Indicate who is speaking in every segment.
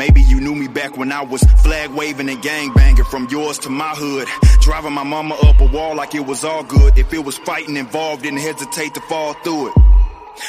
Speaker 1: Maybe you knew me back when I was flag waving and gang banging from yours to my hood. Driving my mama up a wall like it was all good. If it was fighting involved, didn't hesitate to fall through it.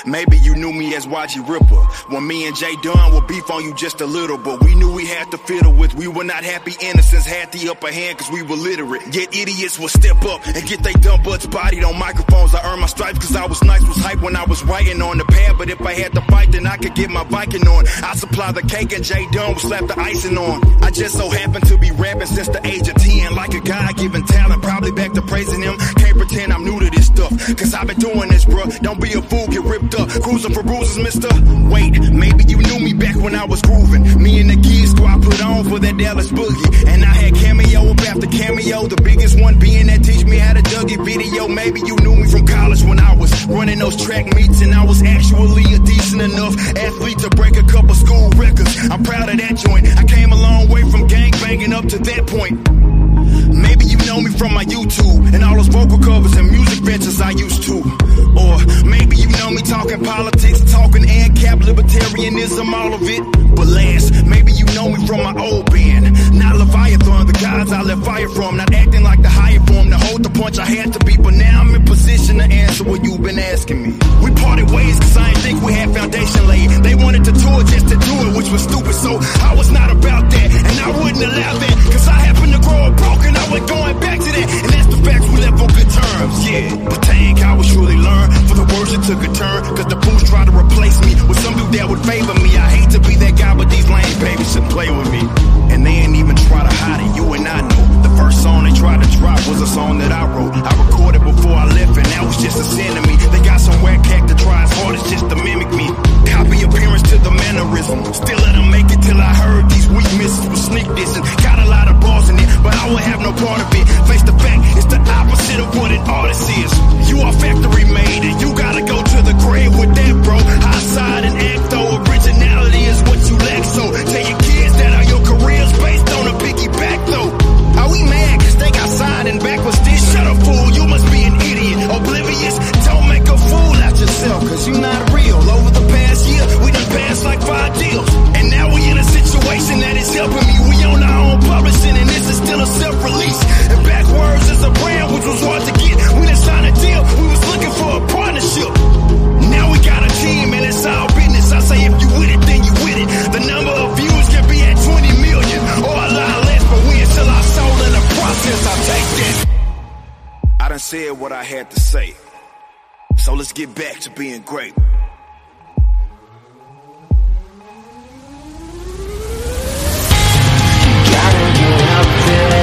Speaker 1: Maybe you knew me as YG Ripper. When me and Jay Dunn would beef on you just a little, but we knew we had to fiddle with. We were not happy innocents, had the upper hand cause we were literate. Yet idiots would step up and get they dumb butts bodied on microphones. I earned my stripes cause I was nice, was hype when I was writing on the pad. But if I had to fight, then I could get my Viking on. I supply the cake and Jay Dunn would slap the icing on. I just so happen to be rapping since the age of 10. Like a God given talent, probably back to praising him. Can't pretend I'm new to this stuff. Cause I've been doing this, bruh. Don't be a fool, get ripped up. Cruising for bruises, mister. Wait, maybe you knew me back when I was grooving. Me and the gears squad put on for that Dallas boogie. And I had cameo up after cameo. The biggest one being that teach me how to Dougie video. Maybe you knew me from college when I was running those track meets. And I was actually a decent enough athlete to break a couple school records. I'm proud of that joint. I came a long way from gang banging up to that point. Maybe you know me from my YouTube and all those vocal covers and music ventures I used to. Or maybe you know me talking politics, talking ANCAP, libertarianism, all of it. But last, maybe you know me from my old band. Not Leviathan, the gods I left fire from. Not acting like the higher form to hold the punch I had to be. But now I'm in position to answer what you've been asking me. We parted ways cause I didn't think we had foundation laid. They wanted to tour just to do it, which was stupid. So I was not about that, and I wouldn't allow that. Cause I happened to grow up broken, I going back to that. And that's the facts we left on good terms, yeah. But dang, I was surely learn for the words that took a turn. Cause the fools tried to replace me with some dude that would favor me. I hate to be that guy, but these lame babies should play with me. And they ain't even try to hide it, you and I know. The first song they tried to drop was a song that I wrote. I recorded before I left, and that was just a sin to me. They got some whack cat to try as hard as just to mimic me. Copy appearance to the mannerism. Still let them make it till I heard these weak misses with sneak dissing. Got a lot of balls in it, but I would have no part of it. Face the fact, it's the opposite of what an artist is. You are factory made, and you gotta go to the grave with that, bro. High side and act though, originality is what you lack. So tell your backwards? Shut up, fool, you must be an idiot. Oblivious, don't make a fool out yourself cause you're not real. Over the past year, we done passed like five deals. And now we in a situation that is helping me. We own our own publishing and this is still a self-release. And backwards is a brand which was hard to done said what I had to say. So let's get back to being great.
Speaker 2: now. get up there.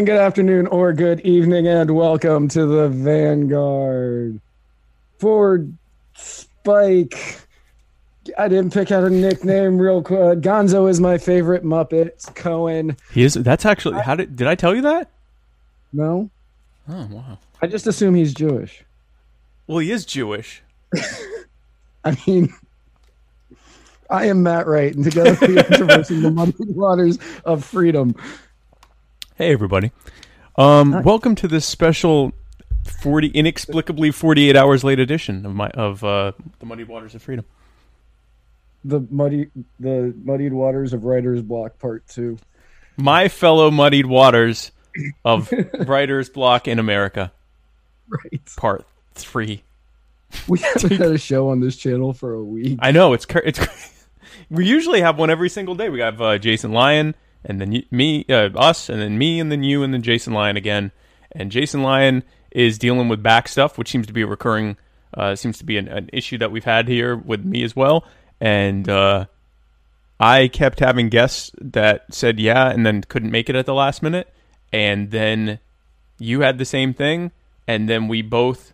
Speaker 3: Morning, good afternoon, or good evening, and welcome to the Vanguard. Ford Spike. I didn't pick out a nickname real quick. Uh, Gonzo is my favorite Muppet. Cohen.
Speaker 4: He is. That's actually. How did did I tell you that?
Speaker 3: No,
Speaker 4: Oh wow.
Speaker 3: I just assume he's Jewish.
Speaker 4: Well, he is Jewish.
Speaker 3: I mean, I am Matt Wright, and together we are traversing the muddy waters of freedom.
Speaker 4: Hey everybody. Um, welcome to this special forty inexplicably forty eight hours late edition of my of uh, the Muddy Waters of Freedom.
Speaker 3: The muddy, the muddied waters of Writer's Block Part Two.
Speaker 4: My fellow muddied waters of writer's block in America,
Speaker 3: Right.
Speaker 4: part three.
Speaker 3: We haven't had a show on this channel for a week.
Speaker 4: I know it's it's. we usually have one every single day. We have uh, Jason Lyon, and then y- me, uh, us, and then me, and then you, and then Jason Lyon again. And Jason Lyon is dealing with back stuff, which seems to be a recurring, uh, seems to be an, an issue that we've had here with me as well. And uh, I kept having guests that said yeah, and then couldn't make it at the last minute. And then you had the same thing, and then we both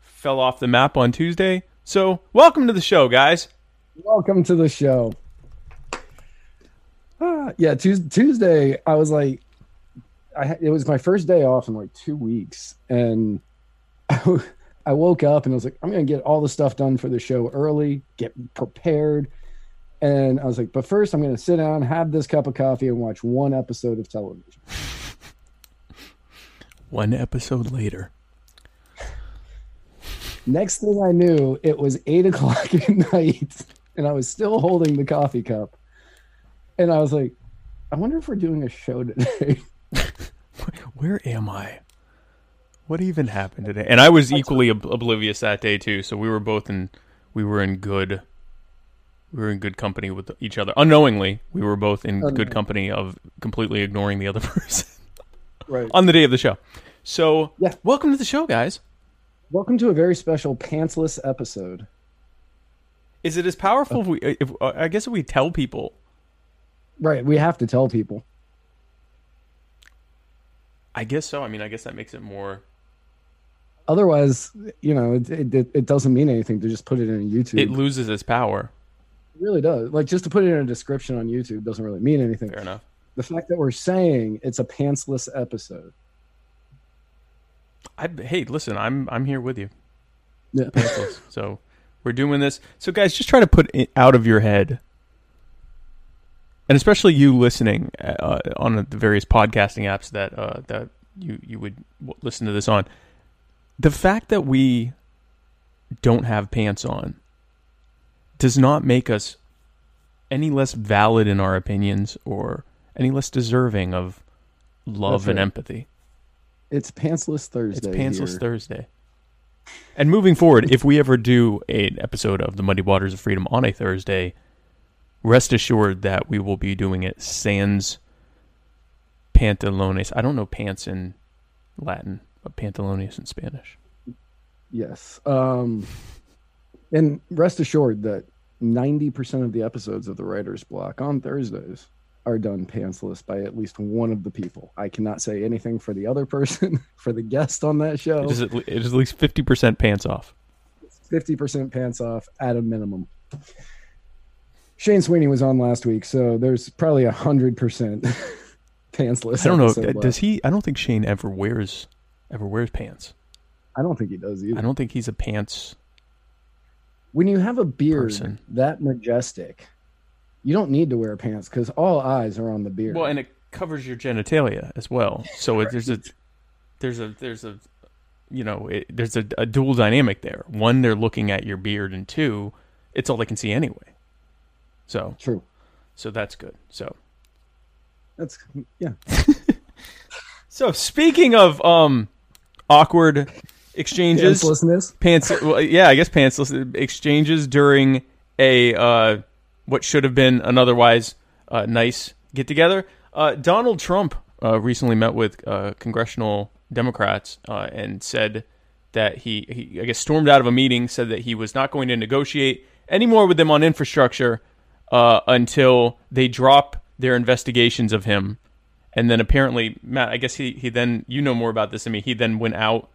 Speaker 4: fell off the map on Tuesday. So, welcome to the show, guys.
Speaker 3: Welcome to the show. Ah, yeah, Tues- Tuesday, I was like, I it was my first day off in like two weeks, and I woke up and I was like, I'm gonna get all the stuff done for the show early, get prepared, and I was like, but first, I'm gonna sit down, have this cup of coffee, and watch one episode of television.
Speaker 4: One episode later.
Speaker 3: Next thing I knew, it was eight o'clock at night, and I was still holding the coffee cup, and I was like, I wonder if we're doing a show today.
Speaker 4: Where am I? What even happened today? And I was equally ob- oblivious that day too. So we were both in we were in good we were in good company with each other. Unknowingly, we were both in good company of completely ignoring the other person
Speaker 3: Right.
Speaker 4: on the day of the show. So,
Speaker 3: Yeah.
Speaker 4: welcome to the show, guys.
Speaker 3: Welcome to a very special pantsless episode.
Speaker 4: Is it as powerful if we if uh, I guess if we tell people
Speaker 3: Right, we have to tell people.
Speaker 4: I guess so. I mean, I guess that makes it more
Speaker 3: Otherwise, you know, it, it, it doesn't mean anything to just put it in YouTube.
Speaker 4: it loses its power.
Speaker 3: It really does. Like just to put it in a description on YouTube doesn't really mean anything.
Speaker 4: Fair enough.
Speaker 3: The fact that we're saying it's a pantsless episode.
Speaker 4: I hey, listen, I'm I'm here with you.
Speaker 3: Yeah.
Speaker 4: pantsless. so we're doing this. So guys, just try to put it out of your head, and especially you listening uh, on the various podcasting apps that uh, that you you would listen to this on. The fact that we don't have pants on does not make us any less valid in our opinions or any less deserving of love
Speaker 3: That's
Speaker 4: and empathy.
Speaker 3: It's pantsless Thursday.
Speaker 4: It's Pantsless
Speaker 3: here.
Speaker 4: Thursday. And moving forward, if we ever do an episode of the Muddy Waters of Freedom on a Thursday, rest assured that we will be doing it sans pantalones. I don't know pants in Latin, but pantalones in Spanish.
Speaker 3: Yes. Um, and rest assured that 90% of the episodes of the writer's block on Thursdays are done pantsless by at least one of the people. I cannot say anything for the other person, for the guest on that show.
Speaker 4: It is, at it is at least 50% pants off.
Speaker 3: 50% pants off at a minimum. Shane Sweeney was on last week, so there's probably a hundred percent pantsless.
Speaker 4: I don't know.
Speaker 3: episode uh,
Speaker 4: Does
Speaker 3: left.
Speaker 4: he? I don't think Shane ever wears ever wears pants.
Speaker 3: I don't think he does either.
Speaker 4: I don't think he's a pants.
Speaker 3: when you have a beard
Speaker 4: Person.
Speaker 3: that majestic, you don't need to wear pants because all eyes are on the beard.
Speaker 4: Well, and it covers your genitalia as well. So it, there's a there's a there's a you know it, there's a, a dual dynamic there. One, they're looking at your beard, and two, it's all they can see anyway. So
Speaker 3: True.
Speaker 4: so that's good. So
Speaker 3: That's yeah.
Speaker 4: so speaking of um awkward exchanges,
Speaker 3: Pantslessness.
Speaker 4: pants. Well, yeah, I guess pantsless exchanges during a uh, what should have been an otherwise uh, nice get together. Uh, Donald Trump uh, recently met with uh, congressional Democrats uh, and said that he, he, I guess, stormed out of a meeting, said that he was not going to negotiate anymore with them on infrastructure uh, until they drop their investigations of him and then apparently Matt, I guess he he then you know more about this than me. He then went out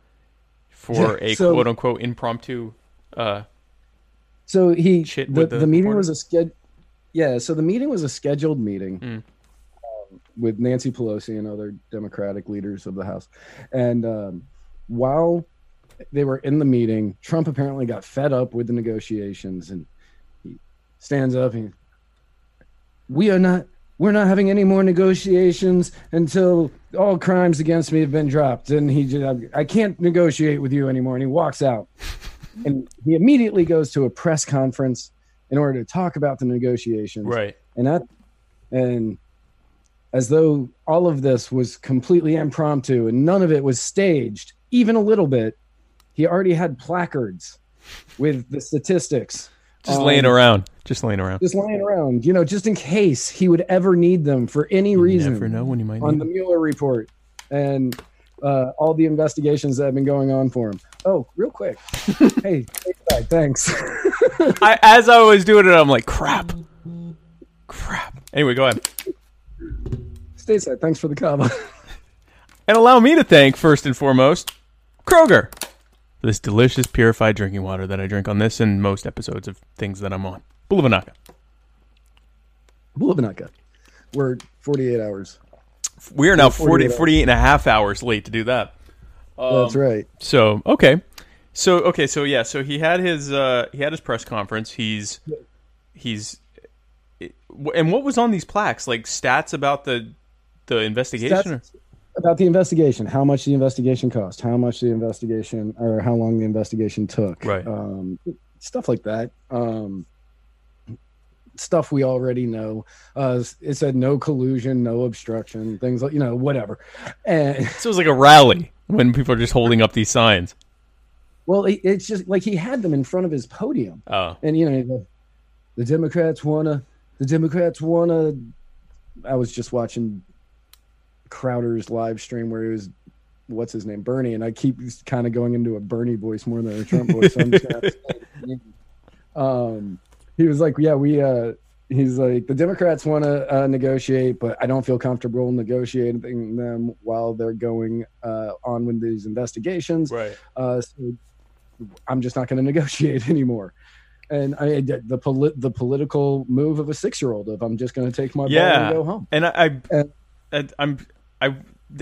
Speaker 4: for
Speaker 3: Yeah,
Speaker 4: a
Speaker 3: so-
Speaker 4: quote unquote impromptu. Uh,
Speaker 3: So he
Speaker 4: Shit
Speaker 3: the,
Speaker 4: the
Speaker 3: the, meeting
Speaker 4: reporter?
Speaker 3: was a sched yeah, so the meeting was a scheduled meeting
Speaker 4: Mm.
Speaker 3: um, with Nancy Pelosi and other Democratic leaders of the House. And um, while they were in the meeting, Trump apparently got fed up with the negotiations and he stands up and we are not we're not having any more negotiations until all crimes against me have been dropped. And he just I can't negotiate with you anymore. And he walks out. And he immediately goes to a press conference in order to talk about the negotiations.
Speaker 4: Right.
Speaker 3: and that and as though all of this was completely impromptu and none of it was staged even a little bit he already had placards with the statistics
Speaker 4: Just
Speaker 3: um,
Speaker 4: laying around. Just laying around.
Speaker 3: just lying around you know just in case he would ever need them for any reason
Speaker 4: Never know when you might
Speaker 3: on
Speaker 4: need.
Speaker 3: the. Mueller report and uh, all the investigations that have been going on for him. Oh, real quick. hey, hey, thanks.
Speaker 4: I, as I was doing it, I'm like, crap, crap. Anyway, go ahead.
Speaker 3: Stateside, thanks for the cover.
Speaker 4: And allow me to thank, first and foremost, Kroger for this delicious purified drinking water that I drink on this and most episodes of things that I'm on. Bulavanaka.
Speaker 3: Bulavanaka. We're 48 hours.
Speaker 4: We are now
Speaker 3: 48
Speaker 4: 40, 48 and a half hours late to do that.
Speaker 3: That's right.
Speaker 4: So, okay. So, okay, so yeah, so he had his uh he had his press conference. He's he's and what was on these plaques? Like stats about the the investigation?
Speaker 3: That's about the investigation. How much the investigation cost? How much the investigation, or how long the investigation took?
Speaker 4: Right.
Speaker 3: Um, stuff like that. Um, stuff we already know. Uh, it said no collusion, no obstruction, things like you know, whatever. And
Speaker 4: So it was like a rally when people are just holding up these signs.
Speaker 3: well, it's just like he had them in front of his podium.
Speaker 4: Oh.
Speaker 3: and you know the, the democrats wanna the democrats wanna i was just watching crowder's live stream where he was what's his name bernie and i keep kind of going into a bernie voice more than a trump voice so I'm just gonna have to say his name. um he was like yeah we uh he's like the democrats want to uh, negotiate but i don't feel comfortable negotiating them while they're going uh, on with these investigations
Speaker 4: Right.
Speaker 3: uh, so I'm just not going to negotiate anymore. And I the polit- the political move of a six year old of I'm just going to take my ball
Speaker 4: Yeah.
Speaker 3: and go home.
Speaker 4: And I, I,
Speaker 3: And-
Speaker 4: I I'm, I,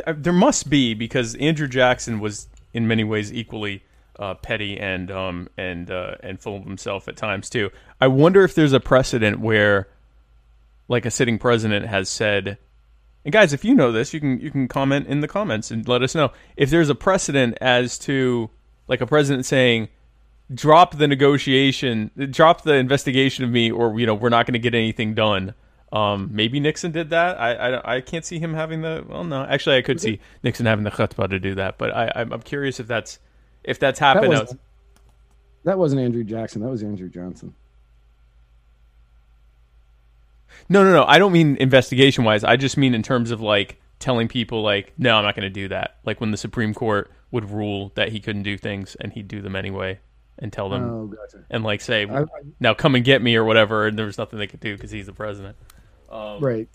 Speaker 4: I, there must be because Andrew Jackson was in many ways equally uh, petty and um and uh, and full of himself at times too. I wonder if there's a precedent where, like, a sitting president has said. And guys, if you know this, you can you can comment in the comments and let us know if there's a precedent as to like a president saying, "Drop the negotiation, drop the investigation of me, or you know we're not going to get anything done." Um, maybe Nixon did that. I, I I can't see him having the. Well, no, actually, I could see Nixon having the chutzpah to do that, but I I'm, I'm curious if that's if that's
Speaker 3: That
Speaker 4: happened.
Speaker 3: wasn't, that wasn't Andrew Jackson. That was Andrew Johnson.
Speaker 4: No, no, no. I don't mean investigation wise. I just mean in terms of like telling people like, no, I'm not going to do that. Like when the Supreme Court would rule that he couldn't do things and he'd do them anyway and tell them
Speaker 3: Oh, gotcha.
Speaker 4: and like say, now come and get me or whatever. And there was nothing they could do because he's the president.
Speaker 3: Right.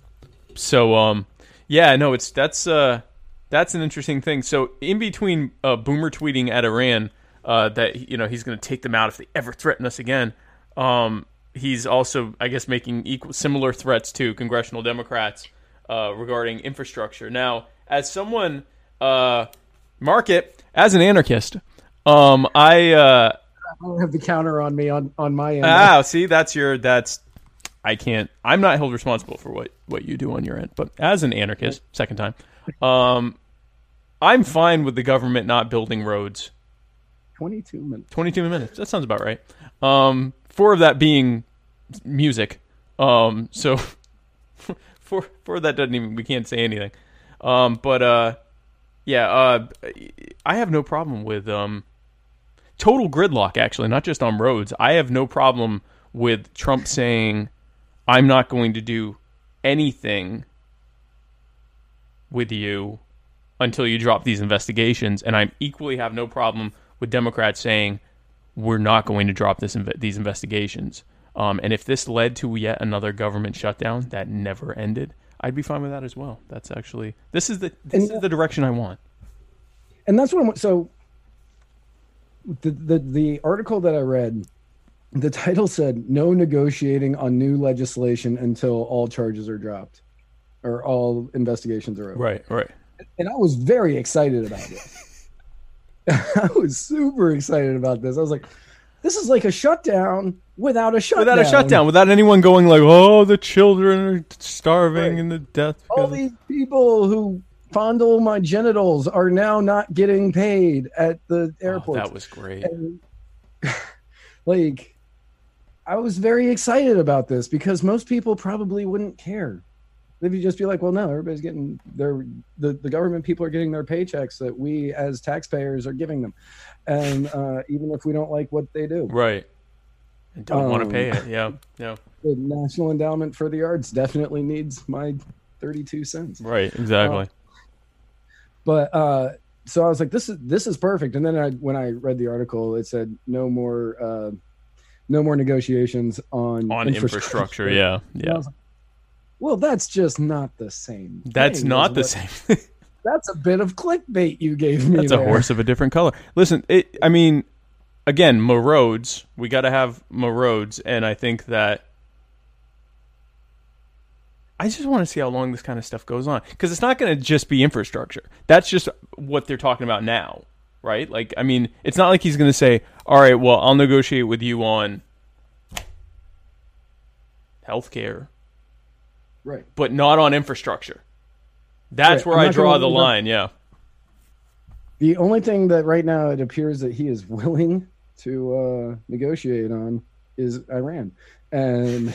Speaker 4: So, um, yeah, no, it's that's uh, that's an interesting thing. So in between uh, Boomer tweeting at Iran uh, that you know he's going to take them out if they ever threaten us again, um, he's also, I guess, making equal similar threats to congressional Democrats uh, regarding infrastructure. Now, as someone, uh, market as an anarchist, um, I uh,
Speaker 3: I don't have the counter on me on on my end.
Speaker 4: ah, see, that's your that's. I can't. I'm not held responsible for what what you do on your end. But as an anarchist, second time, um, I'm fine with the government not building roads.
Speaker 3: Twenty two minutes.
Speaker 4: 22 minutes. That sounds about right. Um, four of that being music. Um, so four four of that doesn't even. We can't say anything. Um, but uh, yeah. Uh, I have no problem with um, total gridlock. Actually, not just on roads. I have no problem with Trump saying, "I'm not going to do anything with you until you drop these investigations." And I equally have no problem with Democrats saying, "We're not going to drop this inve- these investigations." Um, and if this led to yet another government shutdown that never ended, I'd be fine with that as well. That's actually this is the this
Speaker 3: And-
Speaker 4: is the direction I want.
Speaker 3: and that's what I'm so the, the the article that I read the title said no negotiating on new legislation until all charges are dropped or all investigations are over.
Speaker 4: Right, right.
Speaker 3: And I was very excited about this. I was super excited about this. I was like, this is like a shutdown without a shutdown.
Speaker 4: Without a shutdown, without anyone going like, "Oh, the children are starving
Speaker 3: Right.
Speaker 4: and the death."
Speaker 3: All
Speaker 4: of-"
Speaker 3: these people who fondle my genitals are now not getting paid at the
Speaker 4: Oh,
Speaker 3: airport.
Speaker 4: that was great.
Speaker 3: and like i was very excited about this because most people probably wouldn't care they'd just be like well no everybody's getting their the, the government people are getting their paychecks that we as taxpayers are giving them and uh, even if we don't like what they do
Speaker 4: Right. I don't want to
Speaker 3: Um,
Speaker 4: pay it. Yeah, yeah.
Speaker 3: the national endowment for the arts definitely needs my 32 cents
Speaker 4: Right, exactly.
Speaker 3: but uh so i was like this is this is perfect and then i when i read the article it said no more uh no more negotiations on
Speaker 4: On infrastructure, yeah, yeah.
Speaker 3: like, well that's just not the same
Speaker 4: That's not the same
Speaker 3: that's a bit of clickbait you gave me
Speaker 4: That's a horse of a different color. Listen, it, I mean, again, mo roads. We got to have mo roads, and I think that I just want to see how long this kind of stuff goes on because it's not going to just be infrastructure. That's just what they're talking about now, right? Like, I mean, it's not like he's going to say, "All right, well, I'll negotiate with you on healthcare,
Speaker 3: right
Speaker 4: but not on infrastructure." That's
Speaker 3: Right,
Speaker 4: where
Speaker 3: I'm
Speaker 4: I draw the line. Yeah.
Speaker 3: the only thing that right now it appears that he is willing to uh negotiate on is iran and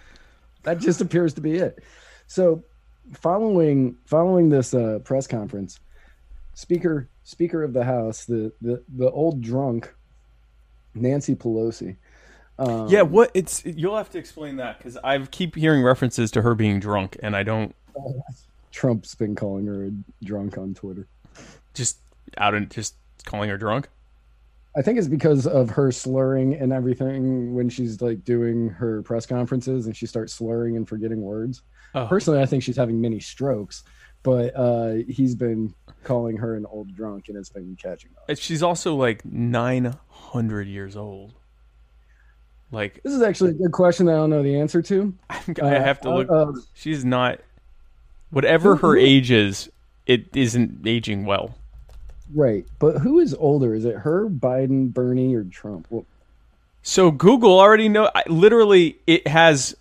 Speaker 3: that just appears to be it so following following this uh press conference speaker speaker of the house the the, the old drunk nancy pelosi um,
Speaker 4: Yeah, what it's you'll have to explain that because I keep hearing references to her being drunk, and I don't
Speaker 3: trump's been calling her a drunk on twitter
Speaker 4: just out and just calling her drunk.
Speaker 3: I think it's because of her slurring and everything when she's like doing her press conferences and she starts slurring and forgetting words.
Speaker 4: Oh.
Speaker 3: Personally, I think she's having mini strokes, but uh, he's been calling her an old drunk and it's been catching up.
Speaker 4: She's also like nine hundred years old. Like
Speaker 3: This is actually a good question that I don't know the answer to.
Speaker 4: I
Speaker 3: Uh,
Speaker 4: have to look.
Speaker 3: uh,
Speaker 4: she's not. Whatever her age is, it isn't aging well.
Speaker 3: right, but who is older? Is it her, Biden, Bernie, or Trump? Well,
Speaker 4: So Google already know. I, literally, it has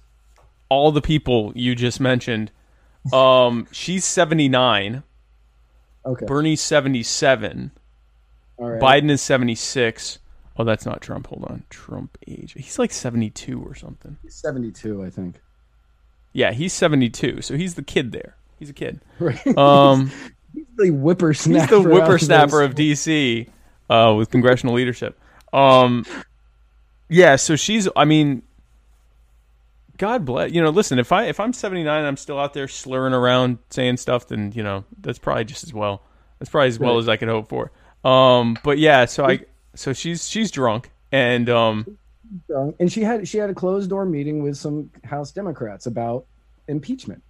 Speaker 4: all the people you just mentioned. Um, she's seventy nine.
Speaker 3: Okay,
Speaker 4: Bernie's seventy seven.
Speaker 3: all right.
Speaker 4: Biden is 76. Oh, that's not Trump. Hold on. Trump age. He's like 72 or something.
Speaker 3: He's seventy-two, I think.
Speaker 4: Yeah, he's 72. So he's the kid there. He's a kid.
Speaker 3: Right.
Speaker 4: Um,
Speaker 3: he's the whippersnapper.
Speaker 4: he's the
Speaker 3: out of
Speaker 4: whippersnapper of DC uh, with congressional leadership. Um, yeah, so she's, I mean, God bless. You know, listen, if, I, if I'm 79 and I'm still out there slurring around saying stuff, then, you know, that's probably just as well. That's probably as well as I could hope for. Um, but yeah, so I, so she's, she's drunk. And, um,
Speaker 3: drunk, and she had she had a closed door meeting with some House Democrats about impeachment.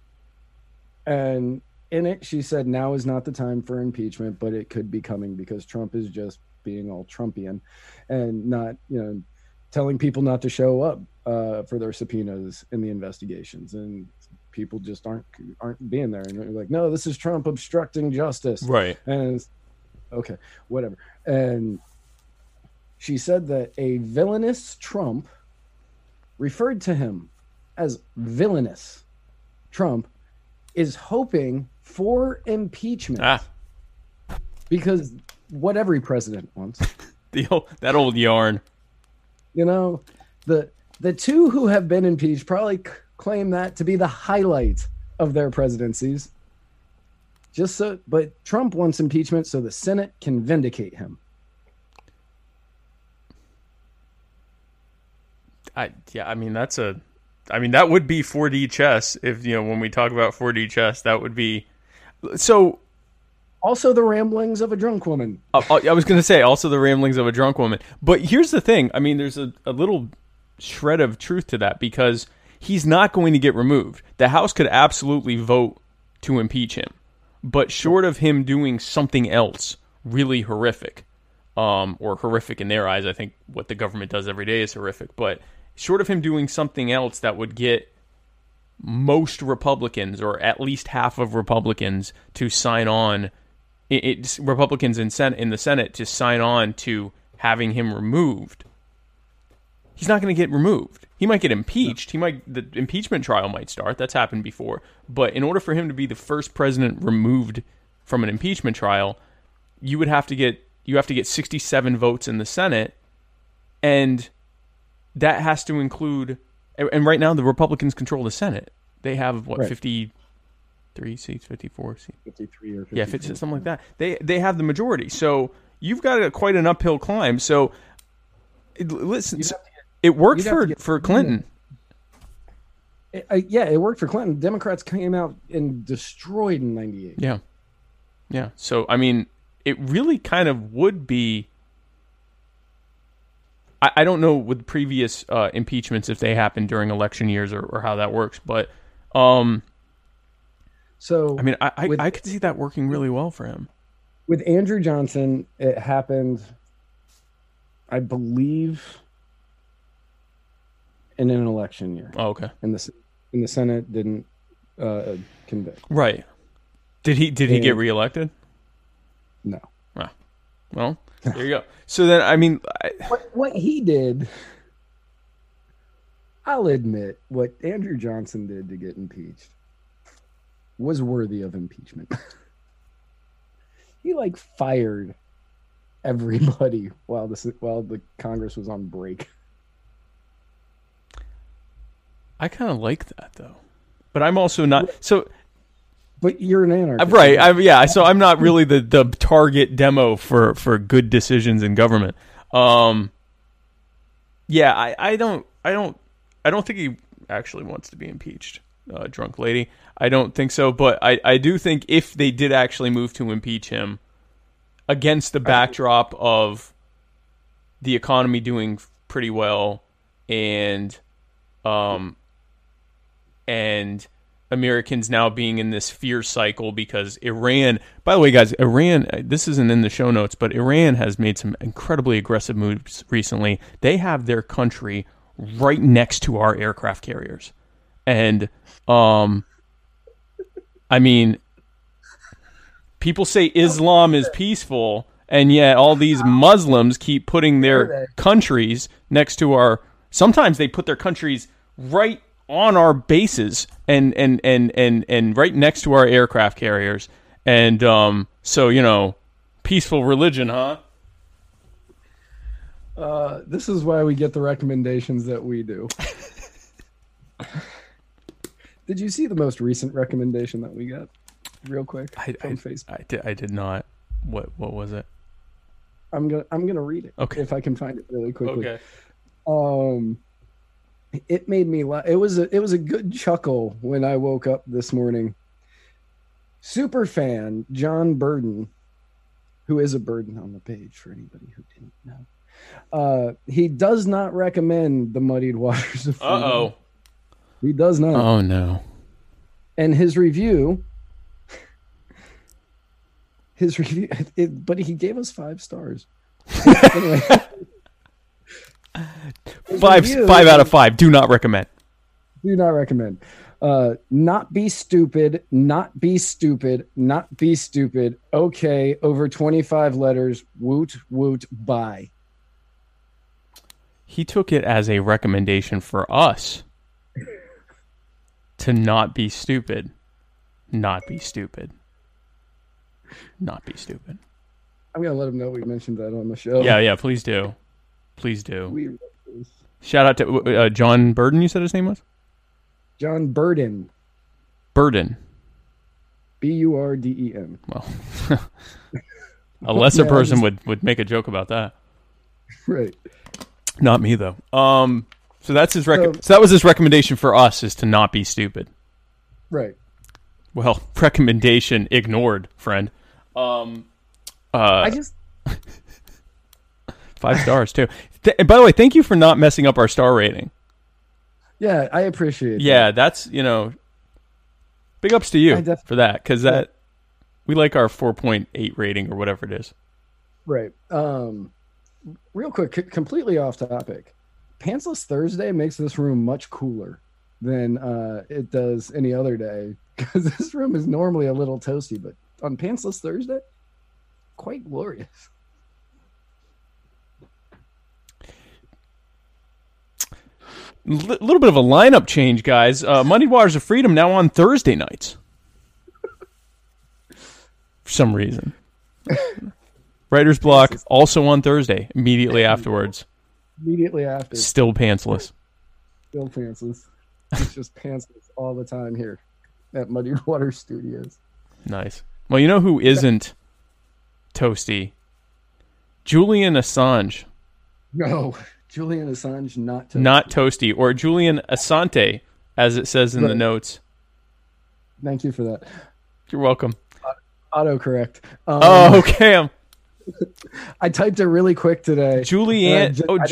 Speaker 3: And in it, she said, "Now is not the time for impeachment, but it could be coming because Trump is just being all Trumpian, and not you know telling people not to show up uh, for their subpoenas in the investigations, and people just aren't aren't being there, and they're like, no, this is Trump obstructing justice,
Speaker 4: right.
Speaker 3: and it's, okay, whatever. And she said that a villainous Trump referred to him as villainous Trump is hoping for impeachment
Speaker 4: Ah,
Speaker 3: because what every president wants.
Speaker 4: the old, that old yarn.
Speaker 3: You know, the the two who have been impeached probably c- claim that to be the highlight of their presidencies. Just so, but Trump wants impeachment so the Senate can vindicate him.
Speaker 4: I yeah, I mean that's a I mean that would be 4D chess if you know when we talk about 4D chess that would be so
Speaker 3: Also, the ramblings of a drunk woman.
Speaker 4: uh, uh, I was going to say also the ramblings of a drunk woman. But here's the thing, I mean there's a, a little shred of truth to that because he's not going to get removed. The House could absolutely vote to impeach him, but short of him doing something else really horrific, um, or horrific in their eyes, I think what the government does every day is horrific. But short of him doing something else that would get most Republicans, or at least half of Republicans, to sign on. It's Republicans in Senate in the Senate to sign on to having him removed. He's not going to get removed. He might get impeached. He might the impeachment trial might start. That's happened before. But in order for him to be the first president removed from an impeachment trial, you would have to get you have to get 67 votes in the Senate and that has to include and right now the Republicans control the Senate. They have what
Speaker 3: Right.
Speaker 4: 53 seats, 54 seats.
Speaker 3: 53 or 54.
Speaker 4: Yeah, if it's something like that, they they have the majority. So you've got a, quite an uphill climb. So listen,
Speaker 3: You'd have to
Speaker 4: it worked for for Clinton.
Speaker 3: It- I- yeah, it worked for Clinton. Democrats came out and destroyed in 98.
Speaker 4: Yeah, yeah. So I mean, it really kind of would be. I, I don't know with previous uh, impeachments if they happened during election years or, or how that works, but um,
Speaker 3: So
Speaker 4: I mean, I I,
Speaker 3: With-
Speaker 4: I could see that working really well for him.
Speaker 3: with Andrew Johnson, it happened, I believe, in an election year,
Speaker 4: Oh, okay,
Speaker 3: and the and the Senate didn't uh, convict.
Speaker 4: right. Did he did he get reelected?
Speaker 3: No.
Speaker 4: Well, there you go. So then, I mean, I,
Speaker 3: What what he did, I'll admit, what Andrew Johnson did to get impeached was worthy of impeachment. he like fired everybody while the while the Congress was on break.
Speaker 4: I kind of like that though. But I'm also not so
Speaker 3: But you're an
Speaker 4: uh,
Speaker 3: anarchist,
Speaker 4: right. I, yeah, so I'm not really the the target demo for for good decisions in government. Um, yeah, I, I don't I don't I don't think he actually wants to be impeached, uh, drunk lady. I don't think so. But I I do think if they did actually move to impeach him, against the backdrop of the economy doing pretty well and um and Americans now being in this fear cycle because Iran. By the way, guys, Iran. uh, This isn't in the show notes, but Iran has made some incredibly aggressive moves recently. They have their country right next to our aircraft carriers, and um, I mean, people say Islam is peaceful, and yet all these Muslims keep putting their countries next to our. Sometimes they put their countries right on our bases and and and and and right next to our aircraft carriers. And um, so you know, peaceful religion, huh?
Speaker 3: Uh, this is why we get the recommendations that we do. Did you see the most recent recommendation that we got? Real quick
Speaker 4: I,
Speaker 3: from
Speaker 4: I,
Speaker 3: Facebook.
Speaker 4: I did I did not. What what was it?
Speaker 3: I'm gonna I'm gonna read it.
Speaker 4: Okay.
Speaker 3: If I can find it really quickly.
Speaker 4: Okay.
Speaker 3: Um, it made me laugh. It was a it was a good chuckle when I woke up this morning. Super fan John Burden, who is a burden on the page for anybody who didn't know. Uh, he does not recommend the muddied waters of
Speaker 4: Uh oh.
Speaker 3: He does not.
Speaker 4: Oh no.
Speaker 3: and his review his review it, but he gave us five stars anyway His
Speaker 4: Five
Speaker 3: review-
Speaker 4: five out of five. Do not recommend.
Speaker 3: do not recommend uh not be stupid not be stupid not be stupid okay over 25 letters woot woot bye
Speaker 4: He took it as a recommendation for us to not be stupid. Not be stupid. Not be stupid.
Speaker 3: i'm gonna let him know we mentioned that on the show
Speaker 4: Yeah, yeah, please do. Please do.
Speaker 3: we
Speaker 4: Shout out to uh, John Burden, you said his name was?
Speaker 3: john burden
Speaker 4: Burden.
Speaker 3: b-u-r-d-e-n
Speaker 4: Well, a lesser
Speaker 3: Yeah,
Speaker 4: person
Speaker 3: just-
Speaker 4: would, would make a joke about that.
Speaker 3: right
Speaker 4: Not me though. Um, so that's his rec-
Speaker 3: So-
Speaker 4: so that was his recommendation for us is to not be stupid.
Speaker 3: right
Speaker 4: Well, recommendation ignored, friend. Um, uh,
Speaker 3: i just
Speaker 4: five stars too. Th- and by the way, thank you for not messing up our star rating.
Speaker 3: Yeah, I appreciate.
Speaker 4: Yeah, that's you know, big ups to you
Speaker 3: def-
Speaker 4: for that because that we like our four point eight rating or whatever it is.
Speaker 3: Right. Um, real quick, c- completely off topic. Pantsless Thursday makes this room much cooler than uh, it does any other day because this room is normally a little toasty, but on Pantsless Thursday, quite glorious.
Speaker 4: A little bit of a lineup change, guys. Uh, Muddy Waters of Freedom now on Thursday nights for some reason. Writer's Block also on Thursday immediately afterwards.
Speaker 3: Immediately after,
Speaker 4: Still pantsless.
Speaker 3: still pantsless. It's just pantsless all the time here at Muddy Water Studios.
Speaker 4: Nice. Well, you know who isn't toasty? Julian Assange.
Speaker 3: No, Julian Assange not toasty.
Speaker 4: Not toasty, or Julian Asante, as it says in the notes.
Speaker 3: Thank you for that.
Speaker 4: You're welcome.
Speaker 3: Autocorrect. Um,
Speaker 4: Oh, okay. I'm
Speaker 3: I typed it really quick today.
Speaker 4: Julianne.
Speaker 3: Uh, ju-
Speaker 4: oh,
Speaker 3: I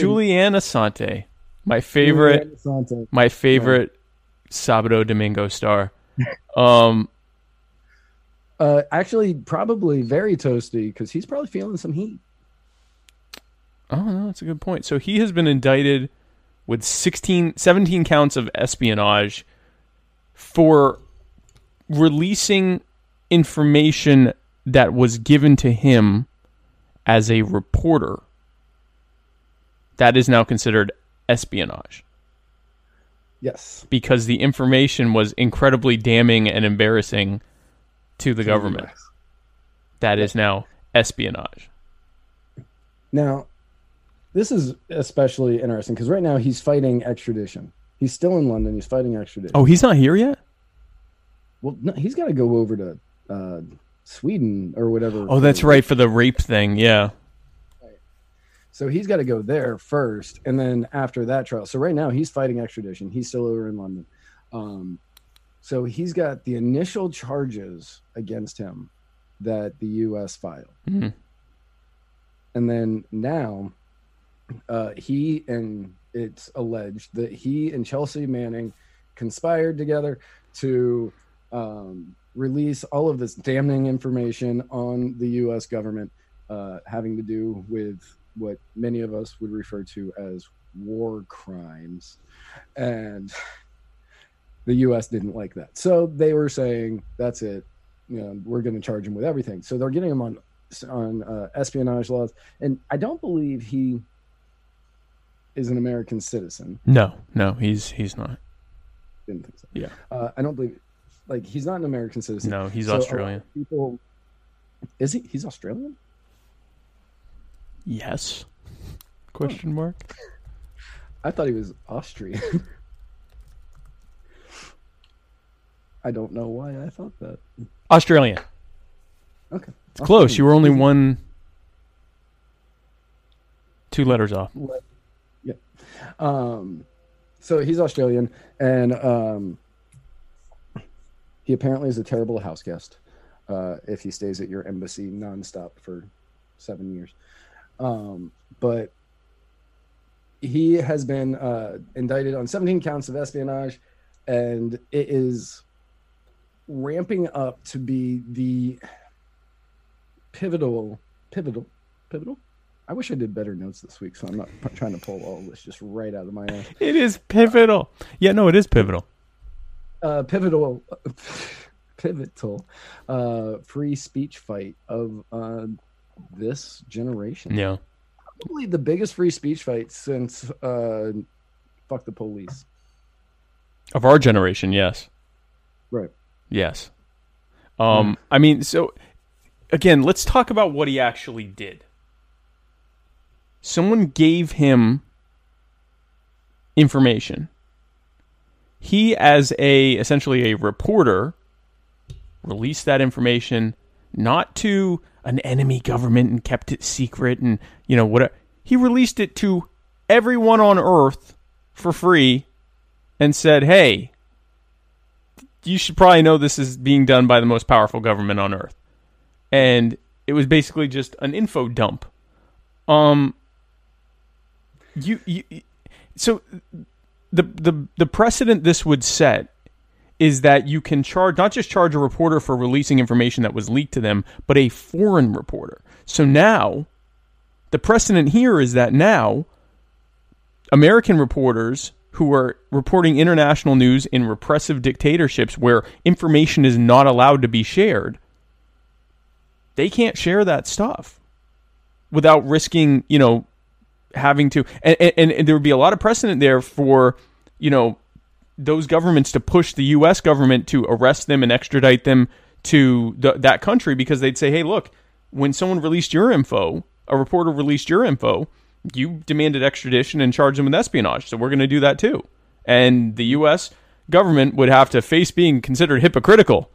Speaker 4: Asante, my favorite,
Speaker 3: Julian Asante.
Speaker 4: my favorite Sabado Domingo star. Um,
Speaker 3: Uh, actually, probably very toasty because he's probably feeling some heat.
Speaker 4: Oh, no, that's a good point. So he has been indicted with 16, 17 counts of espionage for releasing information that was given to him as a reporter. That is now considered espionage.
Speaker 3: Yes.
Speaker 4: because the information was incredibly damning and embarrassing to the government. That is now espionage.
Speaker 3: Now, this is especially interesting because right now he's fighting extradition. He's still in London. He's fighting extradition.
Speaker 4: Oh, he's not here yet?
Speaker 3: well, no, he's got to go over to uh, Sweden or whatever.
Speaker 4: Oh, that's right for the rape thing. Yeah.
Speaker 3: So he's got to go there first, and then after that trial. So right now he's fighting extradition. He's still over in London. Um, so he's got the initial charges against him that the U.S. filed,
Speaker 4: Mhm.
Speaker 3: and then now uh, he and it's alleged that he and Chelsea Manning conspired together to um, release all of this damning information on the U.S. government uh, having to do with what many of us would refer to as war crimes. And the US didn't like that. So they were saying, that's it. You know, we're going to charge him with everything. So they're getting him on on uh, espionage laws. And I don't believe he is an American citizen.
Speaker 4: No, no, he's he's not.
Speaker 3: Didn't think so.
Speaker 4: Yeah.
Speaker 3: Uh, I don't believe, like, he's not an American citizen.
Speaker 4: No, he's
Speaker 3: So
Speaker 4: Australian.
Speaker 3: People, is he? He's Australian?
Speaker 4: Yes. Question mark.
Speaker 3: I thought he was Austrian. I don't know why I thought that.
Speaker 4: Australian.
Speaker 3: Okay.
Speaker 4: It's close. You were only one two letters off.
Speaker 3: Um, so he's Australian, and um, he apparently is a terrible house guest. Uh, if he stays at your embassy nonstop for seven years, um, but he has been uh, indicted on 17 counts of espionage, and it is ramping up to be the pivotal, pivotal, pivotal. I wish I did better notes this week, so I'm not p- trying to pull all this just right out of my ass.
Speaker 4: It is pivotal. Yeah, no, it is pivotal.
Speaker 3: Uh, pivotal, pivotal, uh, free speech fight of uh, this generation.
Speaker 4: Yeah.
Speaker 3: Probably the biggest free speech fight since uh, "fuck the police."
Speaker 4: Of our generation, yes.
Speaker 3: Right.
Speaker 4: Yes. Um, I mean, so again, let's talk about what he actually did. Someone gave him information. He, as a essentially a reporter, released that information not to an enemy government and kept it secret and you know what he released it to everyone on earth for free and said, "Hey, you should probably know this is being done by the most powerful government on earth. And it was basically just an info dump. Um you, you so the the the precedent this would set is that you can charge not just charge a reporter for releasing information that was leaked to them, but a foreign reporter. So now the precedent here is that now American reporters who are reporting international news in repressive dictatorships where information is not allowed to be shared, they can't share that stuff without risking, you know, having to. And, and, and there would be a lot of precedent there for, you know, those governments to push the U.S. government to arrest them and extradite them to the, that country because they'd say, hey, look, when someone released your info, a reporter released your info, you demanded extradition and charged them with espionage. So we're going to do that too. And the U.S. government would have to face being considered hypocritical,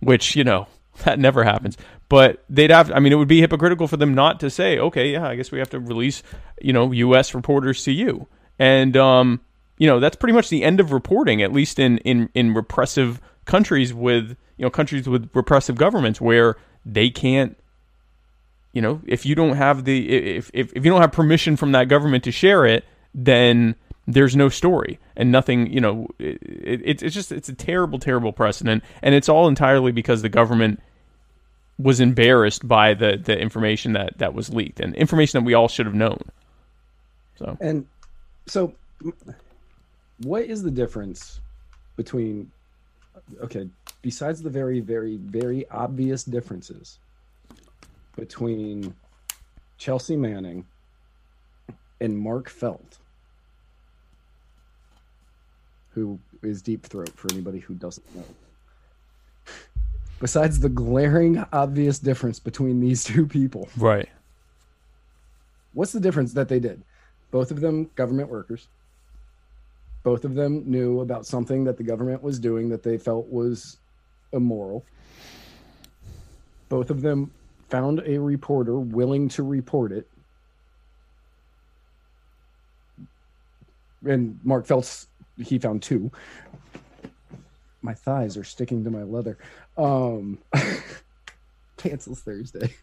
Speaker 4: which, you know, that never happens. But they'd have, I mean, it would be hypocritical for them not to say, okay, yeah, I guess we have to release, you know, U.S. reporters to you. And, um, you know, that's pretty much the end of reporting, at least in, in, in repressive countries with, you know, countries with repressive governments where they can't you know, if you don't have the if, if if you don't have permission from that government to share it, then there's no story and nothing. You know, it, it, it's just it's a terrible, terrible precedent, and it's all entirely because the government was embarrassed by the the information that that was leaked and information that we all should have known. So
Speaker 3: And so, what is the difference between, okay, besides the very, very, very obvious differences between Chelsea Manning and Mark Felt, who is Deep Throat for anybody who doesn't know? Besides the glaring, obvious difference between these two people,
Speaker 4: right,
Speaker 3: what's the difference that they did? Both of them government workers. Both of them knew about something that the government was doing that they felt was immoral. Both of them found a reporter willing to report it. And Mark Felt, he found two. My thighs are sticking to my leather. Um, Pantsless Thursday.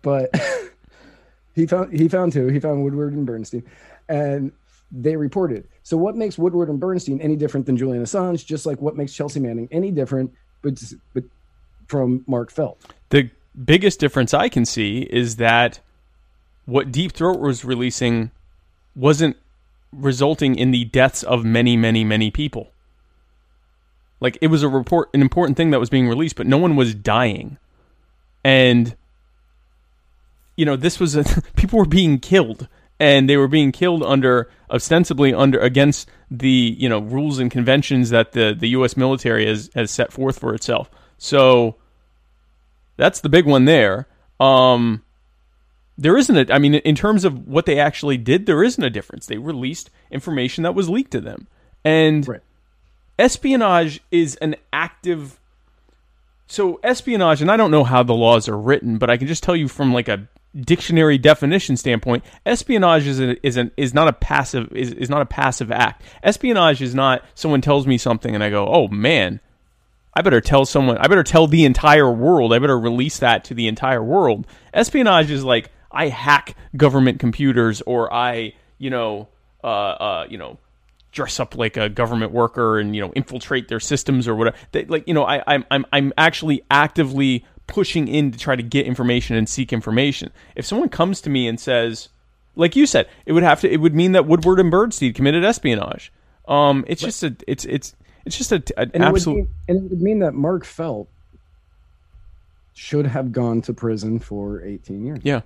Speaker 3: but he found he found two. He found Woodward and Bernstein, and they reported. So what makes Woodward and Bernstein any different than Julian Assange? Just like what makes Chelsea Manning any different, but but from Mark Felt.
Speaker 4: the biggest difference I can see is that what Deep Throat was releasing wasn't resulting in the deaths of many, many, many people. Like it was a report, an important thing that was being released, but no one was dying, and you know this was a people were being killed, and they were being killed under ostensibly under against the you know rules and conventions that the the U.S. military has has set forth for itself. So that's the big one there. Um, there isn't a, I mean, in terms of what they actually did, there isn't a difference. They released information that was leaked to them, and
Speaker 3: Right.
Speaker 4: espionage is an active. So espionage, and I don't know how the laws are written, but I can just tell you from like a dictionary definition standpoint, espionage is a, is an is not a passive is, is not a passive act. Espionage is not someone tells me something and I go, oh man, I better tell someone. I better tell the entire world. I better release that to the entire world. Espionage is like I hack government computers, or I, you know, uh, uh, you know, dress up like a government worker and you know infiltrate their systems or whatever. They, like you know, I, I'm I'm I'm actually actively pushing in to try to get information and seek information. If someone comes to me and says, like you said, it would have to. It would mean that Woodward and Bernstein committed espionage. Um, it's just a. It's it's it's just a, an
Speaker 3: And it,
Speaker 4: absolute.
Speaker 3: mean, and it would mean that Mark Felt should have gone to prison for 18 years
Speaker 4: yeah.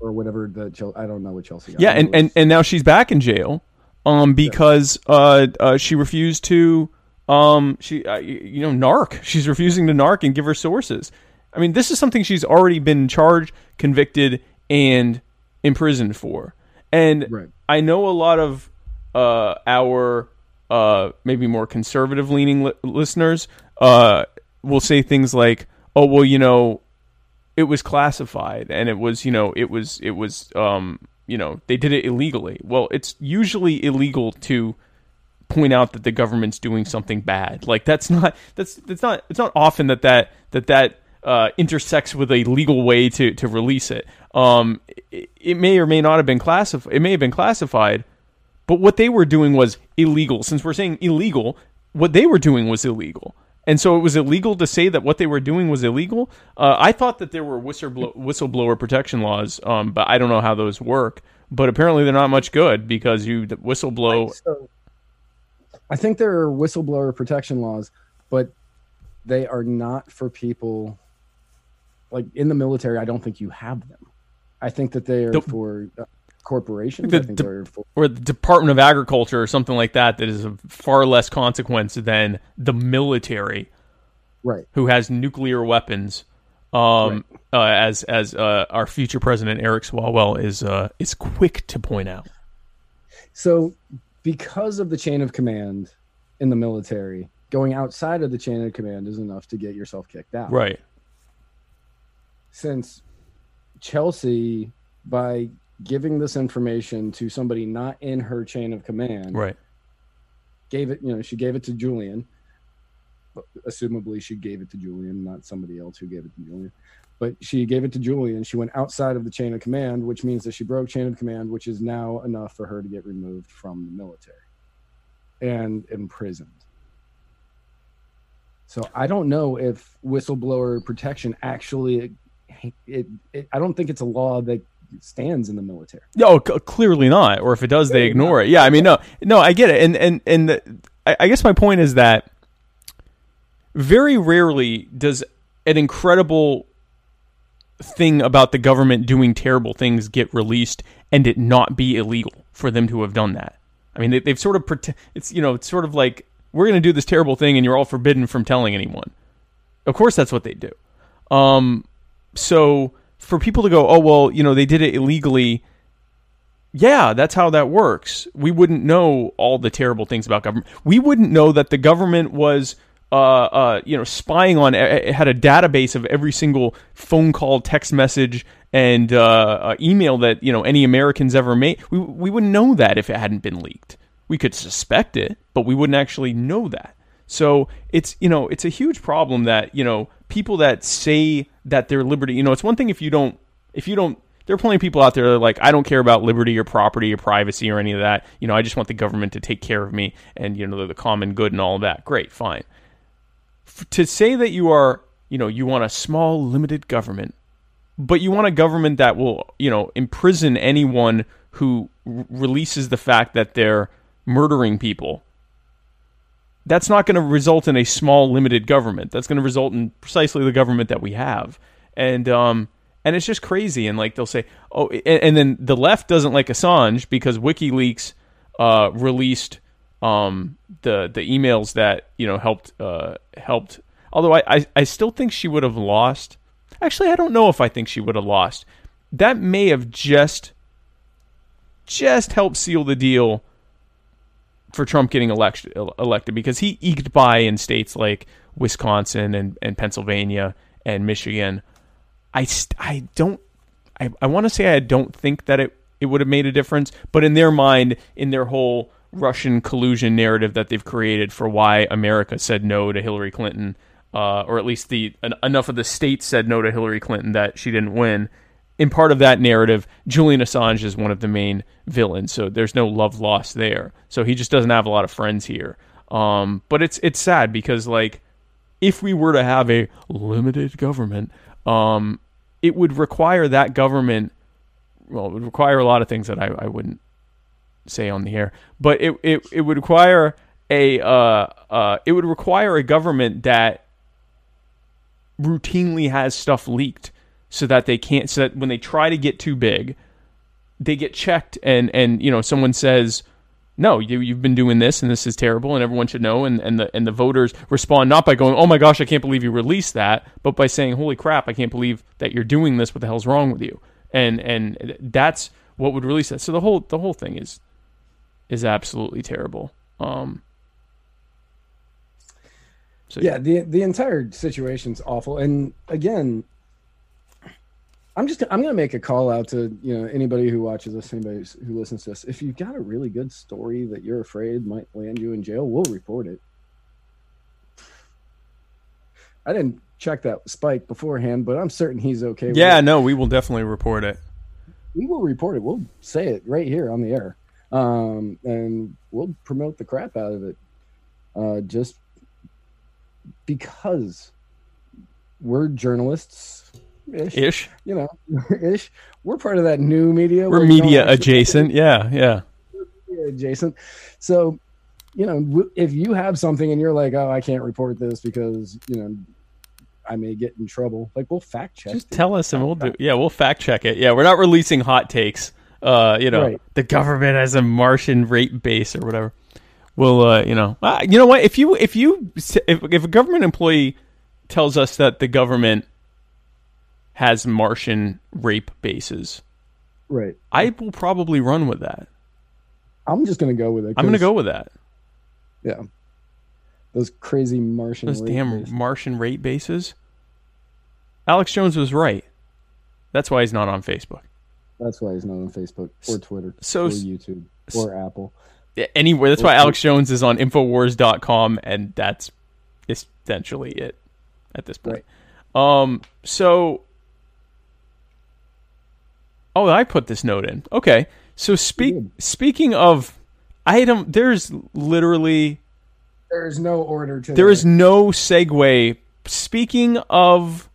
Speaker 3: Or whatever the I don't know what Chelsea.
Speaker 4: Yeah, and, and, and now she's back in jail um, because uh, uh, she refused to um, she uh, you know narc. She's refusing to narc and give her sources. I mean, this is something she's already been charged, convicted, and imprisoned for. And
Speaker 3: Right.
Speaker 4: I know a lot of uh, our uh, maybe more conservative leaning li- listeners uh, will say things like, "Oh, well, you know, it was classified and it was you know it was it was um you know they did it illegally well it's usually illegal to point out that the government's doing something bad like that's not that's that's not it's not often that that that that uh, intersects with a legal way to to release it. Um, it, it may or may not have been classified. It may have been classified, but what they were doing was illegal. Since we're saying illegal, what they were doing was illegal. And so it was illegal to say that what they were doing was illegal. Uh, I thought that there were whistleblower, whistleblower protection laws, um, but I don't know how those work. But apparently they're not much good because you whistleblow.
Speaker 3: So, I think there are whistleblower protection laws, but they are not for people like in the military. I don't think you have them. I think that they are
Speaker 4: The-
Speaker 3: for uh, corporations.
Speaker 4: The-
Speaker 3: I think
Speaker 4: the-
Speaker 3: they're for
Speaker 4: or the Department of Agriculture or something like that that is of far less consequence than the military
Speaker 3: right.
Speaker 4: who has nuclear weapons. Um, uh, as as uh, our future president Eric Swalwell is uh, is quick to point out.
Speaker 3: So, because of the chain of command in the military, going outside of the chain of command is enough to get yourself kicked out.
Speaker 4: Right.
Speaker 3: Since Chelsea, by giving this information to somebody not in her chain of command,
Speaker 4: Right.
Speaker 3: gave it, you know, she gave it to Julian. But assumably, she gave it to Julian, not somebody else who gave it to Julian. But she gave it to Julian. She went outside of the chain of command, which means that she broke chain of command, which is now enough for her to get removed from the military and imprisoned. So I don't know if whistleblower protection actually, it, it I don't think it's a law that stands in the military.
Speaker 4: No, c- clearly not. Or if it does, they ignore it. Yeah, I mean, no, no, I get it. And and and the, I, I guess my point is that very rarely does an incredible thing about the government doing terrible things get released and it not be illegal for them to have done that. I mean, they, they've sort of prote- it's you know it's sort of like we're going to do this terrible thing and you're all forbidden from telling anyone. Of course, that's what they do. Um, so for people to go, oh well, you know, they did it illegally. Yeah, that's how that works. We wouldn't know all the terrible things about government. We wouldn't know that the government was, uh, uh, you know, spying on. It had a database of every single phone call, text message, and uh, uh, email that you know any Americans ever made. We we wouldn't know that if it hadn't been leaked. We could suspect it, but we wouldn't actually know that. So it's you know it's a huge problem that you know people that say that they're liberty. You know, it's one thing if you don't if you don't. There are plenty of people out there that are like, I don't care about liberty or property or privacy or any of that. You know, I just want the government to take care of me and you know the common good and all of that. Great, fine. F- to say that you are, you know, you want a small limited government, but you want a government that will, you know, imprison anyone who r- releases the fact that they're murdering people that's not going to result in a small limited government. That's going to result in precisely the government that we have. And um and it's just crazy. And like they'll say oh and, and then the left doesn't like assange because wikileaks uh released um the the emails that you know helped uh helped. Although i i, I still think she would have lost. Actually i don't know if i think she would have lost. That may have just just helped seal the deal for Trump getting election, elected because he eked by in states like Wisconsin and, and Pennsylvania and Michigan. I, I don't I, I want to say I don't think that it, it would have made a difference, but in their mind, in their whole Russian collusion narrative that they've created for why America said no to Hillary Clinton, uh, or at least the en- enough of the states said no to Hillary Clinton that she didn't win. In part of that narrative, Julian Assange is one of the main villains, so there's no love lost there. So he just doesn't have a lot of friends here. Um, but it's it's sad because like if we were to have a limited government, um, it would require that government. Well, it would require a lot of things that I, I wouldn't say on the air, but it it, it would require a uh, uh, it would require a government that routinely has stuff leaked so that they can't so that when they try to get too big, they get checked and and you know someone says no, you, you've been doing this and this is terrible and everyone should know. And, and, the, and the voters respond not by going, oh my gosh, I can't believe you released that, but by saying, holy crap, I can't believe that you're doing this. What the hell's wrong with you? And, and that's what would release that. So the whole, the whole thing is, is absolutely terrible. Um, so
Speaker 3: yeah the the entire situation's awful and again i'm just i'm gonna make a call out to you know anybody who watches this anybody who listens to this if you've got a really good story that you're afraid might land you in jail we'll report it i didn't check that spike beforehand, but I'm certain he's okay. with
Speaker 4: Yeah, no, we will definitely report it.
Speaker 3: we will report it. We'll say it right here on the air, um, and we'll promote the crap out of it. Uh, just because we're journalists, ish,
Speaker 4: Ish.
Speaker 3: you know, ish. We're part of that new media.
Speaker 4: We're
Speaker 3: where you don't
Speaker 4: media adjacent. Yeah, yeah.
Speaker 3: media adjacent. So, you know, if you have something and you're like, "Oh, I can't report this because you know I may get in trouble," like we'll fact check.
Speaker 4: Just
Speaker 3: it.
Speaker 4: tell us and we'll do. Yeah, we'll fact check it. Yeah, we're not releasing hot takes. Uh, you know,
Speaker 3: Right.
Speaker 4: the government has a Martian rape base or whatever. We'll, uh, you know, uh, you know what? If you if you if, if a government employee tells us that the government has Martian rape bases,
Speaker 3: right.
Speaker 4: I will probably run with that.
Speaker 3: I'm just gonna go with it.
Speaker 4: I'm
Speaker 3: gonna
Speaker 4: go with that.
Speaker 3: Yeah. Those crazy Martian.
Speaker 4: Those damn
Speaker 3: bases.
Speaker 4: Martian rape bases. Alex Jones was right. That's why he's not on Facebook.
Speaker 3: That's why he's not on Facebook or Twitter
Speaker 4: so
Speaker 3: or YouTube or Apple.
Speaker 4: Yeah, anywhere. That's why Alex Jones is on Infowars.com, and that's essentially it at this point. Um. So, oh, I put this note in. Okay. So speak. Speaking of item, there's literally
Speaker 3: There is no order to.
Speaker 4: there is no segue. Speaking of.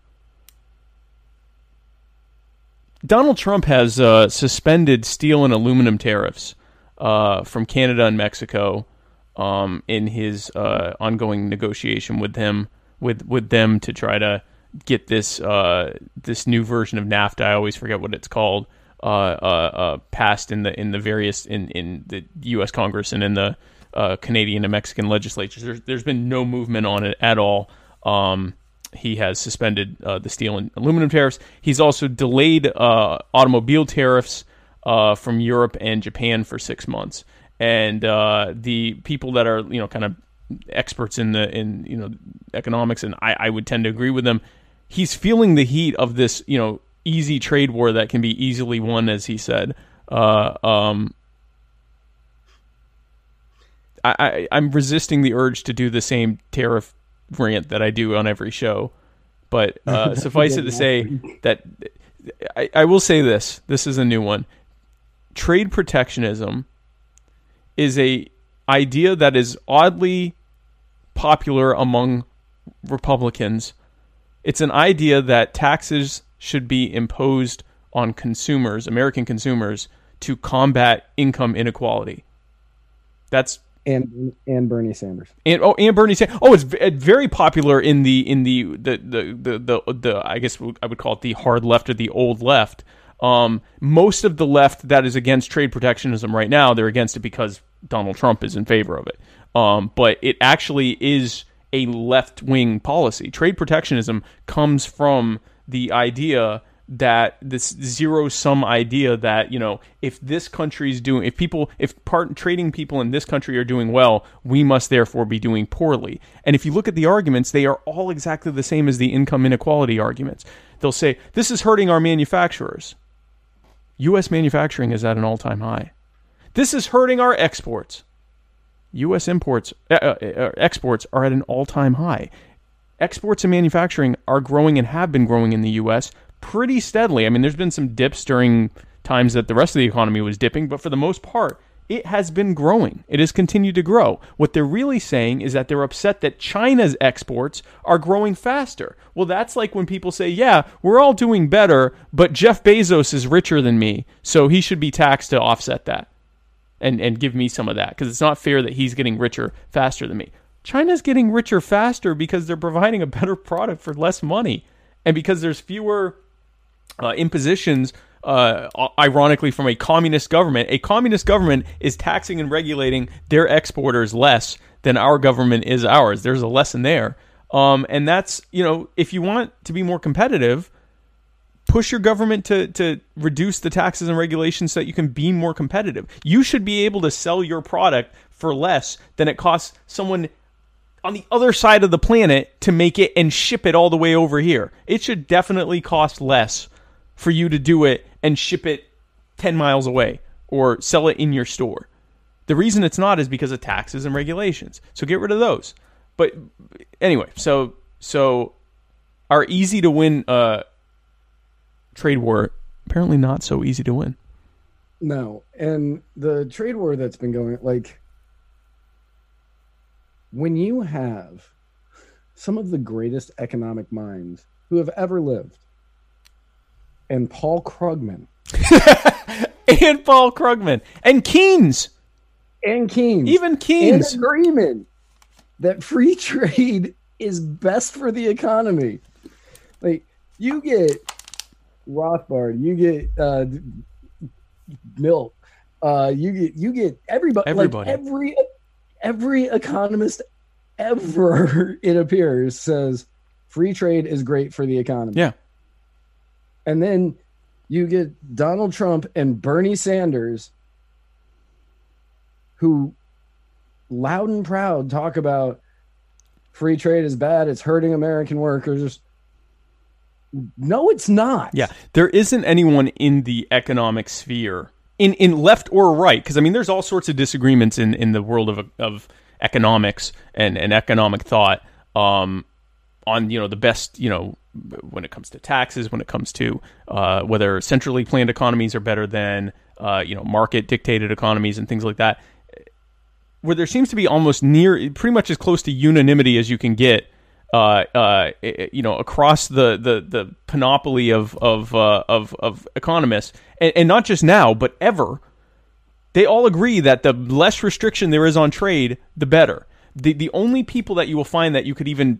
Speaker 4: Donald Trump has uh, suspended steel and aluminum tariffs uh, from Canada and Mexico um, in his uh, ongoing negotiation with them with with them to try to get this uh, this new version of NAFTA. I always forget what it's called. Uh, uh, uh, passed in the in the various in, in the U.S. Congress and in the uh, Canadian and Mexican legislatures. There's, there's been no movement on it at all. Um, he has suspended uh, the steel and aluminum tariffs. He's also delayed automobile tariffs from Europe and Japan for six months. And the people that are you know kind of experts in the in you know economics, and I, I would tend to agree with them. He's feeling the heat of this you know easy trade war that can be easily won, as he said. Uh, um, I, I, I'm resisting the urge to do the same tariff rant that I do on every show. But uh, suffice it to say that I, I will say this: this is a new one. Trade protectionism is a idea that is oddly popular among Republicans. It's an idea that taxes should be imposed on consumers, American consumers, to combat income inequality. That's
Speaker 3: and and Bernie Sanders.
Speaker 4: and oh, and Bernie Sanders. Oh, it's very popular in the in the the the the, the, the I guess I would call it the hard left or the old left. Um, most of the left that is against trade protectionism right now, they're against it because Donald Trump is in favor of it. Um, but it actually is a left wing policy. Trade protectionism comes from the idea that this zero sum idea that you know if this country is doing if people if part trading people in this country are doing well we must therefore be doing poorly. And if you look at the arguments they are all exactly the same as the income inequality arguments. They'll say this is hurting our manufacturers. US manufacturing is at an all-time high. This is hurting our exports US imports uh, uh, uh, exports are at an all-time high exports and manufacturing are growing and have been growing in the US pretty steadily. I mean, there's been some dips during times that the rest of the economy was dipping, but for the most part, it has been growing. It has continued to grow. What they're really saying is that they're upset that China's exports are growing faster. Well, that's like when people say, yeah, we're all doing better, but Jeff Bezos is richer than me, so he should be taxed to offset that and, and give me some of that because it's not fair that he's getting richer faster than me. China's getting richer faster because they're providing a better product for less money and because there's fewer uh, impositions, uh, ironically, from a communist government. A communist government is taxing and regulating their exporters less than our government is ours. There's a lesson there. Um, and that's, you know, if you want to be more competitive, push your government to, to reduce the taxes and regulations so that you can be more competitive. You should be able to sell your product for less than it costs someone on the other side of the planet to make it and ship it all the way over here. It should definitely cost less for you to do it and ship it 10 miles away or sell it in your store. The reason it's not is because of taxes and regulations. So get rid of those. But anyway, so so our easy to win uh, trade war apparently not so easy to win.
Speaker 3: No, and the trade war that's been going like when you have some of the greatest economic minds who have ever lived, and Paul Krugman
Speaker 4: and Paul Krugman and Keynes,
Speaker 3: and Keynes,
Speaker 4: even
Speaker 3: in
Speaker 4: Keynes.
Speaker 3: agreement that free trade is best for the economy. Like you get Rothbard, you get uh, Milk, uh, you get you get everybody,
Speaker 4: Everybody.
Speaker 3: like every every economist ever it appears says free trade is great for the economy.
Speaker 4: Yeah.
Speaker 3: And then you get Donald Trump and Bernie Sanders who loud and proud talk about free trade is bad, it's hurting American workers. No, it's not.
Speaker 4: Yeah, there isn't anyone in the economic sphere, in in left or right, because I mean, there's all sorts of disagreements in in the world of of economics and and economic thought. Um, on you know the best you know when it comes to taxes, when it comes to uh, whether centrally planned economies are better than uh, you know market dictated economies and things like that. Where there seems to be almost near, pretty much as close to unanimity as you can get uh, uh, you know, across the the, the panoply of of uh, of, of economists, and, and not just now, but ever, they all agree that the less restriction there is on trade, the better. The the only people that you will find that you could even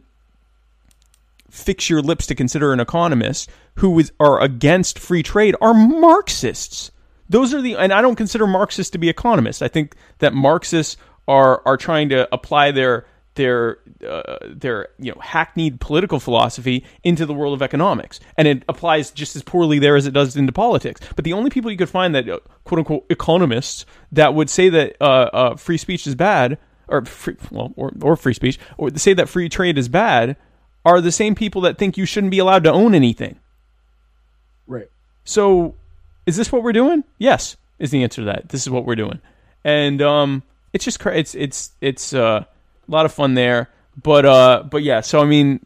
Speaker 4: fix your lips to consider an economist who is are against free trade are Marxists. Those are the and I don't consider Marxists to be economists. I think that Marxists are are trying to apply their their uh, their you know hackneyed political philosophy into the world of economics, and it applies just as poorly there as it does into politics. But the only people you could find that uh, quote unquote economists that would say that uh, uh, free speech is bad, or free, well, or, or free speech, or say that free trade is bad, are the same people that think you shouldn't be allowed to own anything.
Speaker 3: Right.
Speaker 4: So, is this what we're doing? Yes, is the answer to that. This is what we're doing, and um, it's just cra- it's it's it's uh, a lot of fun there. But uh, but yeah. So I mean,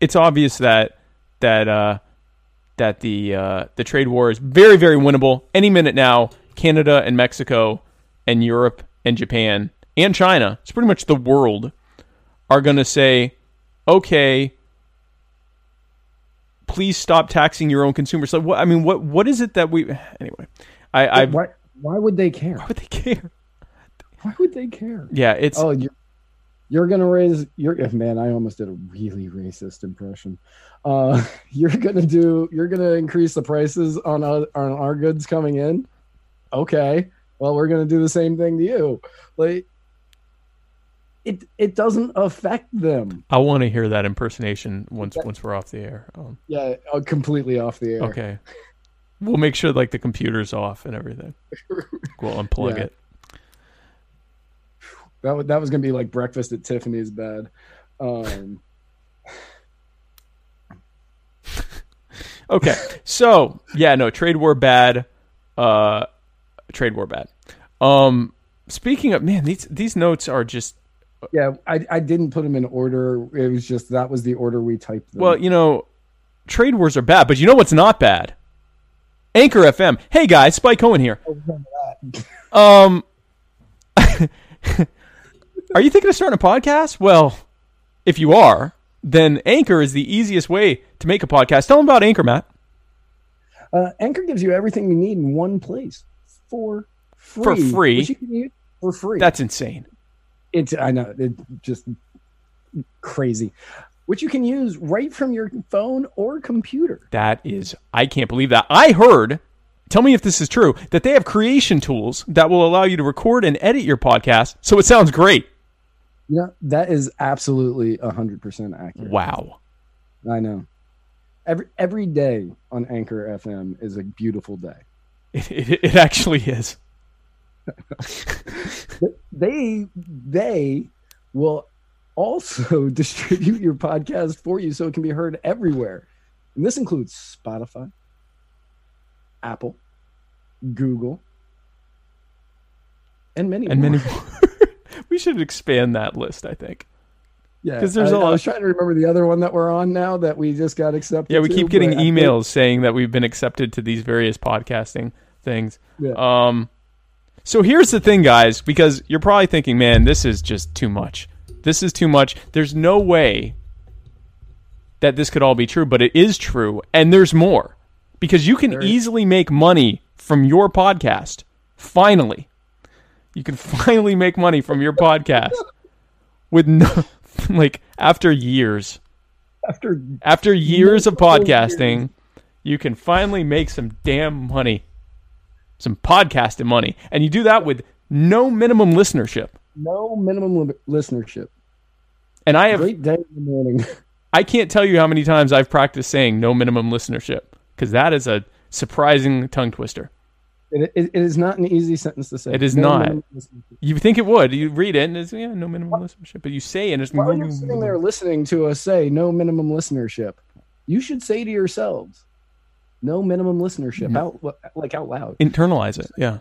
Speaker 4: it's obvious that that uh, that the uh, the trade war is very very winnable any minute now. Canada and Mexico and Europe and Japan and China. It's pretty much the world are going to say, okay, please stop taxing your own consumers. Like what? I mean, what what is it that we anyway? I I
Speaker 3: why why would they care?
Speaker 4: why would they care?
Speaker 3: Why would they care?
Speaker 4: Yeah, it's
Speaker 3: Oh, you're you're gonna raise your man. I almost did a really racist impression. Uh, you're gonna do. You're gonna increase the prices on our, on our goods coming in. Okay. Well, we're gonna do the same thing to you. Like it. It doesn't affect them.
Speaker 4: I want to hear that impersonation once once we're off the air. Um,
Speaker 3: Yeah, uh, completely off the air.
Speaker 4: okay, we'll make sure like the computer's off and everything. We'll unplug
Speaker 3: Yeah.
Speaker 4: it.
Speaker 3: That was that was gonna be like breakfast at Tiffany's bed. Um,
Speaker 4: Okay, so yeah, no trade war bad. Uh, trade war bad. Um, speaking of man, these these notes are just
Speaker 3: yeah, I I didn't put them in order. It was just that was the order we typed them.
Speaker 4: Well, you know, trade wars are bad, but you know what's not bad? Anchor FM. Hey guys, Spike Cohen here. Um, are you thinking of starting a podcast? Well, if you are, then Anchor is the easiest way to make a podcast. Tell them about Anchor, Matt.
Speaker 3: Uh, Anchor gives you everything you need in one place for free.
Speaker 4: For free?
Speaker 3: which you can use for free.
Speaker 4: That's insane.
Speaker 3: it's I know it just crazy, which you can use right from your phone or computer.
Speaker 4: That is, I can't believe that. I heard. Tell me if this is true. That they have creation tools that will allow you to record and edit your podcast, so it sounds great.
Speaker 3: Yeah, that is absolutely hundred percent accurate.
Speaker 4: Wow.
Speaker 3: I know. Every every day on Anchor FM is a beautiful day.
Speaker 4: It, it, it actually is.
Speaker 3: They they will also distribute your podcast for you so it can be heard everywhere. And this includes Spotify, Apple, Google, and many
Speaker 4: and
Speaker 3: more.
Speaker 4: many more. should expand that list. I think.
Speaker 3: Yeah,
Speaker 4: because there's
Speaker 3: I,
Speaker 4: a
Speaker 3: I
Speaker 4: lot-
Speaker 3: was trying to remember the other one that we're on now that we just got accepted.
Speaker 4: Yeah, we
Speaker 3: to,
Speaker 4: keep getting
Speaker 3: I think-
Speaker 4: emails saying that we've been accepted to these various podcasting things.
Speaker 3: Yeah.
Speaker 4: Um, so here's the thing, guys, because you're probably thinking, man, this is just too much. This is too much. There's no way that this could all be true, but it is true, and there's more because you can
Speaker 3: There-
Speaker 4: easily make money from your podcast. Finally, you can finally make money from your podcast with no, like after years
Speaker 3: after
Speaker 4: after years of podcasting, you can finally make some damn money, some podcasting money, and you do that with no minimum listenership.
Speaker 3: no minimum li- listenership.
Speaker 4: And I have,
Speaker 3: Great day in the morning.
Speaker 4: I can't tell you how many times I've practiced saying no minimum listenership because that is a surprising tongue twister.
Speaker 3: It, it, it is not an easy sentence to say.
Speaker 4: It is
Speaker 3: No
Speaker 4: not. You think it would? You read it and it's yeah, no minimum listenership, but you say it and it's
Speaker 3: While you're sitting there listening to us say no minimum listenership, you should say to yourselves, "No minimum listenership."
Speaker 4: Mhm.
Speaker 3: Out like out loud.
Speaker 4: internalize it. Yeah,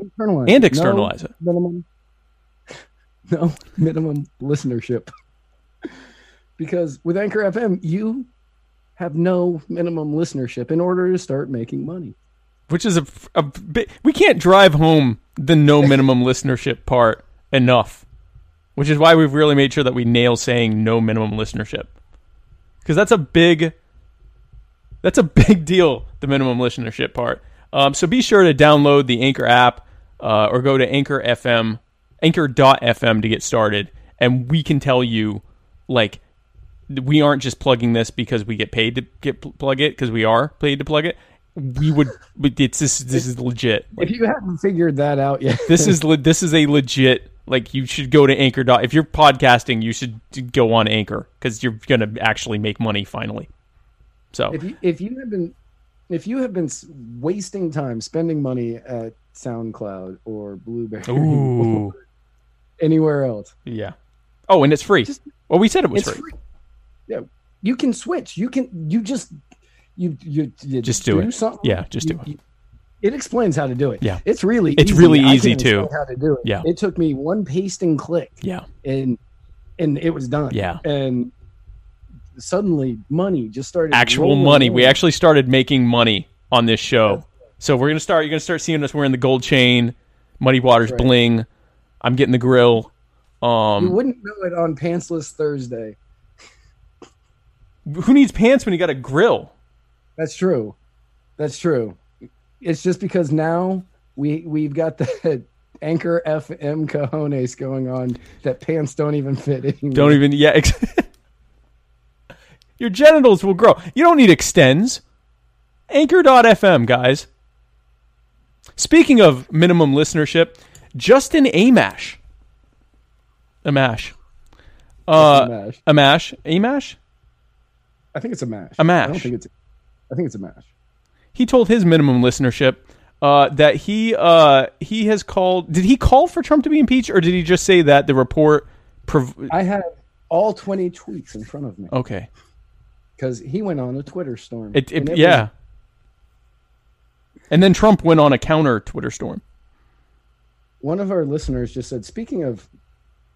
Speaker 3: Internalize
Speaker 4: and externalize
Speaker 3: no
Speaker 4: it.
Speaker 3: Minimum. No minimum listenership. because with Anchor FM, you have no minimum listenership in order to start making money.
Speaker 4: Which is a, a bit we can't drive home the no minimum listenership part enough which is why we've really made sure that we nail saying no minimum listenership. Because that's a big that's a big deal the minimum listenership part. Um, so be sure to download the anchor app uh, or go to anchor fm anchor.fm to get started and we can tell you like we aren't just plugging this because we get paid to get plug it because we are paid to plug it we would it's this this is legit.
Speaker 3: If you haven't figured that out yet,
Speaker 4: this is le- this is a legit like you should go to anchor dot if you're podcasting you should go on anchor because you're gonna actually make money finally. So.
Speaker 3: If you if you have been if you have been wasting time spending money at SoundCloud or Blubrry
Speaker 4: ooh.
Speaker 3: or anywhere else,
Speaker 4: yeah. Oh and it's free.
Speaker 3: Just-
Speaker 4: well we said it was free.
Speaker 3: free. Yeah, you can switch. You can you just you you, you
Speaker 4: Just do it.
Speaker 3: something.
Speaker 4: Yeah, just
Speaker 3: You-
Speaker 4: do it.
Speaker 3: you- it explains how to do it.
Speaker 4: Yeah.
Speaker 3: it's really
Speaker 4: It's
Speaker 3: easy.
Speaker 4: really easy, too.
Speaker 3: How to do it?
Speaker 4: Yeah.
Speaker 3: it took me one paste and click,
Speaker 4: yeah
Speaker 3: and and it was done.
Speaker 4: Yeah.
Speaker 3: and suddenly money just started.
Speaker 4: actual money we actually started making money on this show so we're gonna start you're gonna start seeing us wearing the gold chain muddy waters
Speaker 3: right.
Speaker 4: bling i'm getting the grill
Speaker 3: You
Speaker 4: um
Speaker 3: wouldn't know it on Pantsless Thursday.
Speaker 4: who needs pants when you got a grill
Speaker 3: That's true. That's true. It's just because now we we've got the anchor FM cojones going on that pants don't even fit anymore.
Speaker 4: Don't even yeah. Ex- Your genitals will grow. You don't need Extenze. Anchor.fm, guys. Speaking of minimum listenership, Justin Amash. Amash. Uh,
Speaker 3: mash.
Speaker 4: Amash. Amash?
Speaker 3: I think it's a mash.
Speaker 4: A mash.
Speaker 3: I don't think it's. I think it's a mash.
Speaker 4: He told his minimum listenership uh, that he uh, he has called. Did he call for Trump to be impeached, or did he just say that the report? Prov-
Speaker 3: I have all twenty tweets in front of me
Speaker 4: okay.
Speaker 3: because he went on a Twitter storm.
Speaker 4: It, it,
Speaker 3: And it
Speaker 4: yeah.
Speaker 3: was-
Speaker 4: And then Trump went on a counter Twitter storm.
Speaker 3: one of our listeners just said, "Speaking of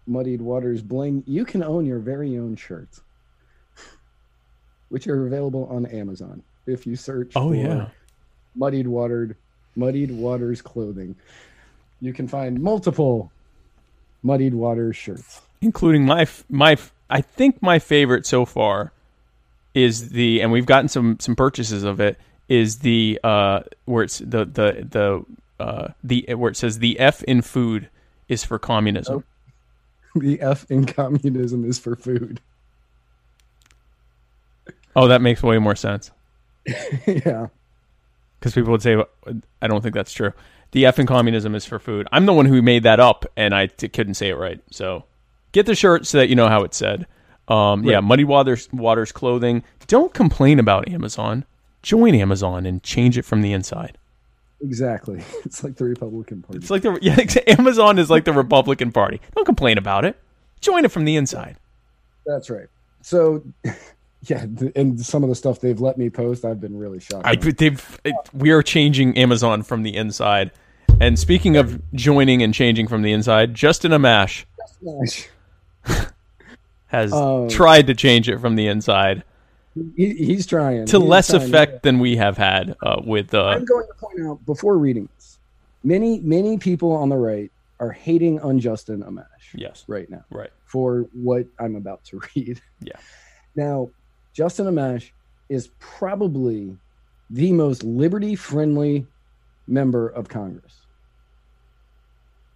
Speaker 3: muddied waters bling, you can own your very own shirts, which are available on Amazon if you search
Speaker 4: Oh,
Speaker 3: for
Speaker 4: yeah.
Speaker 3: muddied watered muddied waters clothing. You can find multiple muddied waters shirts.
Speaker 4: including my my I think my favorite so far is the and we've gotten some some purchases of it is the uh where it's the the the uh the where it says the F in food is for communism.
Speaker 3: The F in communism is for food.
Speaker 4: Oh, that makes way more sense
Speaker 3: yeah.
Speaker 4: because people would say I don't think that's true. The F in communism is for food. I'm the one who made that up and I t- couldn't say it right. So get the shirt so that you know how it's said. Um, Yeah, Muddy Waters Waters clothing. Don't complain about Amazon. Join Amazon and change it from the inside.
Speaker 3: Exactly. It's like the Republican Party.
Speaker 4: It's like the yeah, Amazon is like the Republican Party. Don't complain about it. Join it from the inside.
Speaker 3: That's right. So, yeah, and some of the stuff they've let me post, I've been really shocked.
Speaker 4: I they've it, we are changing Amazon from the inside. And speaking of joining and changing from the inside, Justin Amash.
Speaker 3: Gosh.
Speaker 4: has
Speaker 3: Um,
Speaker 4: tried to change it from the inside
Speaker 3: He, he's trying
Speaker 4: to
Speaker 3: He's
Speaker 4: less
Speaker 3: trying,
Speaker 4: effect than we have had uh, with uh,
Speaker 3: I'm going to point out before reading this, many many people on the right are hating on Justin Amash
Speaker 4: yes,
Speaker 3: right now
Speaker 4: right,
Speaker 3: for what I'm about to read.
Speaker 4: Yeah.
Speaker 3: Now, Justin Amash is probably the most liberty friendly member of Congress.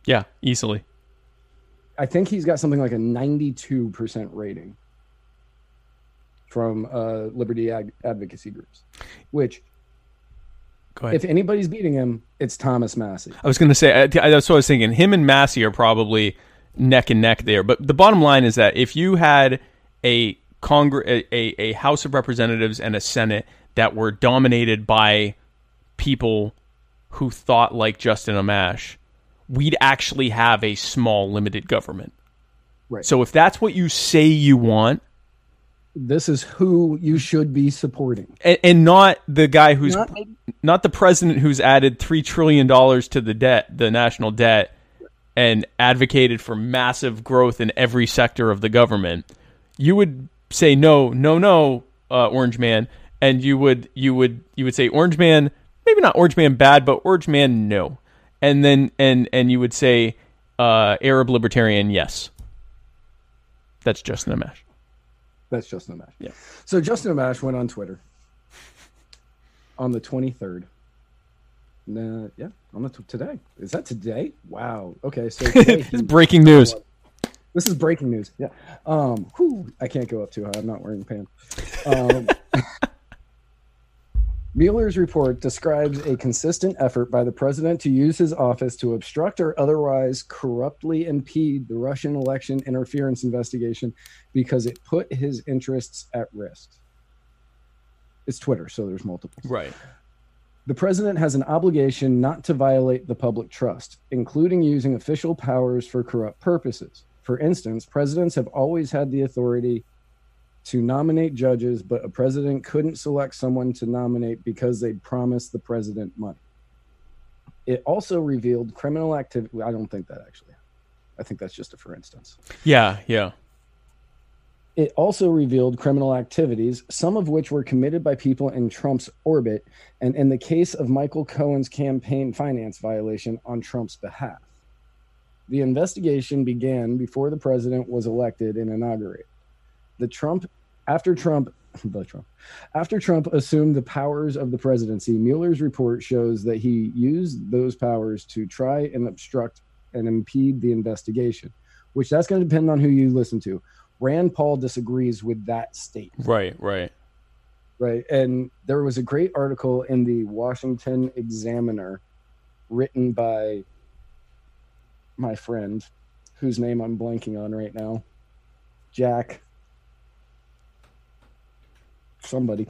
Speaker 4: yeah, easily.
Speaker 3: I think he's got something like a 92% rating from uh, liberty advocacy groups, which, if anybody's beating him, it's Thomas Massie.
Speaker 4: I was going to say I, I- that's what I was thinking. Him and Massey are probably neck and neck there. But the bottom line is that if you had a Congress, a, a, a House of Representatives and a Senate that were dominated by people who thought like Justin Amash, we'd actually have a small, limited government.
Speaker 3: Right.
Speaker 4: So if that's what you say you want,
Speaker 3: This is who you should be supporting.
Speaker 4: and, and not the guy who's
Speaker 3: Not-
Speaker 4: not the president who's added three trillion dollars to the debt, the national debt, and advocated for massive growth in every sector of the government, you would say no, no, no, uh, Orange Man, and you would you would you would say Orange Man, maybe not Orange Man bad, but Orange Man no, and then and and you would say uh, Arab Libertarian yes. That's Justin Amash.
Speaker 3: That's Justin Amash.
Speaker 4: Yeah.
Speaker 3: So Justin Amash went on Twitter on the 23rd. Nah, yeah, on the t- today. Is that today? Wow. Okay, so today he-
Speaker 4: breaking news.
Speaker 3: This is breaking news. Yeah. Um, whew, I can't go up too high. I'm not wearing pants. Um, Mueller's report describes a consistent effort by the president to use his office to obstruct or otherwise corruptly impede the Russian election interference investigation because it put his interests at risk. It's Twitter, so there's multiple.
Speaker 4: Right.
Speaker 3: The president has an obligation not to violate the public trust, including using official powers for corrupt purposes. For instance, presidents have always had the authority to nominate judges, but a president couldn't select someone to nominate because they'd promised the president money. It also revealed criminal activity. I don't think that actually. I think that's just a for instance.
Speaker 4: Yeah. Yeah.
Speaker 3: It also revealed criminal activities, some of which were committed by people in Trump's orbit, and in the case of Michael Cohen's campaign finance violation on Trump's behalf. The investigation began before the president was elected and inaugurated. The Trump, after Trump, the Trump, after Trump assumed the powers of the presidency, Mueller's report shows that he used those powers to try and obstruct and impede the investigation, which that's going to depend on who you listen to. Rand Paul disagrees with that statement,
Speaker 4: Right. Right.
Speaker 3: right? And there was a great article in the Washington Examiner written by my friend, whose name I'm blanking on right now, Jack. Somebody,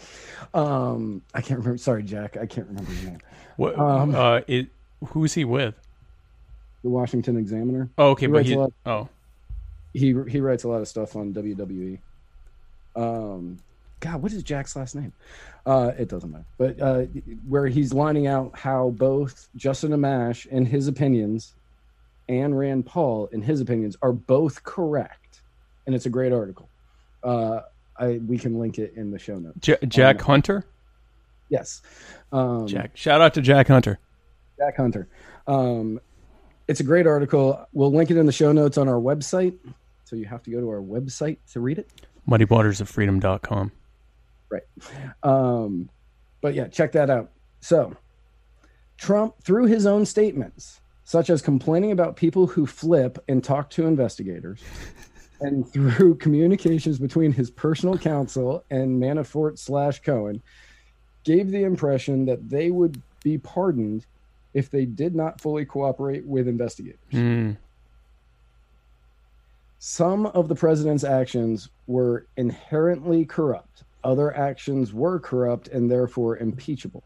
Speaker 3: um, I can't remember. Sorry, Jack, I can't remember his name.
Speaker 4: What?
Speaker 3: Um,
Speaker 4: uh, it, who's he with?
Speaker 3: The Washington Examiner.
Speaker 4: Oh, okay,
Speaker 3: He
Speaker 4: but he.
Speaker 3: lot-
Speaker 4: Oh,
Speaker 3: he he writes a lot of stuff on WWE. Um, God, what is Jack's last name? Uh, it doesn't matter. But uh, where he's lining out how both Justin Amash, in his opinions, and Rand Paul, in his opinions, are both correct, and it's a great article. Uh, I we can link it in the show notes.
Speaker 4: J- Jack Hunter.
Speaker 3: Yes, um,
Speaker 4: Jack. Shout out to Jack Hunter.
Speaker 3: Jack Hunter. Um, it's a great article. We'll link it in the show notes on our website. So you have to go to our website to read it.
Speaker 4: MuddyWatersOfFreedom.com.
Speaker 3: Right. Um, but yeah, check that out. So, Trump, through his own statements, such as complaining about people who flip and talk to investigators, and through communications between his personal counsel and Manafort slash Cohen, gave the impression that they would be pardoned if they did not fully cooperate with investigators.
Speaker 4: Mm,
Speaker 3: Some of the president's actions were inherently corrupt. Other actions were corrupt and therefore impeachable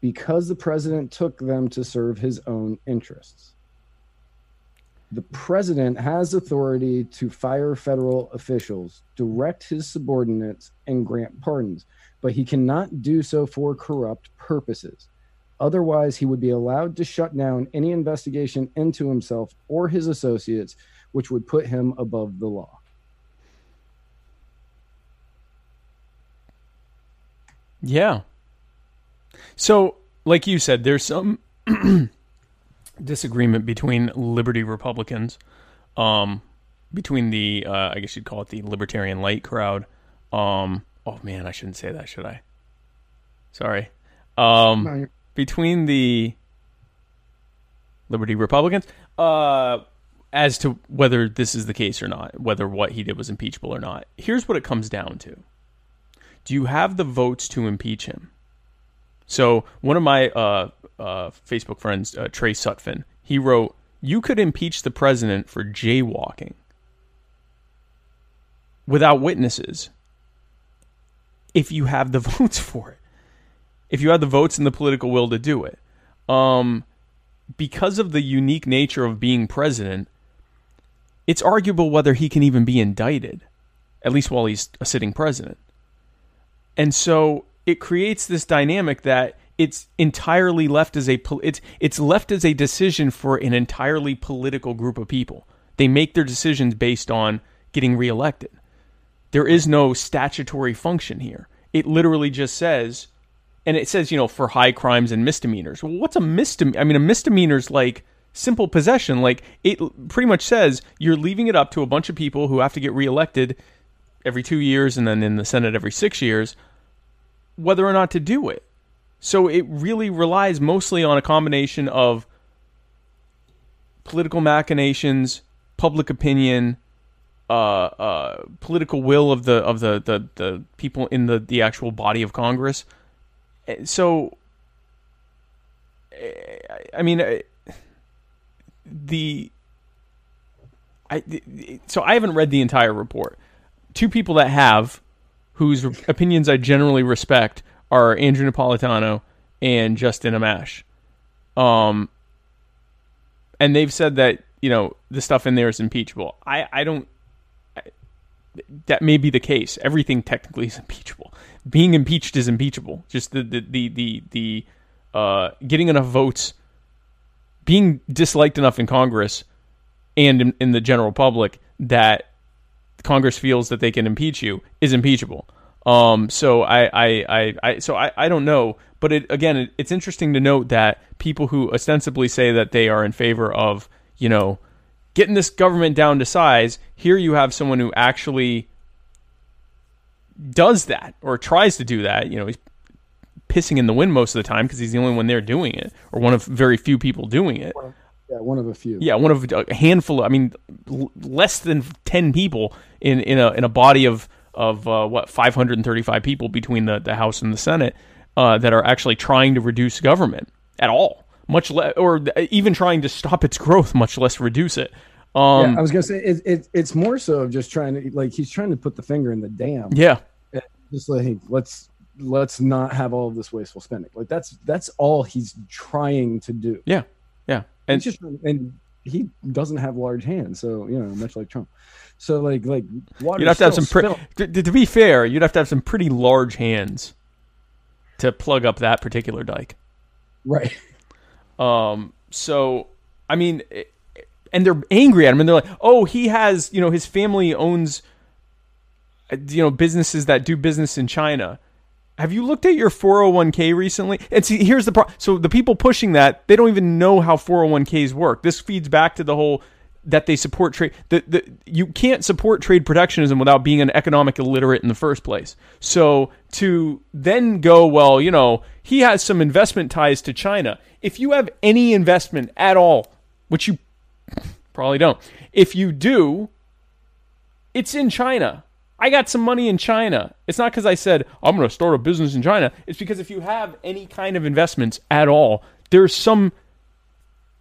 Speaker 3: because the president took them to serve his own interests. The president has authority to fire federal officials, direct his subordinates, and grant pardons, but he cannot do so for corrupt purposes. Otherwise, he would be allowed to shut down any investigation into himself or his associates, which would put him above the law.
Speaker 4: Yeah. So, like you said, there's some disagreement between liberty Republicans, um, between the uh, I guess you'd call it the libertarian light crowd. Um, oh man, I shouldn't say that, should I? Sorry. Um,
Speaker 3: No,
Speaker 4: between the liberty Republicans, uh, as to whether this is the case or not, whether what he did was impeachable or not. Here's what it comes down to: Do you have the votes to impeach him? So one of my uh, uh, Facebook friends, uh, Trey Sutphin, he wrote, "You could impeach the president for jaywalking without witnesses if you have the votes for it. If you have the votes and the political will to do it." Um, because of the unique nature of being president, it's arguable whether he can even be indicted, at least while he's a sitting president. And so it creates this dynamic that it's entirely left as a it's it's left as a decision for an entirely political group of people. They make their decisions based on getting reelected. There is no statutory function here. It literally just says and it says, you know, for high crimes and misdemeanors. Well, what's a misdemeanor? I mean, a misdemeanor's like simple possession. Like it pretty much says you're leaving it up to a bunch of people who have to get reelected every two years and then in the Senate every six years whether or not to do it. So it really relies mostly on a combination of political machinations, public opinion, uh, uh, political will of the of the, the, the people in the, the actual body of Congress. Eh, So, eh, I mean, eh, the I so I haven't read the entire report. Two people that have, whose opinions I generally respect, are Andrew Napolitano and Justin Amash. Um, and they've said that you know the stuff in there is impeachable. I I don't. That may be the case. Everything technically is impeachable. Being impeached is impeachable. Just the the the the, the uh, getting enough votes, being disliked enough in Congress and in, in the general public that Congress feels that they can impeach you is impeachable. Um, so I, I, I, I so I, I don't know, but it again, it, it's interesting to note that people who ostensibly say that they are in favor of, you know, getting this government down to size, here you have someone who actually does that or tries to do that. You know, he's pissing in the wind most of the time because he's the only one there doing it, or one of very few people doing it.
Speaker 3: Yeah, one of a few.
Speaker 4: Yeah, one of a handful. Of, I mean, l- less than ten people in in a in a body of of uh, what 535 people between the the House and the Senate uh, that are actually trying to reduce government at all, much less, or even trying to stop its growth, much less reduce it. Um,
Speaker 3: yeah, I was gonna say it, it, it's more so of just trying to like he's trying to put the finger in the dam.
Speaker 4: yeah,
Speaker 3: Just like let's let's not have all of this wasteful spending. Like that's that's all he's trying to do.
Speaker 4: yeah, yeah, and
Speaker 3: just and he doesn't have large hands, so you know, much like Trump. So like like water.
Speaker 4: you'd have to have some. Pre- to, to be fair, you'd have to have some pretty large hands to plug up that particular dike.
Speaker 3: right.
Speaker 4: Um, so I mean, eh, and they're angry at him, and they're like, "Oh, he has, you know, his family owns, uh, you know, businesses that do business in China." Have you looked at your 401k recently? And see, here's the problem. So the people pushing that, they don't even know how 401ks work. This feeds back to the whole that they support trade. The, the, you can't support trade protectionism without being an economic illiterate in the first place. So to then go, well, you know, he has some investment ties to China. If you have any investment at all, which you probably don't, if you do, it's in China. I got some money in China. It's not because I said I'm going to start a business in China. It's because if you have any kind of investments at all, there's some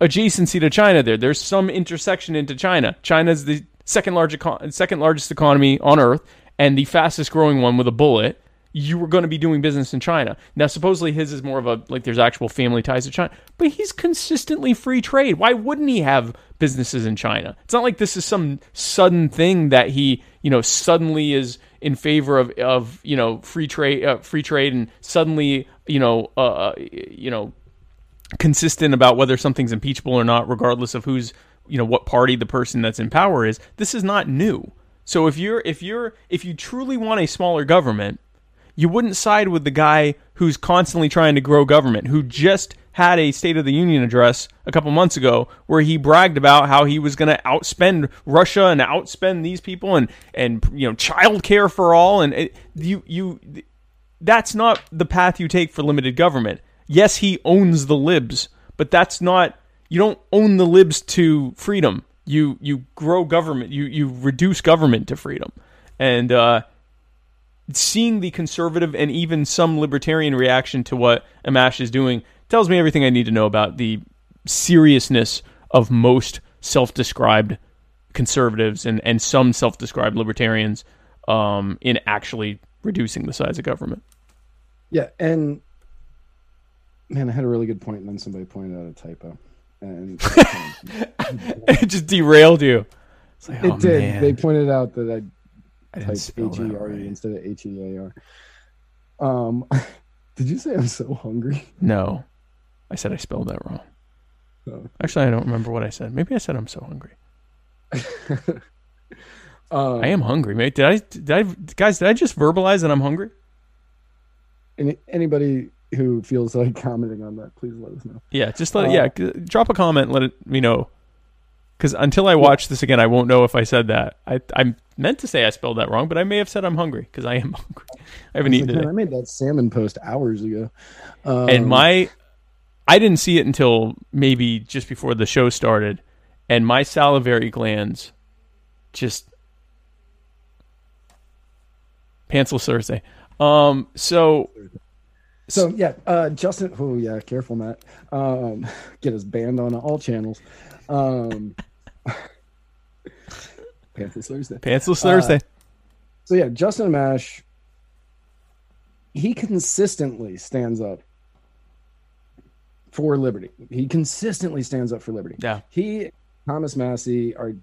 Speaker 4: adjacency to China there. There's some intersection into China. China's the second largest second largest economy on earth and the fastest growing one with a bullet. You were going to be doing business in China. Now, supposedly his is more of a like there's actual family ties to China, but he's consistently free trade. Why wouldn't he have businesses in China? It's not like this is some sudden thing that he you know suddenly is in favor of of you know free trade uh, free trade and suddenly you know uh, you know consistent about whether something's impeachable or not, regardless of who's you know what party the person that's in power is. This is not new. So if you're if you're if you truly want a smaller government, you wouldn't side with the guy who's constantly trying to grow government, who just had a State of the Union address a couple months ago where he bragged about how he was going to outspend Russia and outspend these people and and you know child care for all and it, you you that's not the path you take for limited government. Yes, he owns the libs, but that's not you don't own the libs to freedom. You you grow government. You you reduce government to freedom, and uh, seeing the conservative and even some libertarian reaction to what Amash is doing tells me everything I need to know about the seriousness of most self-described conservatives and and some self-described libertarians um, in actually reducing the size of government.
Speaker 3: Yeah, and man, I had a really good point, and then somebody pointed out a typo, and
Speaker 4: it just derailed you. Like,
Speaker 3: it
Speaker 4: oh,
Speaker 3: did.
Speaker 4: man,
Speaker 3: They pointed out that I
Speaker 4: I didn't
Speaker 3: typed
Speaker 4: spell
Speaker 3: H E R E instead of H E A R. Um, did you say I'm so hungry?
Speaker 4: No, I said I spelled that wrong.
Speaker 3: Oh.
Speaker 4: Actually, I don't remember what I said. Maybe I said I'm so hungry.
Speaker 3: Um,
Speaker 4: I am hungry, mate. Did I? Did I? Guys, did I just verbalize that I'm hungry?
Speaker 3: Any, anybody who feels like commenting on that, please let us know.
Speaker 4: Yeah, just let
Speaker 3: Uh.
Speaker 4: Yeah, drop a comment. Let it me know. Because until I watch this again, I won't know if I said that. I I meant to say I spelled that wrong, but I may have said I'm hungry because I am hungry. I haven't
Speaker 3: It's
Speaker 4: eaten
Speaker 3: like. I made that salmon post hours ago. Um,
Speaker 4: and my I didn't see it until maybe just before the show started, and my salivary glands just pantsless Thursday. Um, so
Speaker 3: So yeah, uh, Justin. Oh yeah, careful, Matt. Um, get us banned on all channels. Um, Panthers Thursday.
Speaker 4: pantsless
Speaker 3: Uh,
Speaker 4: Thursday.
Speaker 3: So yeah, Justin Amash. He consistently stands up for liberty. He consistently stands up for liberty.
Speaker 4: yeah,
Speaker 3: He, Thomas Massie, are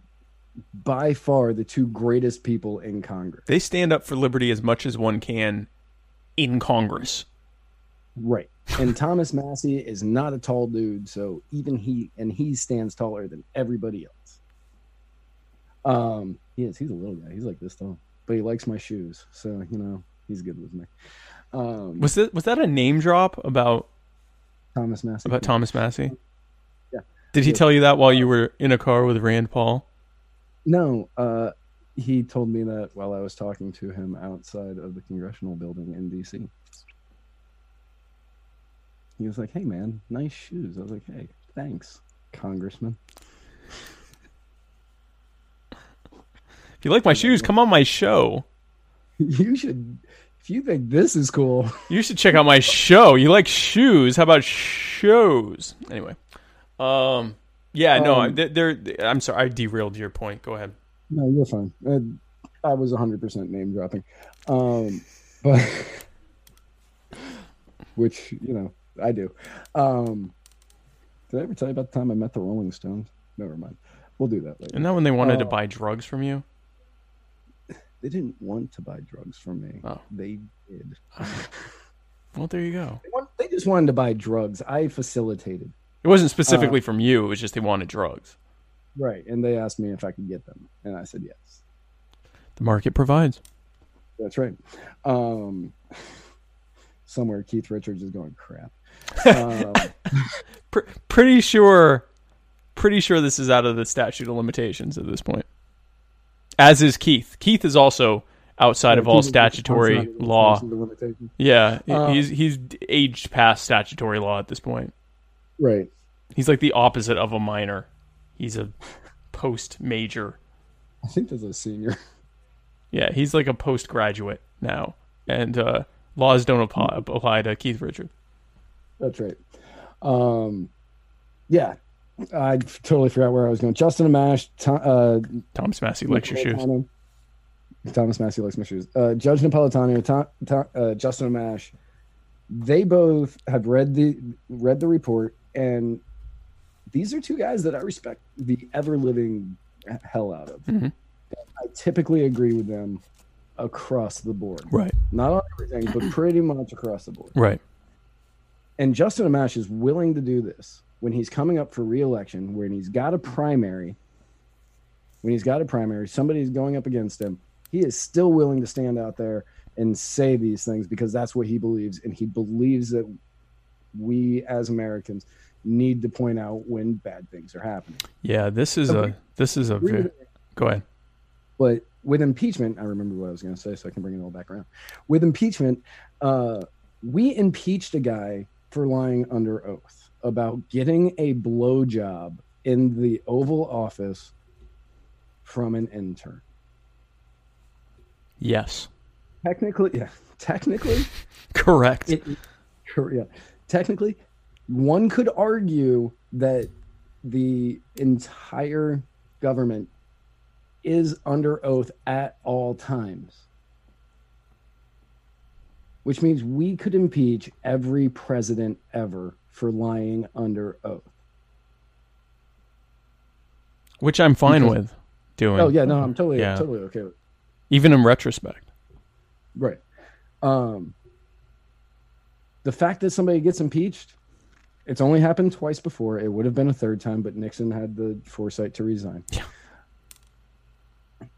Speaker 3: by far the two greatest people in Congress.
Speaker 4: they stand up for liberty as much as one can in Congress.
Speaker 3: Right. And Thomas Massie is not a tall dude, so even he and he stands taller than everybody else. Um, he is. He's a little guy. He's like this tall, but he likes my shoes, so you know he's good with me. Um,
Speaker 4: Was that was that a name drop about
Speaker 3: Thomas Massie?
Speaker 4: about Thomas Massie?
Speaker 3: Yeah.
Speaker 4: Did he
Speaker 3: Yeah.
Speaker 4: tell you that while you were in a car with Rand Paul?
Speaker 3: No, uh, he told me that while I was talking to him outside of the congressional building in D.C. He was like, "Hey, man, nice shoes." I was like, "Hey, thanks, Congressman."
Speaker 4: If you like my shoes, come on my show.
Speaker 3: You should, if you think this is cool.
Speaker 4: You should check out my show. You like shoes? How about shows? Anyway, um, yeah, no,
Speaker 3: Um,
Speaker 4: they're, they're. I'm sorry, I derailed your point. Go ahead.
Speaker 3: No, you're fine. Uh, I was 100% name dropping. Um, but which, you know, I do. Um, did I ever tell you about the time I met the Rolling Stones? Never mind. We'll do that later.
Speaker 4: Isn't that when they wanted to
Speaker 3: Oh.
Speaker 4: buy drugs from you?
Speaker 3: They didn't want to buy drugs from me.
Speaker 4: Oh.
Speaker 3: They did.
Speaker 4: Well, there you go.
Speaker 3: They, want, they just wanted to buy drugs. I facilitated.
Speaker 4: It wasn't specifically from you. It was just they wanted drugs.
Speaker 3: Right. And they asked me if I could get them. And I said yes.
Speaker 4: The market provides.
Speaker 3: That's right. Um, somewhere Keith Richards is going crap. Um,
Speaker 4: Pr- pretty sure, pretty sure this is out of the statute of limitations at this point. As is Keith. Keith is also outside of all statutory
Speaker 3: outside
Speaker 4: law.
Speaker 3: statute of limitations.
Speaker 4: Yeah,
Speaker 3: Uh,
Speaker 4: he's he's aged past statutory law at this point.
Speaker 3: Right.
Speaker 4: He's like the opposite of a minor. He's a post major.
Speaker 3: I think there's a senior.
Speaker 4: Yeah, he's like a postgraduate now, and uh, laws don't apply, apply to Keith Richard.
Speaker 3: That's right. Um, yeah, I totally forgot where I was going. Justin Amash, Tom, uh,
Speaker 4: Thomas Massie likes your shoes.
Speaker 3: Thomas Massie likes my shoes. Uh, Judge Napolitano, Tom, Tom, uh, Justin Amash. They both have read the read the report, and these are two guys that I respect the ever living hell out of.
Speaker 4: Mhm.
Speaker 3: I typically agree with them across the board,
Speaker 4: Right,
Speaker 3: not on everything, but pretty much across the board.
Speaker 4: right.
Speaker 3: And Justin Amash is willing to do this when he's coming up for reelection, when he's got a primary, when he's got a primary, somebody's going up against him. He is still willing to stand out there and say these things because that's what he believes and he believes that we as Americans need to point out when bad things are happening.
Speaker 4: Yeah, this is
Speaker 3: Okay.
Speaker 4: a this is a very, go ahead.
Speaker 3: But with impeachment, I remember what I was going to say, so I can bring it all back around. With impeachment, uh, we impeached a guy for lying under oath about getting a blowjob in the Oval Office from an intern.
Speaker 4: Yes,
Speaker 3: Technically, yeah, technically,
Speaker 4: correct.
Speaker 3: it, yeah, technically, one could argue that the entire government is under oath at all times. Which means we could impeach every president ever for lying under oath.
Speaker 4: Which I'm fine
Speaker 3: Because-
Speaker 4: with doing.
Speaker 3: Oh yeah, no, I'm totally
Speaker 4: Yeah.
Speaker 3: totally okay with
Speaker 4: Even in retrospect.
Speaker 3: Right. Um the fact that somebody gets impeached, it's only happened twice before. It would have been a third time, but Nixon had the foresight to resign.
Speaker 4: Yeah.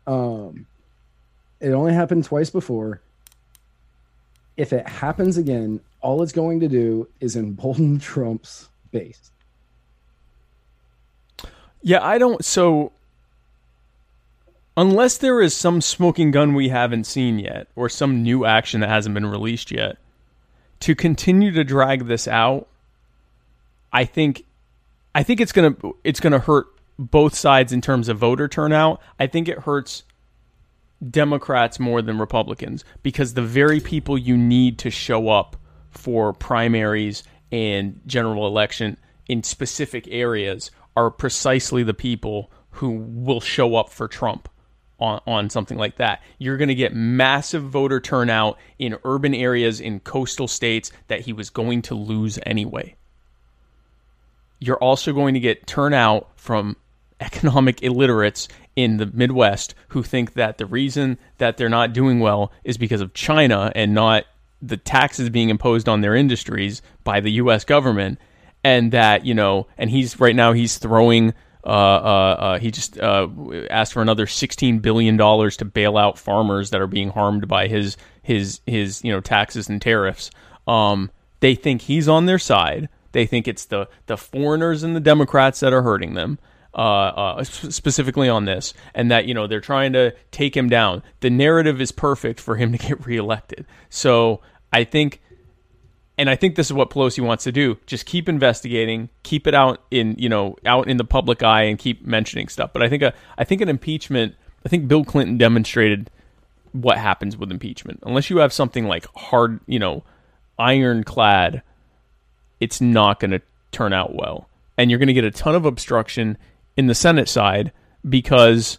Speaker 3: Um it only happened twice before. If it happens again, all it's going to do is embolden Trump's base.
Speaker 4: Yeah, I don't. So, unless there is some smoking gun we haven't seen yet, or some new action that hasn't been released yet, to continue to drag this out, I think, I think it's gonna it's gonna hurt both sides in terms of voter turnout. I think it hurts Democrats more than Republicans because the very people you need to show up for primaries and general election in specific areas are precisely the people who will show up for Trump on, on something like that. You're going to get massive voter turnout in urban areas in coastal states that he was going to lose anyway. You're also going to get turnout from economic illiterates in the Midwest who think that the reason that they're not doing well is because of China and not the taxes being imposed on their industries by the U.S. government, and that you know, and he's right now he's throwing. Uh, uh, uh, he just uh, asked for another sixteen billion dollars to bail out farmers that are being harmed by his his his you know taxes and tariffs. Um, they think he's on their side. They think it's the the foreigners and the Democrats that are hurting them. Uh, uh, specifically on this, and that you know they're trying to take him down. The narrative is perfect for him to get reelected. So I think, and I think this is what Pelosi wants to do: just keep investigating, keep it out in you know out in the public eye, and keep mentioning stuff. But I think a I think an impeachment. I think Bill Clinton demonstrated what happens with impeachment. Unless you have something like hard, you know, ironclad, it's not going to turn out well. And you're going to get a ton of obstruction in the Senate side because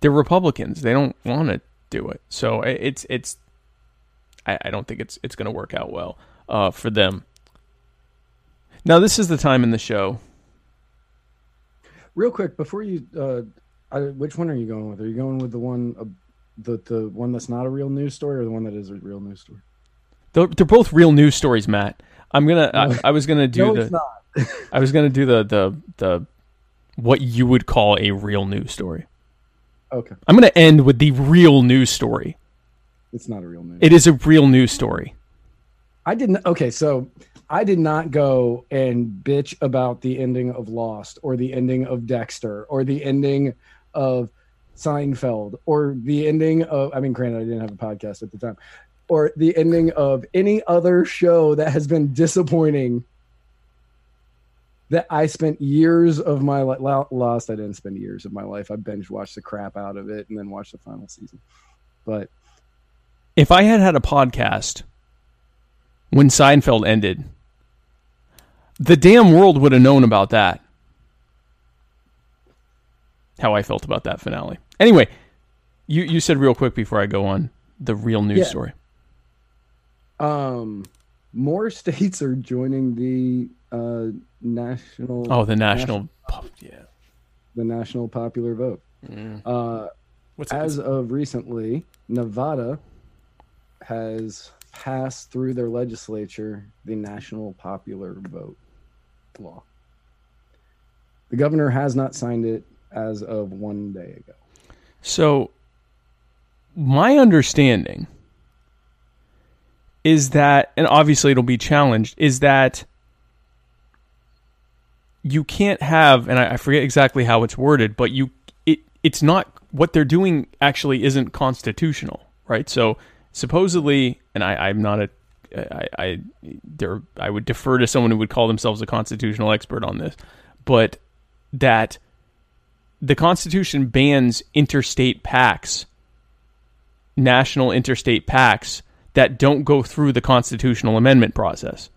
Speaker 4: they're Republicans. They don't want to do it. So it's it's I, I don't think it's it's going to work out well uh, for them. Now this is the time in the show.
Speaker 3: Real quick, before you, uh, I, which one are you going with? Are you going with the one, uh, the the one that's not a real news story, or the one that is a real news story?
Speaker 4: They're, they're both real news stories, Matt. I'm gonna. I, I was gonna do
Speaker 3: no,
Speaker 4: the.
Speaker 3: it's not.
Speaker 4: I was gonna do the the the what you would call a real news story.
Speaker 3: Okay,
Speaker 4: I'm gonna end with the real news story.
Speaker 3: it's not a real news.
Speaker 4: It is a real news story.
Speaker 3: I didn't. Okay, so I did not go and bitch about the ending of Lost or the ending of Dexter or the ending of Seinfeld or the ending of. I mean, granted, I didn't have a podcast at the time, or the ending of any other show that has been disappointing. That I spent years of my life lost. I didn't spend years of my life. I binge watched the crap out of it and then watched the final season. But
Speaker 4: If I had had a podcast when Seinfeld ended, the damn world would have known about that. How I felt about that finale. Anyway, you you said real quick before I go on the real news
Speaker 3: Yeah.
Speaker 4: story.
Speaker 3: um, more states are joining the uh, national.
Speaker 4: Oh, the national. Yeah.
Speaker 3: the national popular vote. Uh,
Speaker 4: What's
Speaker 3: as of recently, Nevada has passed through their legislature the national popular vote law. The governor has not signed it as of one day ago.
Speaker 4: So, my understanding is that, and obviously it'll be challenged, is that you can't have, and I, I forget exactly how it's worded, but you it it's not what they're doing actually isn't constitutional, right? So supposedly, and I, I'm not a I, I there I would defer to someone who would call themselves a constitutional expert on this, but that the Constitution bans interstate pacts, national interstate pacts that don't go through the constitutional amendment process.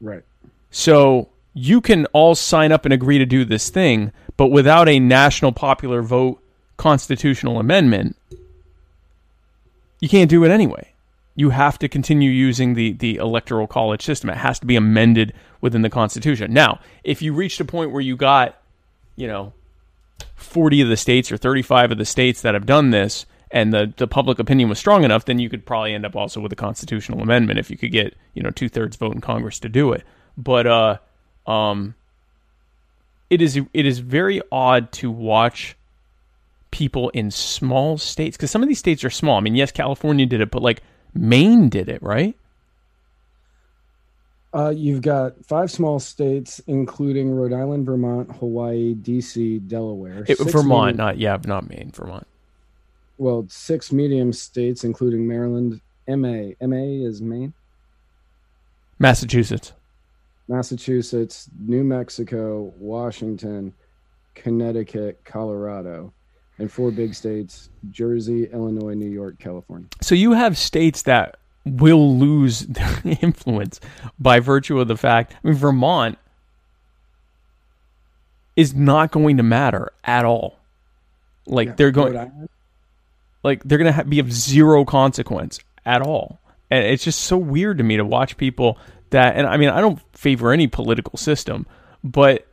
Speaker 3: Right.
Speaker 4: So you can all sign up and agree to do this thing, but without a national popular vote constitutional amendment, you can't do it anyway. You have to continue using the, the electoral college system. It has to be amended within the Constitution. Now, if you reached a point where you got, you know, 40 of the states or 35 of the states that have done this and the, the public opinion was strong enough, then you could probably end up also with a constitutional amendment if you could get, you know, two thirds vote in Congress to do it. But uh, um, it is it is very odd to watch people in small states because some of these states are small. I mean, yes, California did it, but like Maine did it, right?
Speaker 3: Uh, you've got five small states, including Rhode Island, Vermont, Hawaii, D.C., Delaware.
Speaker 4: It, Vermont,
Speaker 3: medium-
Speaker 4: not yeah, not Maine, Vermont.
Speaker 3: well, six medium states, including Maryland. MA. MA is Maine.
Speaker 4: Massachusetts.
Speaker 3: Massachusetts, New Mexico, Washington, Connecticut, Colorado, and four big states Jersey, Illinois, New York, California.
Speaker 4: So you have states that will lose their influence by virtue of the fact. I mean, Vermont is not going to matter at all. Like they're going, like they're going to ha- be of zero consequence at all. And it's just so weird to me to watch people that and I mean I don't favor any political system, but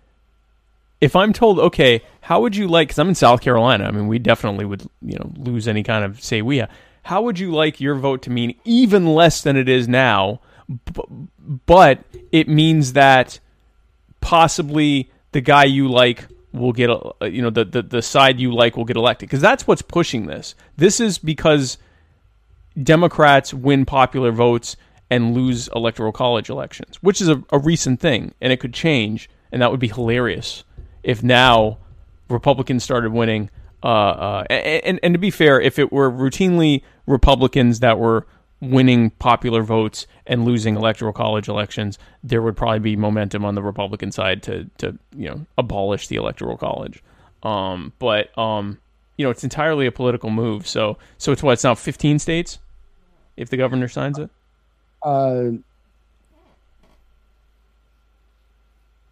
Speaker 4: if I'm told, okay, how would you like cuz I'm in South Carolina, I mean we definitely would, you know, lose any kind of say we how would you like your vote to mean even less than it is now, b- but it means that possibly the guy you like will get a you know the, the the side you like will get elected because that's what's pushing this. This is because Democrats win popular votes and lose electoral college elections, which is a, a recent thing and it could change and that would be hilarious if now Republicans started winning. Uh, uh, and, and to be fair, if it were routinely Republicans that were winning popular votes and losing electoral college elections, there would probably be momentum on the Republican side to to you know abolish the electoral college. Um, but um, you know it's entirely a political move. So so it's what it's now 15 states if the governor signs it.
Speaker 3: Uh,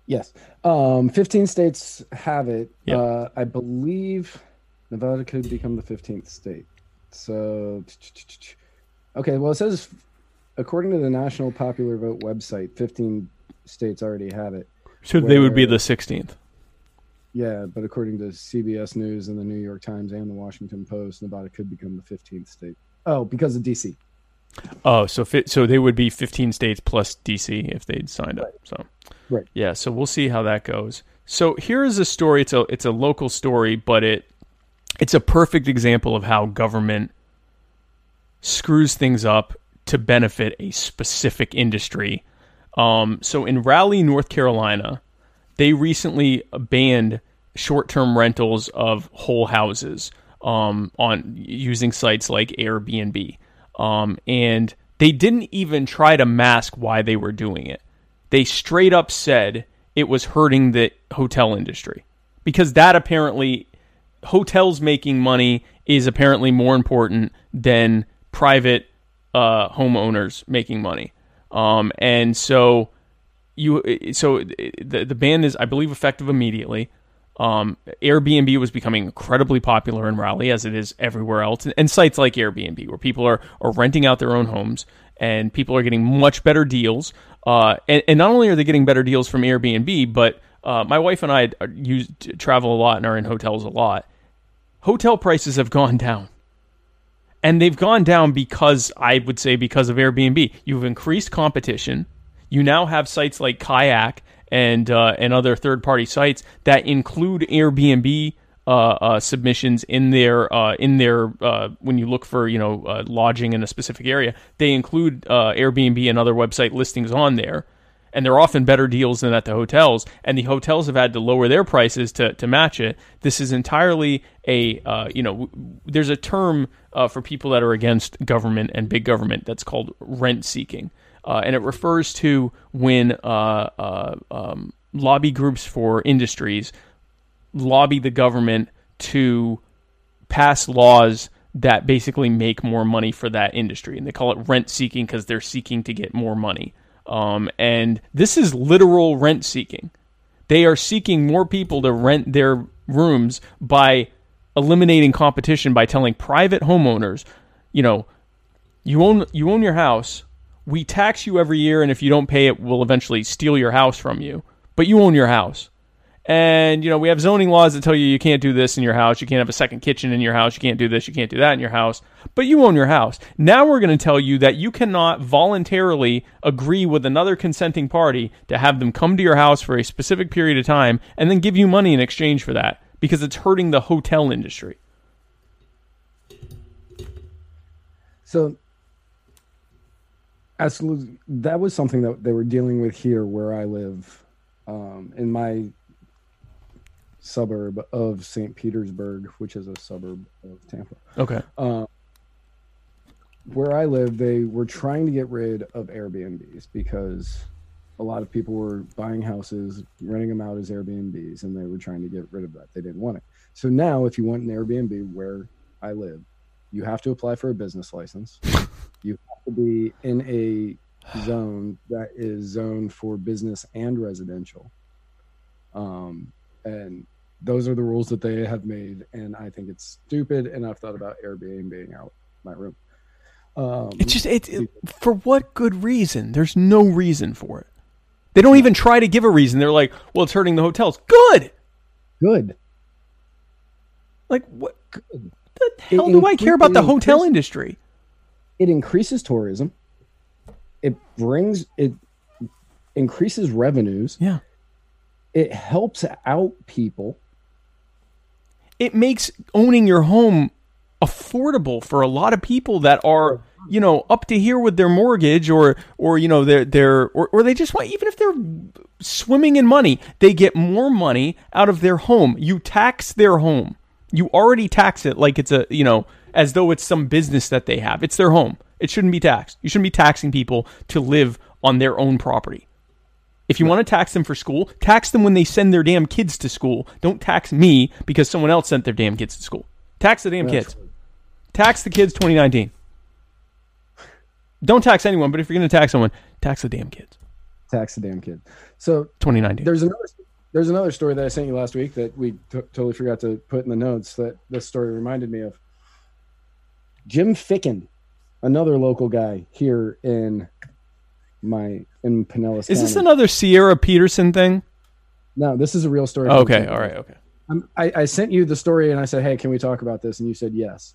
Speaker 3: yes. Um, 15 states have it.
Speaker 4: Yep.
Speaker 3: Uh, I believe Nevada could become the 15th state. So, okay. Well, it says, according to the National Popular Vote website, 15 states already have it.
Speaker 4: So they would be the 16th.
Speaker 3: Yeah, but according to CBS News and the New York Times and the Washington Post, Nevada could become the 15th state. Oh, because of DC.
Speaker 4: Oh, so fi- so they would be 15 states plus DC if they'd signed up. So
Speaker 3: Right.
Speaker 4: yeah, so we'll see how that goes. So here is a story. It's a it's a local story, but it it's a perfect example of how government screws things up to benefit a specific industry. Um, so in Raleigh, North Carolina, they recently banned short-term rentals of whole houses um, on using sites like Airbnb, um, and they didn't even try to mask why they were doing it. They straight up said it was hurting the hotel industry because that apparently hotels making money is apparently more important than private uh, homeowners making money. Um, and so you so the the ban is I believe effective immediately. Um, Airbnb was becoming incredibly popular in Raleigh, as it is everywhere else, and sites like Airbnb, where people are, are renting out their own homes, and people are getting much better deals. Uh, and, and not only are they getting better deals from Airbnb, but uh, my wife and I are use travel a lot and are in hotels a lot. Hotel prices have gone down and they've gone down because I would say because of Airbnb. You've increased competition. You now have sites like Kayak and uh, and other third party sites that include Airbnb uh, uh, submissions in their uh, in their uh, when you look for you know uh, lodging in a specific area, they include uh, Airbnb and other website listings on there, and they're often better deals than at the hotels. And the hotels have had to lower their prices to to match it. This is entirely a you know w- there's a term for people that are against government and big government that's called rent seeking, uh, and it refers to when uh, uh, um, lobby groups for industries lobby the government to pass laws that basically make more money for that industry. And they call it rent seeking because they're seeking to get more money. Um, and this is literal rent seeking. They are seeking more people to rent their rooms by eliminating competition by telling private homeowners, you know, you own you own your house. We tax you every year, and if you don't pay it, we'll eventually steal your house from you. But you own your house. And you know we have zoning laws that tell you you can't do this in your house. You can't have a second kitchen in your house. You can't do this. You can't do that in your house. But you own your house. Now we're going to tell you that you cannot voluntarily agree with another consenting party to have them come to your house for a specific period of time and then give you money in exchange for that because it's hurting the hotel industry.
Speaker 3: So, absolutely, that was something that they were dealing with here where I live, um, in my suburb of St. Petersburg, which is a suburb of Tampa.
Speaker 4: Okay.
Speaker 3: Uh, where I live, they were trying to get rid of Airbnbs because a lot of people were buying houses, renting them out as Airbnbs, and they were trying to get rid of that. They didn't want it. So now, if you want an Airbnb where I live, you have to apply for a business license. you have to be in a zone that is zoned for business and residential. Um, and those are the rules that they have made, and I think it's stupid. And I've thought about Airbnb being out my room. Um,
Speaker 4: It's just it, it for what good reason? There's no reason for it. They don't even try to give a reason. They're like, "Well, it's hurting the hotels." Good.
Speaker 3: good.
Speaker 4: Like what? The hell do I care about the hotel industry?
Speaker 3: It increases tourism. It brings it increases revenues.
Speaker 4: Yeah.
Speaker 3: It helps out people.
Speaker 4: it makes owning your home affordable for a lot of people that are you know up to here with their mortgage or or you know they're they're or, or they just want even if they're swimming in money they get more money out of their home you tax their home you already tax it like it's a you know as though it's some business that they have it's their home it shouldn't be taxed you shouldn't be taxing people to live on their own property if you want to tax them for school, tax them when they send their damn kids to school. Don't tax me because someone else sent their damn kids to school. Tax the damn kids. Tax the kids 2019. Don't tax anyone, but if you're going to tax someone, tax the damn kids.
Speaker 3: Tax the damn kid. So
Speaker 4: 2019.
Speaker 3: there's another there's another story that I sent you last week that we t- totally forgot to put in the notes that this story reminded me of. Jim Ficken, another local guy here in my in Pinellas.
Speaker 4: Is this another Sierra Peterson thing?
Speaker 3: No, this is a real story.
Speaker 4: Okay, all right, okay.
Speaker 3: I'm, I, I sent you the story and I said, "Hey, can we talk about this?" And you said yes.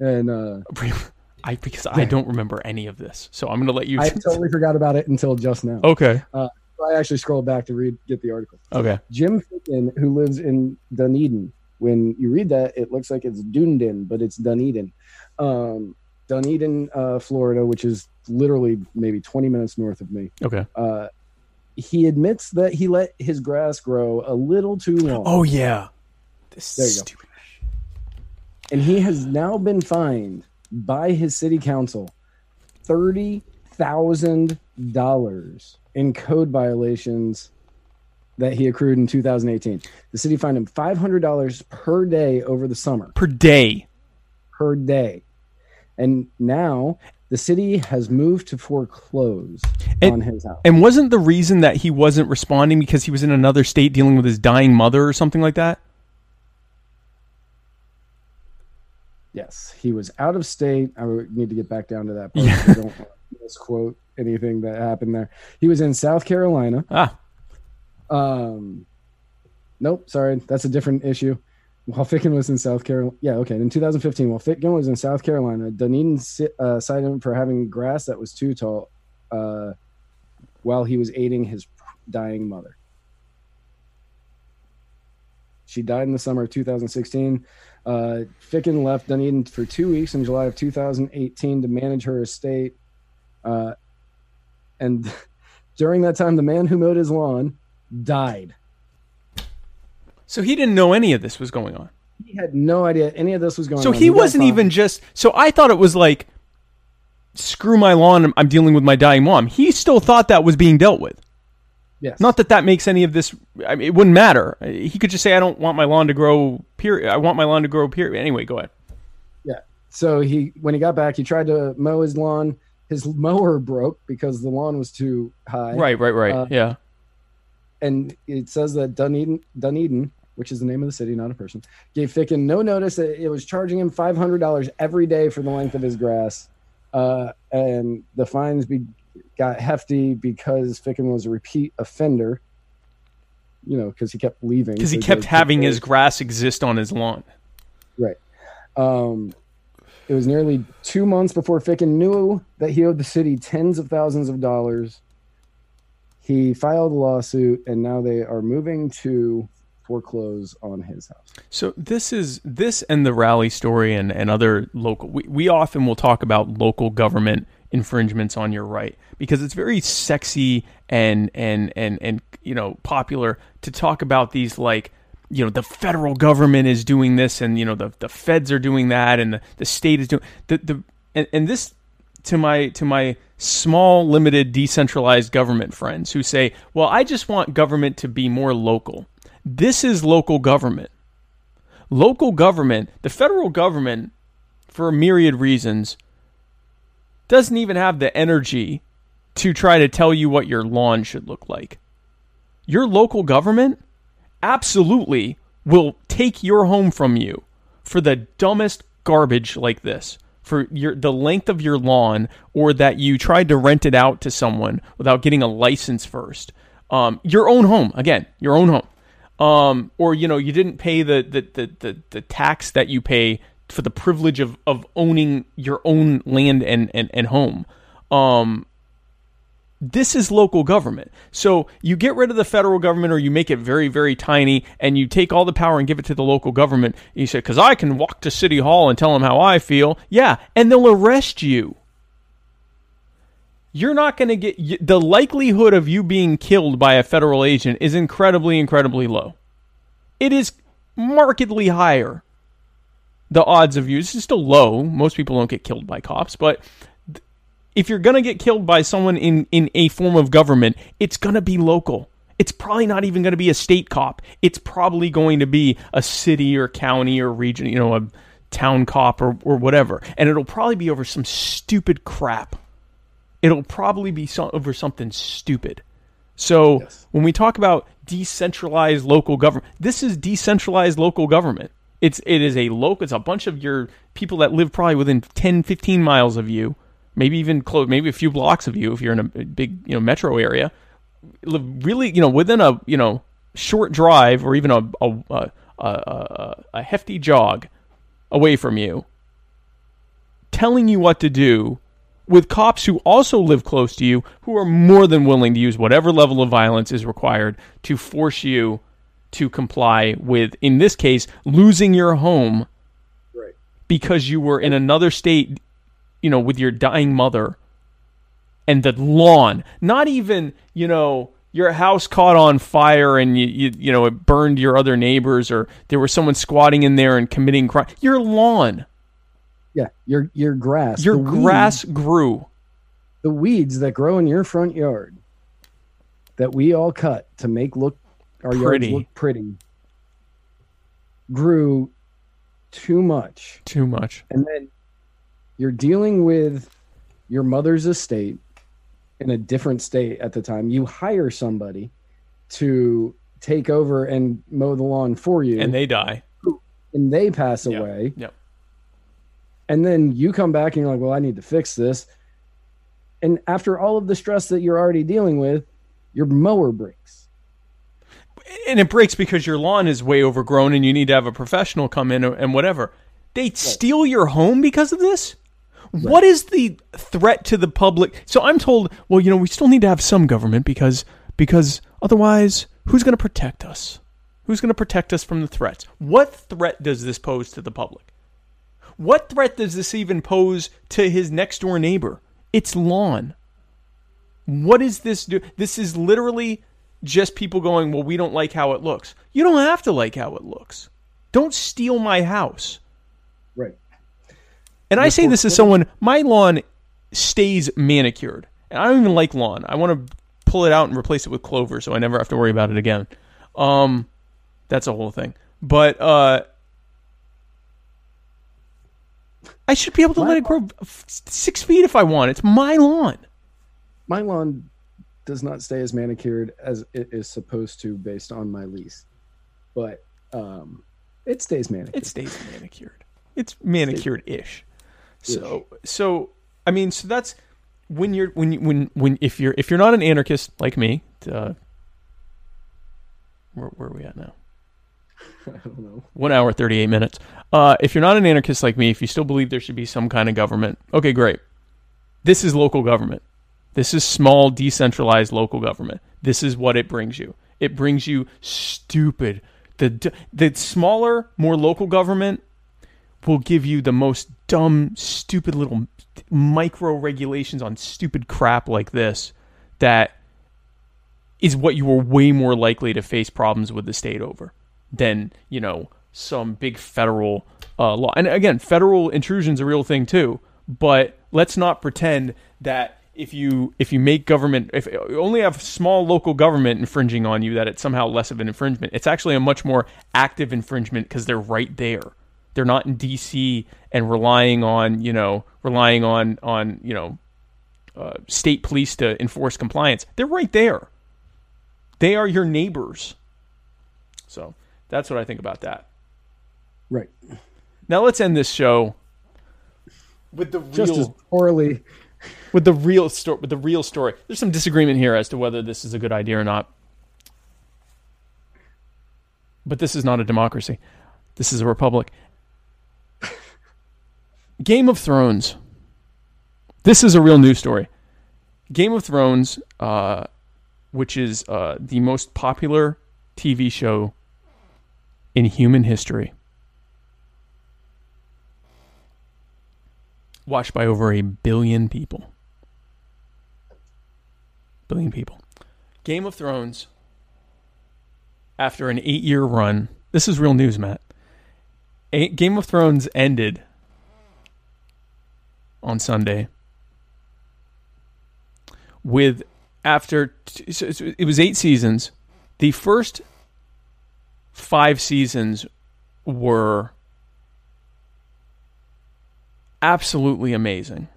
Speaker 3: And uh,
Speaker 4: I because I don't remember any of this, so I'm going to let you.
Speaker 3: I totally forgot about it until just now.
Speaker 4: okay,
Speaker 3: Uh, I actually scrolled back to read get the article.
Speaker 4: okay.
Speaker 3: Jim Ficken, who lives in Dunedin. When you read that, it looks like it's Dunedin, but it's Dunedin. Um, Dunedin, uh, Florida, which is literally maybe 20 minutes north of me.
Speaker 4: Okay.
Speaker 3: Uh, he admits that he let his grass grow a little too long.
Speaker 4: Oh yeah. This
Speaker 3: There you
Speaker 4: is
Speaker 3: go. and he has now been fined by his city council thirty thousand dollars in code violations that he accrued in 2018. The city fined him five hundred dollars per day over the summer
Speaker 4: per day.
Speaker 3: per day, and now the city has moved to foreclose
Speaker 4: And-
Speaker 3: on his house.
Speaker 4: And wasn't the reason that he wasn't responding because he was in another state dealing with his dying mother or something like that?
Speaker 3: Yes, he was out of state. I would need to get back down to that part.
Speaker 4: Yeah.
Speaker 3: I don't want to misquote anything that happened there. He was in South Carolina.
Speaker 4: Ah,
Speaker 3: Um, nope, sorry, that's a different issue. While Ficken was in South Carolina, yeah, okay. In 2015, while Ficken was in South Carolina, Dunedin uh, cited him for having grass that was too tall, uh, while he was aiding his dying mother. She died in the summer of 2016. Uh, Ficken left Dunedin for two weeks in July of 2018 to manage her estate. Uh, and during that time, the man who mowed his lawn died.
Speaker 4: So he didn't know any of this was going on.
Speaker 3: He had no idea any of this was going
Speaker 4: So
Speaker 3: on.
Speaker 4: So he
Speaker 3: got
Speaker 4: wasn't even just. So I thought it was like, screw my lawn. I'm- I'm dealing with my dying mom. He still thought that was being dealt with.
Speaker 3: Yes.
Speaker 4: Not that that makes any of this. I mean, it wouldn't matter. He could just say, "I don't want my lawn to grow." Period. I want my lawn to grow. Period. Anyway, go ahead.
Speaker 3: Yeah. So he when he got back, he tried to mow his lawn. His mower broke because the lawn was too high.
Speaker 4: Right. Right. Right.
Speaker 3: Uh,
Speaker 4: yeah.
Speaker 3: And it says that Dunedin, Dunedin, which is the name of the city, not a person, gave Ficken no notice. that It was charging him five hundred dollars every day for the length of his grass, uh, and the fines be, got hefty because Ficken was a repeat offender. You know, because he kept leaving.
Speaker 4: Because he kept having his grass exist on his lawn.
Speaker 3: Right. Um, it was nearly two months before Ficken knew that he owed the city tens of thousands of dollars. He filed a lawsuit, and now they are moving to foreclose on his house.
Speaker 4: So this is this and the Raleigh story and, and other local we, we often will talk about local government infringements on your right because it's very sexy and and and and you know popular to talk about these like you know the federal government is doing this and you know the the feds are doing that and the, the state is doing the the and, and this to my to my small limited decentralized government friends who say well I just want government to be more local this is local government local government, the federal government, for a myriad reasons, doesn't even have the energy to try to tell you what your lawn should look like. Your local government absolutely will take your home from you for the dumbest garbage like this. For your the length of your lawn, or that you tried to rent it out to someone without getting a license first. Um, your own home, again, your own home um, or you know you didn't pay the the, the, the the tax that you pay for the privilege of, of owning your own land and, and, and home. Um, this is local government. So you get rid of the federal government or you make it very, very tiny and you take all the power and give it to the local government. You say, because I can walk to City Hall and tell them how I feel. Yeah, and they'll arrest you you're not going to get the likelihood of you being killed by a federal agent is incredibly incredibly low. It is markedly higher the odds of you. This is still low. Most people don't get killed by cops but if you're going to get killed by someone in in a form of government it's going to be local. It's probably not even going to be a state cop. It's probably going to be a city or county or region you know a town cop or, or whatever. And it'll probably be over some stupid crap it'll probably be over something stupid. So when we talk about decentralized local government, this is decentralized local government. It's it is a local. It's a bunch of your people that live probably within 10, 15 miles of you, maybe even close, maybe a few blocks of you if you're in a big you know metro area. Live really you know within a you know short drive or even a a, a, a, a hefty jog away from you, telling you what to do with cops who also live close to you who are more than willing to use whatever level of violence is required to force you to comply with in this case losing your home
Speaker 3: Right.
Speaker 4: because you were in another state you know with your dying mother and the lawn. Not even you know your house caught on fire and you, you you know it burned your other neighbors or there was someone squatting in there and committing crime. Your lawn
Speaker 3: Yeah, your your grass,
Speaker 4: your grass grew.
Speaker 3: The weeds that grow in your front yard that we all cut to make look our
Speaker 4: Pretty.
Speaker 3: yards look pretty grew too much.
Speaker 4: Too much.
Speaker 3: And then you're dealing with your mother's estate in a different state at the time. You hire somebody to take over and mow the lawn for you.
Speaker 4: And they die.
Speaker 3: And they pass
Speaker 4: Yeah.
Speaker 3: away.
Speaker 4: Yep.
Speaker 3: And then you come back and you're like well i need to fix this and after all of the stress that you're already dealing with your mower breaks
Speaker 4: and it breaks because your lawn is way overgrown and you need to have a professional come in and whatever. They steal your home because of this? What is the threat to the public? So I'm told, well, you know, we still need to have some government because because otherwise who's going to protect us? Who's going to protect us from the threats? What threat does this pose to the public? What threat does this even pose to his next door neighbor? It's lawn. What is this do? This is literally just people going, well, we don't like how it looks. You don't have to like how it looks. Don't steal my house.
Speaker 3: Right.
Speaker 4: And I say this as someone, my lawn stays manicured. And I don't even like lawn. I want to pull it out and replace it with clover so I never have to worry about it again. Um, that's a whole thing. But uh, I should be able to let it grow six feet if I want. It's my lawn.
Speaker 3: My lawn does not stay as manicured as it is supposed to based on my lease, but um, it stays manicured.
Speaker 4: It stays manicured. It's manicured ish. So so I mean so that's when you're when you, when when if you're if you're not an anarchist like me, uh, where where are we at now?
Speaker 3: I don't know.
Speaker 4: One hour thirty eight minutes. Uh, if you're not an anarchist like me, if you still believe there should be some kind of government, okay, great. This is local government. This is small, decentralized local government. This is what it brings you. It brings you stupid. The the smaller, more local government will give you the most dumb, stupid little micro regulations on stupid crap like this that is what you are way more likely to face problems with the state over than, you know, some big federal uh, law. And again, federal intrusion's a real thing too, but let's not pretend that if you if you make government if you only have small local government infringing on you that it's somehow less of an infringement. It's actually a much more active infringement because they're right there. They're not in DC and relying on you know relying on on you know uh, state police to enforce compliance. They're right there. They are your neighbors. So that's what I think about that.
Speaker 3: Right.
Speaker 4: Now let's end this show with the
Speaker 3: Just
Speaker 4: real
Speaker 3: as poorly.
Speaker 4: with the real story. With the real story. There's some disagreement here as to whether this is a good idea or not. But this is not a democracy. This is a republic. Game of Thrones. This is a real news story. Game of Thrones, uh, which is uh, the most popular TV show in human history, watched by over a billion people. Billion people. Game of Thrones, after an eight year run, this is real news, Matt. Eight, Game of Thrones ended on Sunday with after t- it was eight seasons. The first five seasons were absolutely amazing.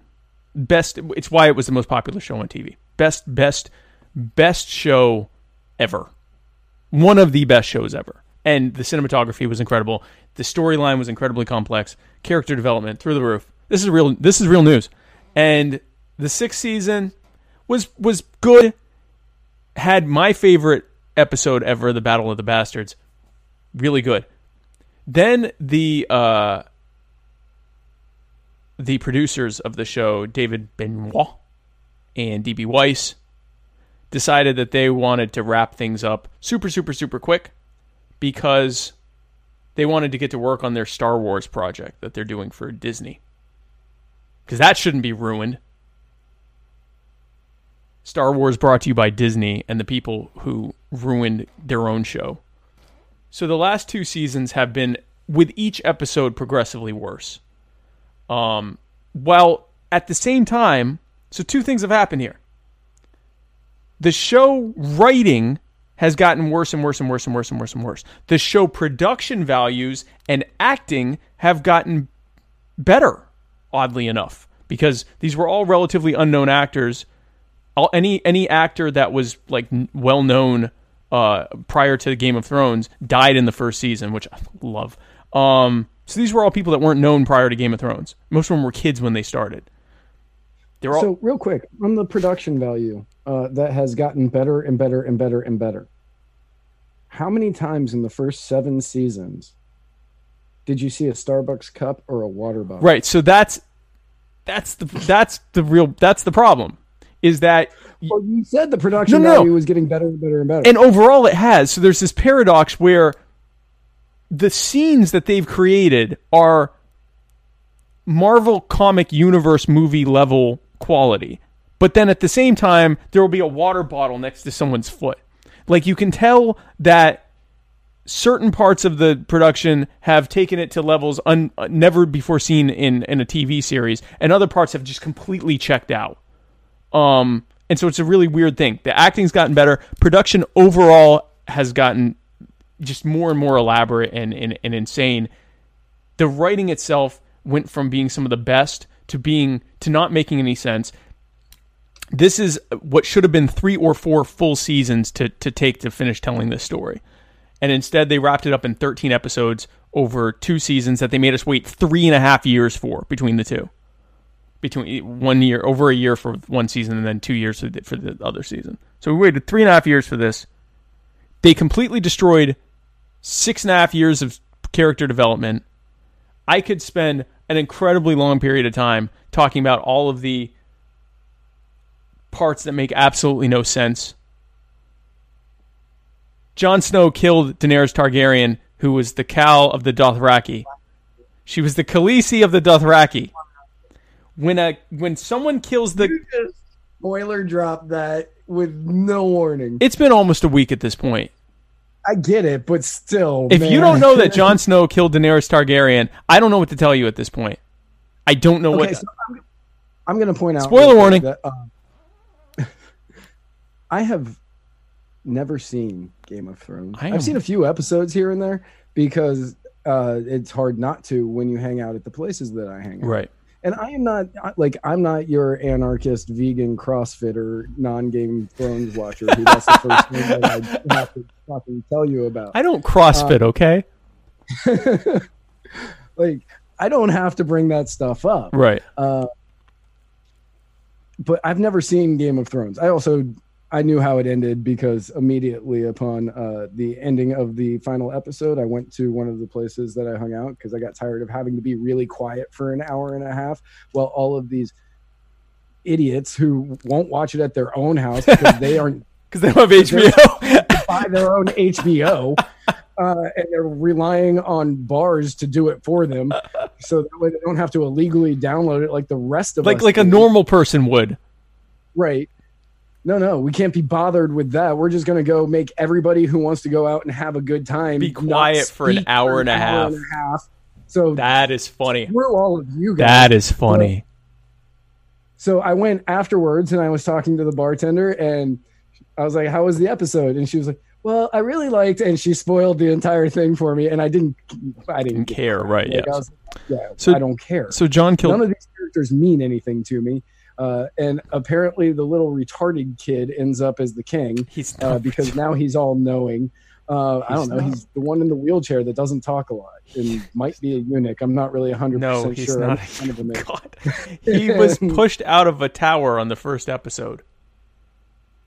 Speaker 4: Best it's why it was the most popular show on TV. Best best best show ever. One of the best shows ever. And the cinematography was incredible. The storyline was incredibly complex. Character development through the roof. This is real this is real news. And the sixth season was was good. Had my favorite episode ever, the Battle of the Bastards. Really good. Then the uh the producers of the show, David Benioff and DB Weiss, decided that they wanted to wrap things up super, super, super quick because they wanted to get to work on their Star Wars project that they're doing for Disney. Because that shouldn't be ruined. Star Wars brought to you by Disney and the people who ruined their own show. So the last two seasons have been, with each episode, progressively worse. Um, while at the same time, so two things have happened here. The show writing has gotten worse and worse and worse and worse and worse and worse. The show production values and acting have gotten better, oddly enough, because these were all relatively unknown actors. All, any any actor that was like well known uh, prior to Game of Thrones died in the first season, which I love. Um, so these were all people that weren't known prior to Game of Thrones. Most of them were kids when they started. All
Speaker 3: So, real quick, on the production value uh, that has gotten better and better and better and better, how many times in the first seven seasons did you see a Starbucks cup or a water bottle?
Speaker 4: Right. So that's that's the that's the real that's the problem. is that
Speaker 3: Well, you said the production
Speaker 4: No, no,
Speaker 3: value was getting better and better and better.
Speaker 4: and overall it has. So there's this paradox where the scenes that they've created are Marvel comic universe movie level quality. But then at the same time, there will be a water bottle next to someone's foot. Like you can tell that certain parts of the production have taken it to levels un- uh, never before seen in, in a TV series, and other parts have just completely checked out. Um, and so it's a really weird thing. The acting's gotten better. Production overall has gotten just more and more elaborate and, and, and insane. The writing itself went from being some of the best to being to not making any sense. This is what should have been three or four full seasons to, to take to finish telling this story. And instead they wrapped it up in 13 episodes over two seasons that they made us wait three and a half years for between the two between one year over a year for one season and then two years for the, for the other season. So we waited three and a half years for this. They completely destroyed six and a half years of character development. I could spend an incredibly long period of time talking about all of the parts that make absolutely no sense. Jon Snow killed Daenerys Targaryen, who was the Khal of the Dothraki. She was the Khaleesi of the Dothraki when a when someone kills the
Speaker 3: Spoiler drop that with no warning.
Speaker 4: it's been almost a week at this point
Speaker 3: I get it, but still.
Speaker 4: if you don't know that Jon Snow killed Daenerys Targaryen I don't know what to tell you at this point I don't know
Speaker 3: Okay,
Speaker 4: what
Speaker 3: so I'm, I'm going to point out.
Speaker 4: Spoiler warning.
Speaker 3: That, um, I have never seen Game of Thrones.
Speaker 4: I
Speaker 3: I've seen a few episodes here and there because uh, it's hard not to when you hang out at the places that I hang out.
Speaker 4: right
Speaker 3: And I am not like I'm not your anarchist, vegan, CrossFitter, non-Game Thrones watcher. Who that's the first thing that I have to fucking tell you about.
Speaker 4: I don't CrossFit
Speaker 3: Uh,
Speaker 4: okay
Speaker 3: like I don't have to bring that stuff up.
Speaker 4: right Uh,
Speaker 3: but I've never seen Game of Thrones. I also I knew how it ended because immediately upon uh, the ending of the final episode, I went to one of the places that I hung out because I got tired of having to be really quiet for an hour and a half while all of these idiots who won't watch it at their own house because they aren't
Speaker 4: because they don't have HBO
Speaker 3: buy their own HBO. Uh, and they're relying on bars to do it for them, so that way they don't have to illegally download it like the rest of
Speaker 4: like
Speaker 3: us.
Speaker 4: like a normal person would
Speaker 3: Right. No, no, we can't be bothered with that. We're just going to go make everybody who wants to go out and have a good time
Speaker 4: Be quiet for an hour and a half.
Speaker 3: and a half. So
Speaker 4: that is funny
Speaker 3: screw all of you guys.
Speaker 4: that is funny
Speaker 3: So I went afterwards and I was talking to the bartender and I was like, "How was the episode?" And she was like, "Well, I really liked." And she spoiled the entire thing for me, and I didn't. I didn't
Speaker 4: care right
Speaker 3: Like,
Speaker 4: yeah
Speaker 3: I was like, yeah,
Speaker 4: So-
Speaker 3: I don't care.
Speaker 4: so Jon killed
Speaker 3: None of these characters mean anything to me. Uh, and apparently, the little retarded kid ends up as the king.
Speaker 4: he's
Speaker 3: uh, because now he's all knowing. Uh, I don't know.
Speaker 4: not.
Speaker 3: He's the one in the wheelchair that doesn't talk a lot and might be a eunuch. I'm not really 100%
Speaker 4: no he's
Speaker 3: sure.
Speaker 4: not
Speaker 3: kind of a.
Speaker 4: God he was pushed out of a tower on the first episode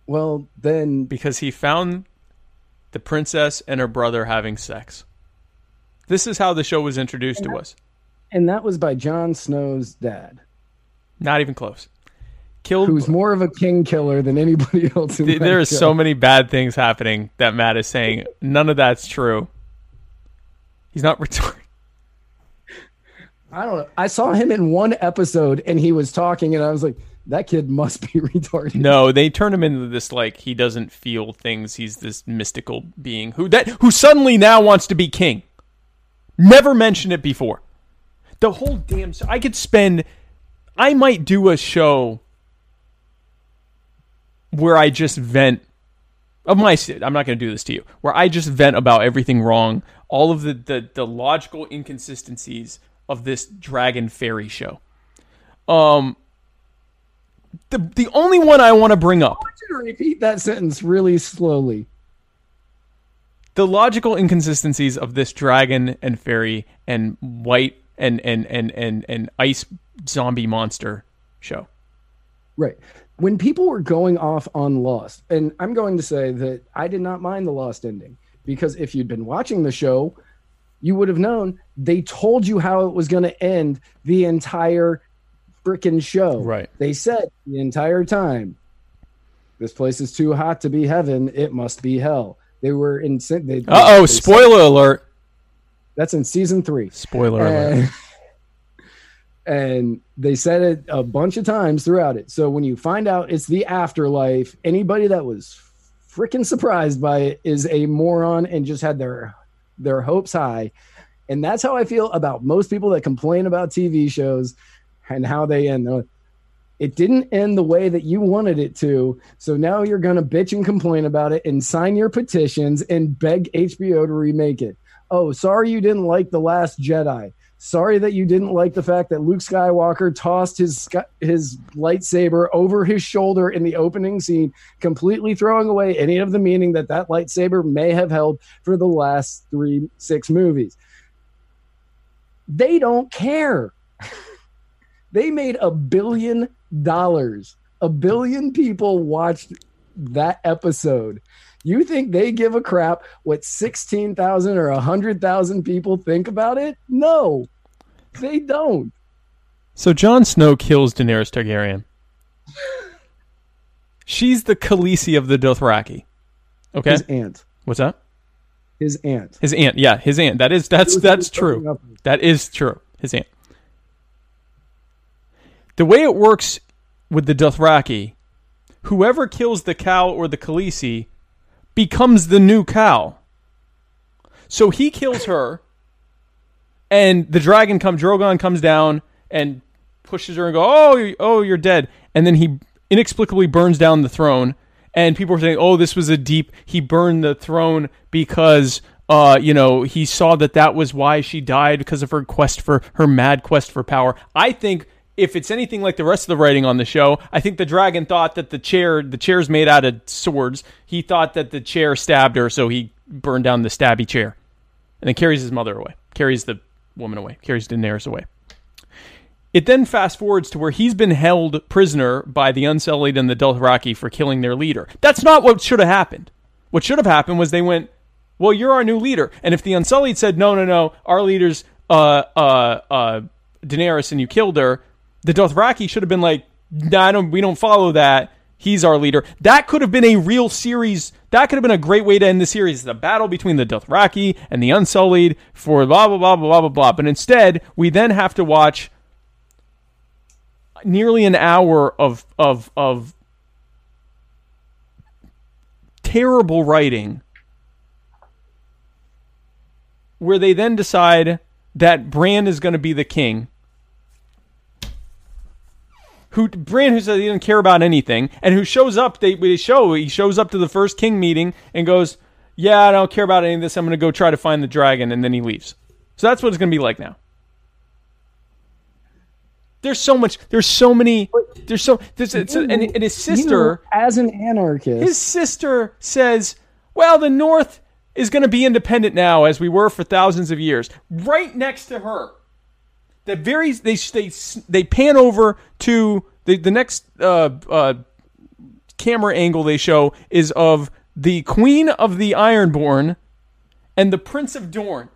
Speaker 3: Well, then,
Speaker 4: because he found the princess and her brother having sex. This is how the show was introduced to us.
Speaker 3: and that was by Jon Snow's dad,
Speaker 4: Not even close. Killed.
Speaker 3: who's more of a king killer than anybody else in
Speaker 4: th- there are
Speaker 3: show.
Speaker 4: so many bad things happening that Matt is saying. None of that's true. He's not retarded.
Speaker 3: I don't know. I saw him in one episode and he was talking, and I was like, that kid must be retarded.
Speaker 4: No, they turn him into this like he doesn't feel things. He's this mystical being who that who suddenly now wants to be king. Never mentioned it before. The whole damn. I could spend. I might do a show where I just vent of my. I'm not going to do this to you. Where I just vent about everything wrong, all of the the, the logical inconsistencies of this dragon fairy show. Um. The the only one I want to bring up.
Speaker 3: I want you to repeat that sentence really slowly.
Speaker 4: the logical inconsistencies of this dragon and fairy and white and and and and, and ice zombie monster show.
Speaker 3: Right. When people were going off on Lost, and I'm going to say that I did not mind the Lost ending because if you'd been watching the show, you would have known they told you how it was going to end the entire freaking show.
Speaker 4: Right.
Speaker 3: They said the entire time This place is too hot to be heaven. It must be hell. They were in.
Speaker 4: Uh oh! Spoiler alert!
Speaker 3: That's in season three.
Speaker 4: Spoiler alert!
Speaker 3: and, they said it a bunch of times throughout it. So when you find out it's the afterlife, anybody that was freaking surprised by it is a moron and just had their their hopes high. And that's how I feel about most people that complain about TV shows and how they end. Like, It didn't end the way that you wanted it to. So now you're going to bitch and complain about it and sign your petitions and beg HBO to remake it. Oh, sorry you didn't like The Last Jedi. Sorry that you didn't like the fact that Luke Skywalker tossed his his lightsaber over his shoulder in the opening scene, completely throwing away any of the meaning that that lightsaber may have held for the last three six movies. They don't care. they made a billion dollars. A billion people watched that episode. You think they give a crap what 16,000 or 100,000 people think about it? No, they don't.
Speaker 4: So Jon Snow kills Daenerys Targaryen. She's the Khaleesi of the Dothraki. Okay,
Speaker 3: His aunt.
Speaker 4: what's that?
Speaker 3: His aunt.
Speaker 4: His aunt. Yeah, his aunt. That is that's that's true. That is true. His aunt. The way it works with the Dothraki, whoever kills the Khal or the Khaleesi becomes the new Khal. So he kills her, and the dragon comes. Drogon comes down and pushes her and go, "Oh, you- oh, you're dead." And then he inexplicably burns down the throne. And people are saying, "Oh, this was a deep. He burned the throne because, uh, you know, he saw that that was why she died because of her quest for her mad quest for power." I think if it's anything like the rest of the writing on the show, I think the dragon thought that the chair, the chair's made out of swords. He thought that the chair stabbed her, so he burned down the stabby chair, and then carries his mother away, carries the woman away, carries Daenerys away. It then fast forwards to where he's been held prisoner by the Unsullied and the Dothraki for killing their leader. That's not what should have happened. What should have happened was they went, "Well, you're our new leader," and if the Unsullied said, "No, no, no, our leader's uh, uh, uh, Daenerys, and you killed her," the Dothraki should have been like, "Nah, I don't, we don't follow that. He's our leader." That could have been a real series. That could have been a great way to end the series. The battle between the Dothraki and the Unsullied for blah blah blah blah blah blah. But instead, we then have to watch nearly an hour of of of terrible writing where they then decide that Bran is going to be the king. Who Bran who says he doesn't care about anything and who shows up they, they show he shows up to the first king meeting and goes, "Yeah, I don't care about any of this. I'm going to go try to find the dragon." And then he leaves. So that's what it's going to be like now. There's so much. There's so many. There's so. There's, it's, and, and his sister,
Speaker 3: You, as an anarchist,
Speaker 4: his sister says, "Well, the North is going to be independent now, as we were for thousands of years." Right next to her, the very they they they pan over to the the next uh, uh, camera angle they show is of the Queen of the Ironborn and the Prince of Dorne.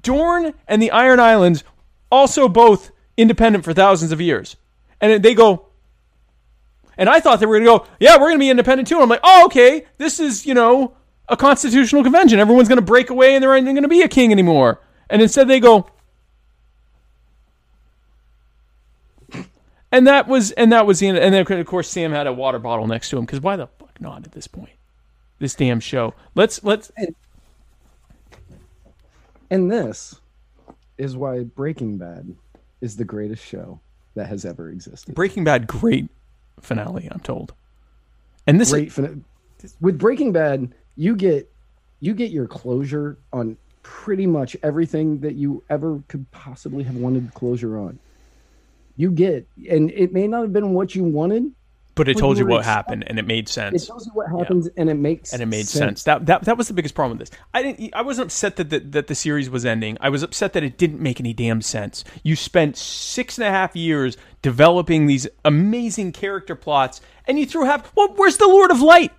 Speaker 4: Dorne and the Iron Islands also both independent for thousands of years. And they go, and I thought they were going to go, yeah, we're going to be independent too. And I'm like, oh, okay, this is, you know, a constitutional convention. Everyone's going to break away and there ain't going to be a king anymore. And instead they go, and that was, and that was the end. And then, of course, Sam had a water bottle next to him because why the fuck not at this point? This damn show. Let's, let's,
Speaker 3: and this is why Breaking Bad is the greatest show that has ever existed.
Speaker 4: Breaking Bad, great finale, I'm told. And this
Speaker 3: Great fin- with Breaking Bad, you get you get your closure on pretty much everything that you ever could possibly have wanted closure on. You get, and it may not have been what you wanted.
Speaker 4: but it told you what happened and it made sense.
Speaker 3: It tells you what happens, and it makes
Speaker 4: and it made sense. That, that that was the biggest problem with this. I didn't. I wasn't upset that the, that the series was ending. I was upset that it didn't make any damn sense. You spent six and a half years developing these amazing character plots, and you threw half. Well, where's the Lord of Light?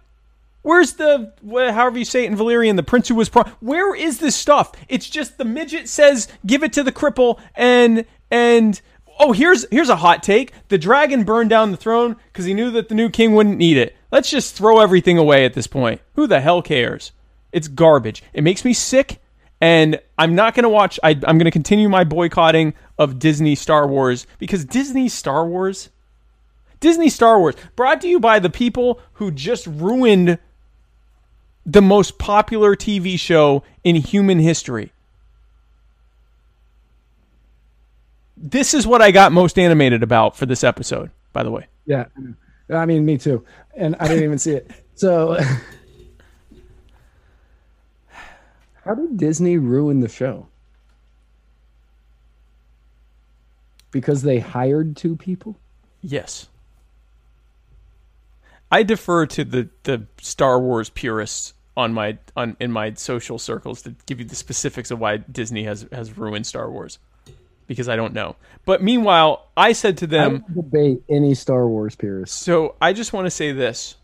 Speaker 4: Where's the however you say it in Valyrian, the prince who was pro- Where is this stuff? It's just the midget says, "Give it to the cripple," and and Oh, here's here's a hot take. The dragon burned down the throne because he knew that the new king wouldn't need it. Let's just throw everything away at this point. Who the hell cares? It's garbage. It makes me sick, and I'm not gonna watch. I, I'm gonna continue my boycotting of Disney Star Wars because Disney Star Wars, Disney Star Wars, brought to you by the people who just ruined the most popular TV show in human history. This is what I got most animated about for this episode, by the way.
Speaker 3: Yeah, I mean, me too. And I didn't even see it. So, how did Disney ruin the show? Because they hired two people?
Speaker 4: Yes. I defer to the, the Star Wars purists on my on in my social circles to give you the specifics of why Disney has has ruined Star Wars because I don't know. But meanwhile, I said to
Speaker 3: I
Speaker 4: them,
Speaker 3: don't debate any Star Wars purist.
Speaker 4: so I just want to say this.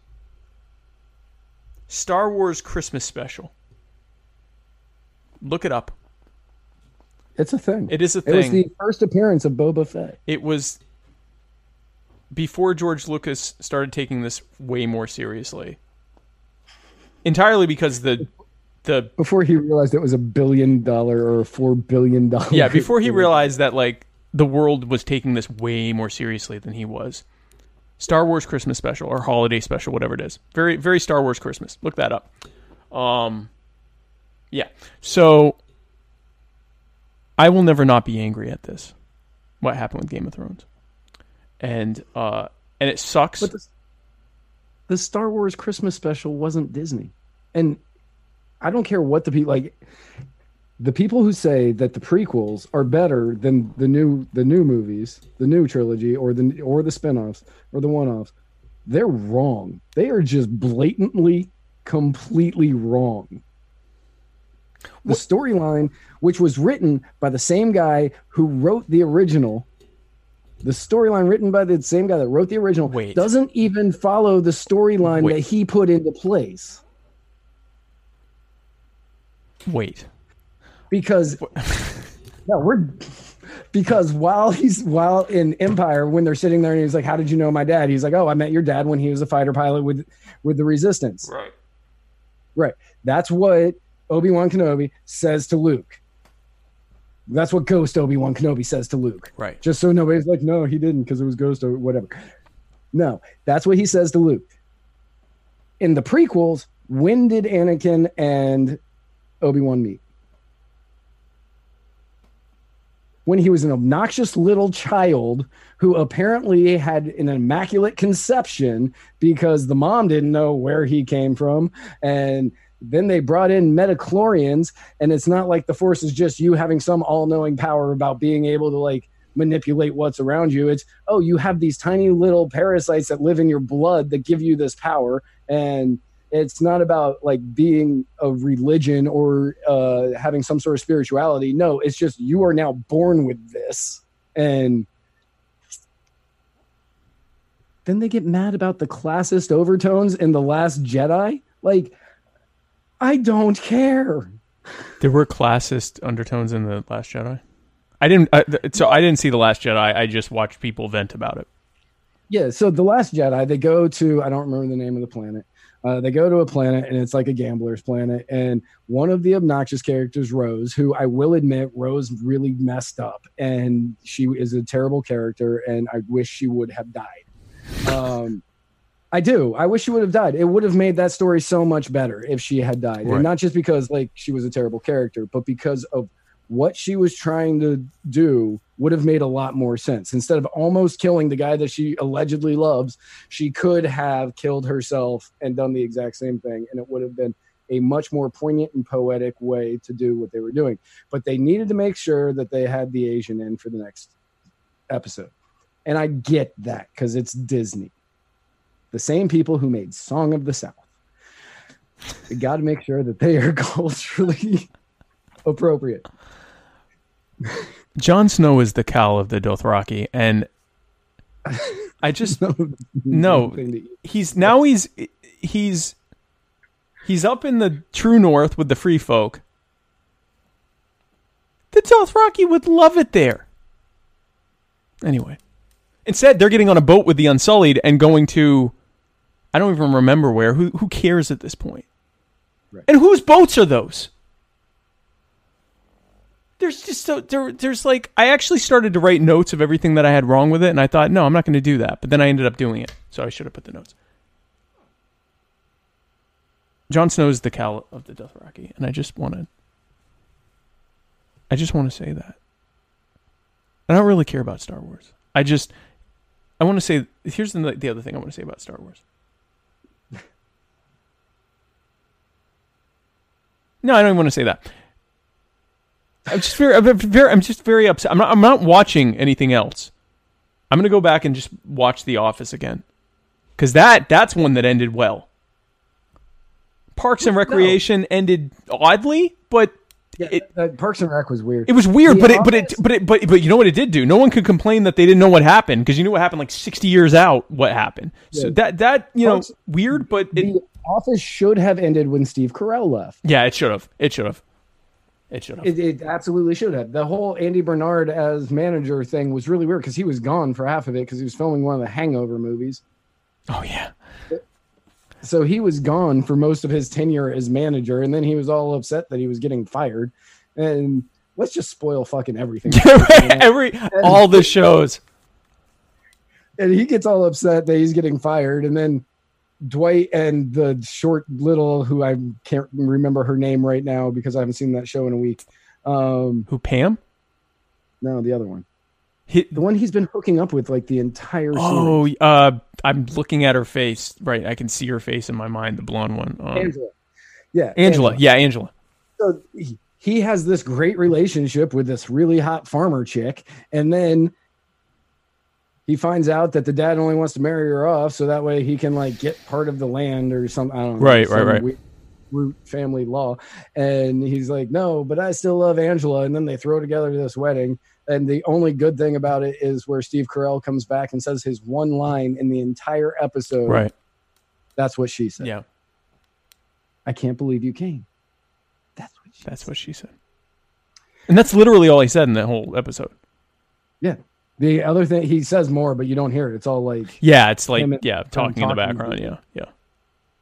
Speaker 4: Star Wars Christmas special. Look it up.
Speaker 3: It's a thing.
Speaker 4: It is a thing.
Speaker 3: It was the first appearance of Boba Fett.
Speaker 4: It was before George Lucas started taking this way more seriously. Entirely because the the
Speaker 3: Before he realized it was a billion dollar or a four billion dollar.
Speaker 4: yeah, before he realized that like the world was taking this way more seriously than he was. Star Wars Christmas special or holiday special, whatever it is. Very very Star Wars Christmas. Look that up. Um yeah. So I will never not be angry at this. What happened with Game of Thrones. And uh and it sucks.
Speaker 3: But the, the Star Wars Christmas special wasn't Disney, and I don't care what the people like. The people who say that the prequels are better than the new the new movies, the new trilogy, or the or the spin-offs or the one-offs, they're wrong. They are just blatantly, completely wrong. The storyline, which was written by the same guy who wrote the original, the storyline written by the same guy that wrote the original,
Speaker 4: Wait.
Speaker 3: doesn't even follow the storyline that he put into place.
Speaker 4: Wait.
Speaker 3: because no, we're because while he's while in Empire, when they're sitting there and he's like, "How did you know my dad?" He's like, "Oh, I met your dad when he was a fighter pilot with with the Resistance."
Speaker 4: Right.
Speaker 3: Right. That's what Obi Wan Kenobi says to Luke. That's what Ghost Obi Wan Kenobi says to Luke.
Speaker 4: Right.
Speaker 3: Just so nobody's like, no, he didn't because it was Ghost or whatever. No, that's what he says to Luke. In the prequels, when did Anakin and Obi Wan meet? When he was an obnoxious little child who apparently had an immaculate conception because the mom didn't know where he came from. And then they brought in midi-chlorians, and it's not like the force is just you having some all knowing power about being able to like manipulate what's around you. It's, oh, you have these tiny little parasites that live in your blood that give you this power. And it's not about like being a religion or uh, having some sort of spirituality. No, it's just you are now born with this. And then they get mad about the classist overtones in The Last Jedi. Like, I don't care.
Speaker 4: There were classist undertones in the Last Jedi. I didn't. Uh, th- so I didn't see the Last Jedi. I just watched people vent about it.
Speaker 3: Yeah, so The Last Jedi, they go to, I don't remember the name of the planet. Uh, they go to a planet and it's like a gambler's planet. And one of the obnoxious characters, Rose, who I will admit, Rose really messed up. And she is a terrible character. And I wish she would have died. Um, I do. I wish she would have died. It would have made that story so much better if she had died.
Speaker 4: Right.
Speaker 3: And not just because like she was a terrible character, but because of what she was trying to do would have made a lot more sense. Instead of almost killing the guy that she allegedly loves, she could have killed herself and done the exact same thing. And it would have been a much more poignant and poetic way to do what they were doing. But they needed to make sure that they had the Asian in for the next episode. And I get that because it's Disney. The same people who made Song of the South. They got to make sure that they are culturally appropriate.
Speaker 4: Jon Snow is the Khal of the Dothraki, and I just no.
Speaker 3: Eat.
Speaker 4: He's now he's he's he's up in the true north with the free folk. The Dothraki would love it there. Anyway, instead they're getting on a boat with the Unsullied and going to. I don't even remember where. Who who cares at this point?
Speaker 3: Right.
Speaker 4: And whose boats are those? There's just so there, there's like I actually started to write notes of everything that I had wrong with it, and I thought, no, I'm not going to do that. But then I ended up doing it, so I should have put the notes. Jon Snow is the Khal of the Dothraki, and I just want to. I just want to say that. I don't really care about Star Wars. I just, I want to say. Here's the the other thing I want to say about Star Wars. No, I don't even want to say that. I'm just very, I'm very, I'm just very upset. I'm not, I'm not watching anything else. I'm gonna go back and just watch The Office again, because that that's one that ended well. Parks and Recreation ended oddly, but
Speaker 3: Yeah,
Speaker 4: it
Speaker 3: that Parks and Rec was weird.
Speaker 4: it was weird.
Speaker 3: The
Speaker 4: But it, but it, but it, but but you know what it did do? No one could complain that they didn't know what happened because you knew what happened like 60 years out. What happened? So that that you
Speaker 3: Parks-
Speaker 4: know weird, but it,
Speaker 3: the Office should have ended when Steve Carell left.
Speaker 4: yeah, it should have. It should have. It should have.
Speaker 3: It, it absolutely should have. The whole Andy Bernard as manager thing was really weird because he was gone for half of it because he was filming one of the Hangover movies.
Speaker 4: Oh yeah.
Speaker 3: So he was gone for most of his tenure as manager, and then he was all upset that he was getting fired. And let's just spoil fucking everything.
Speaker 4: Every all the shows.
Speaker 3: and he gets all upset that he's getting fired, and then Dwight and the short little who I can't remember her name right now because I haven't seen that show in a week. Um,
Speaker 4: Who Pam?
Speaker 3: no, the other one,
Speaker 4: He,
Speaker 3: the one he's been hooking up with like the entire series.
Speaker 4: oh, uh, I'm looking at her face. Right, I can see her face in my mind. The blonde one. Um,
Speaker 3: Angela. Yeah,
Speaker 4: Angela. Yeah, Angela.
Speaker 3: So he has this great relationship with this really hot farmer chick, and then he finds out that the dad only wants to marry her off so that way he can like get part of the land or some I don't know.
Speaker 4: Right, right,
Speaker 3: some
Speaker 4: right.
Speaker 3: weird Schrute family law, and he's like, "No, but I still love Angela." And then they throw together this wedding, and the only good thing about it is where Steve Carell comes back and says his one line in the entire episode.
Speaker 4: Right.
Speaker 3: That's what she said.
Speaker 4: Yeah,
Speaker 3: I can't believe you came. That's what she
Speaker 4: that's what she said. And that's literally all he said in that whole episode.
Speaker 3: Yeah. The other thing he says more, but you don't hear it. It's all like
Speaker 4: Yeah, it's like
Speaker 3: and-
Speaker 4: yeah, talking in the background. Yeah, yeah.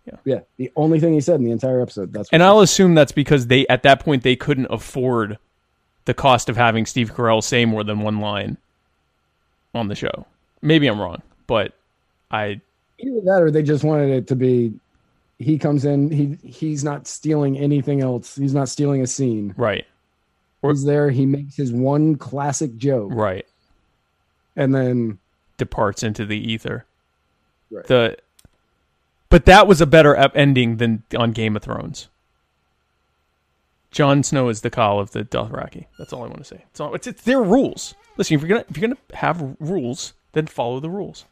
Speaker 3: yeah. yeah. The only thing he said in the entire episode. That's
Speaker 4: And I'll assume that's because they at that point they couldn't afford the cost of having Steve Carell say more than one line on the show. Maybe I'm wrong, but I
Speaker 3: either that or they just wanted it to be he comes in, he he's not stealing anything else. He's not stealing a scene.
Speaker 4: right, Or-
Speaker 3: He's there, he makes his one classic joke,
Speaker 4: right.
Speaker 3: And then
Speaker 4: departs into the ether.
Speaker 3: Right.
Speaker 4: The but that was a better ending than on Game of Thrones. Jon Snow is the Khal of the Dothraki. That's all I want to say. It's, all, it's, it's their rules. Listen, if you're gonna if you're gonna have rules, then follow the rules.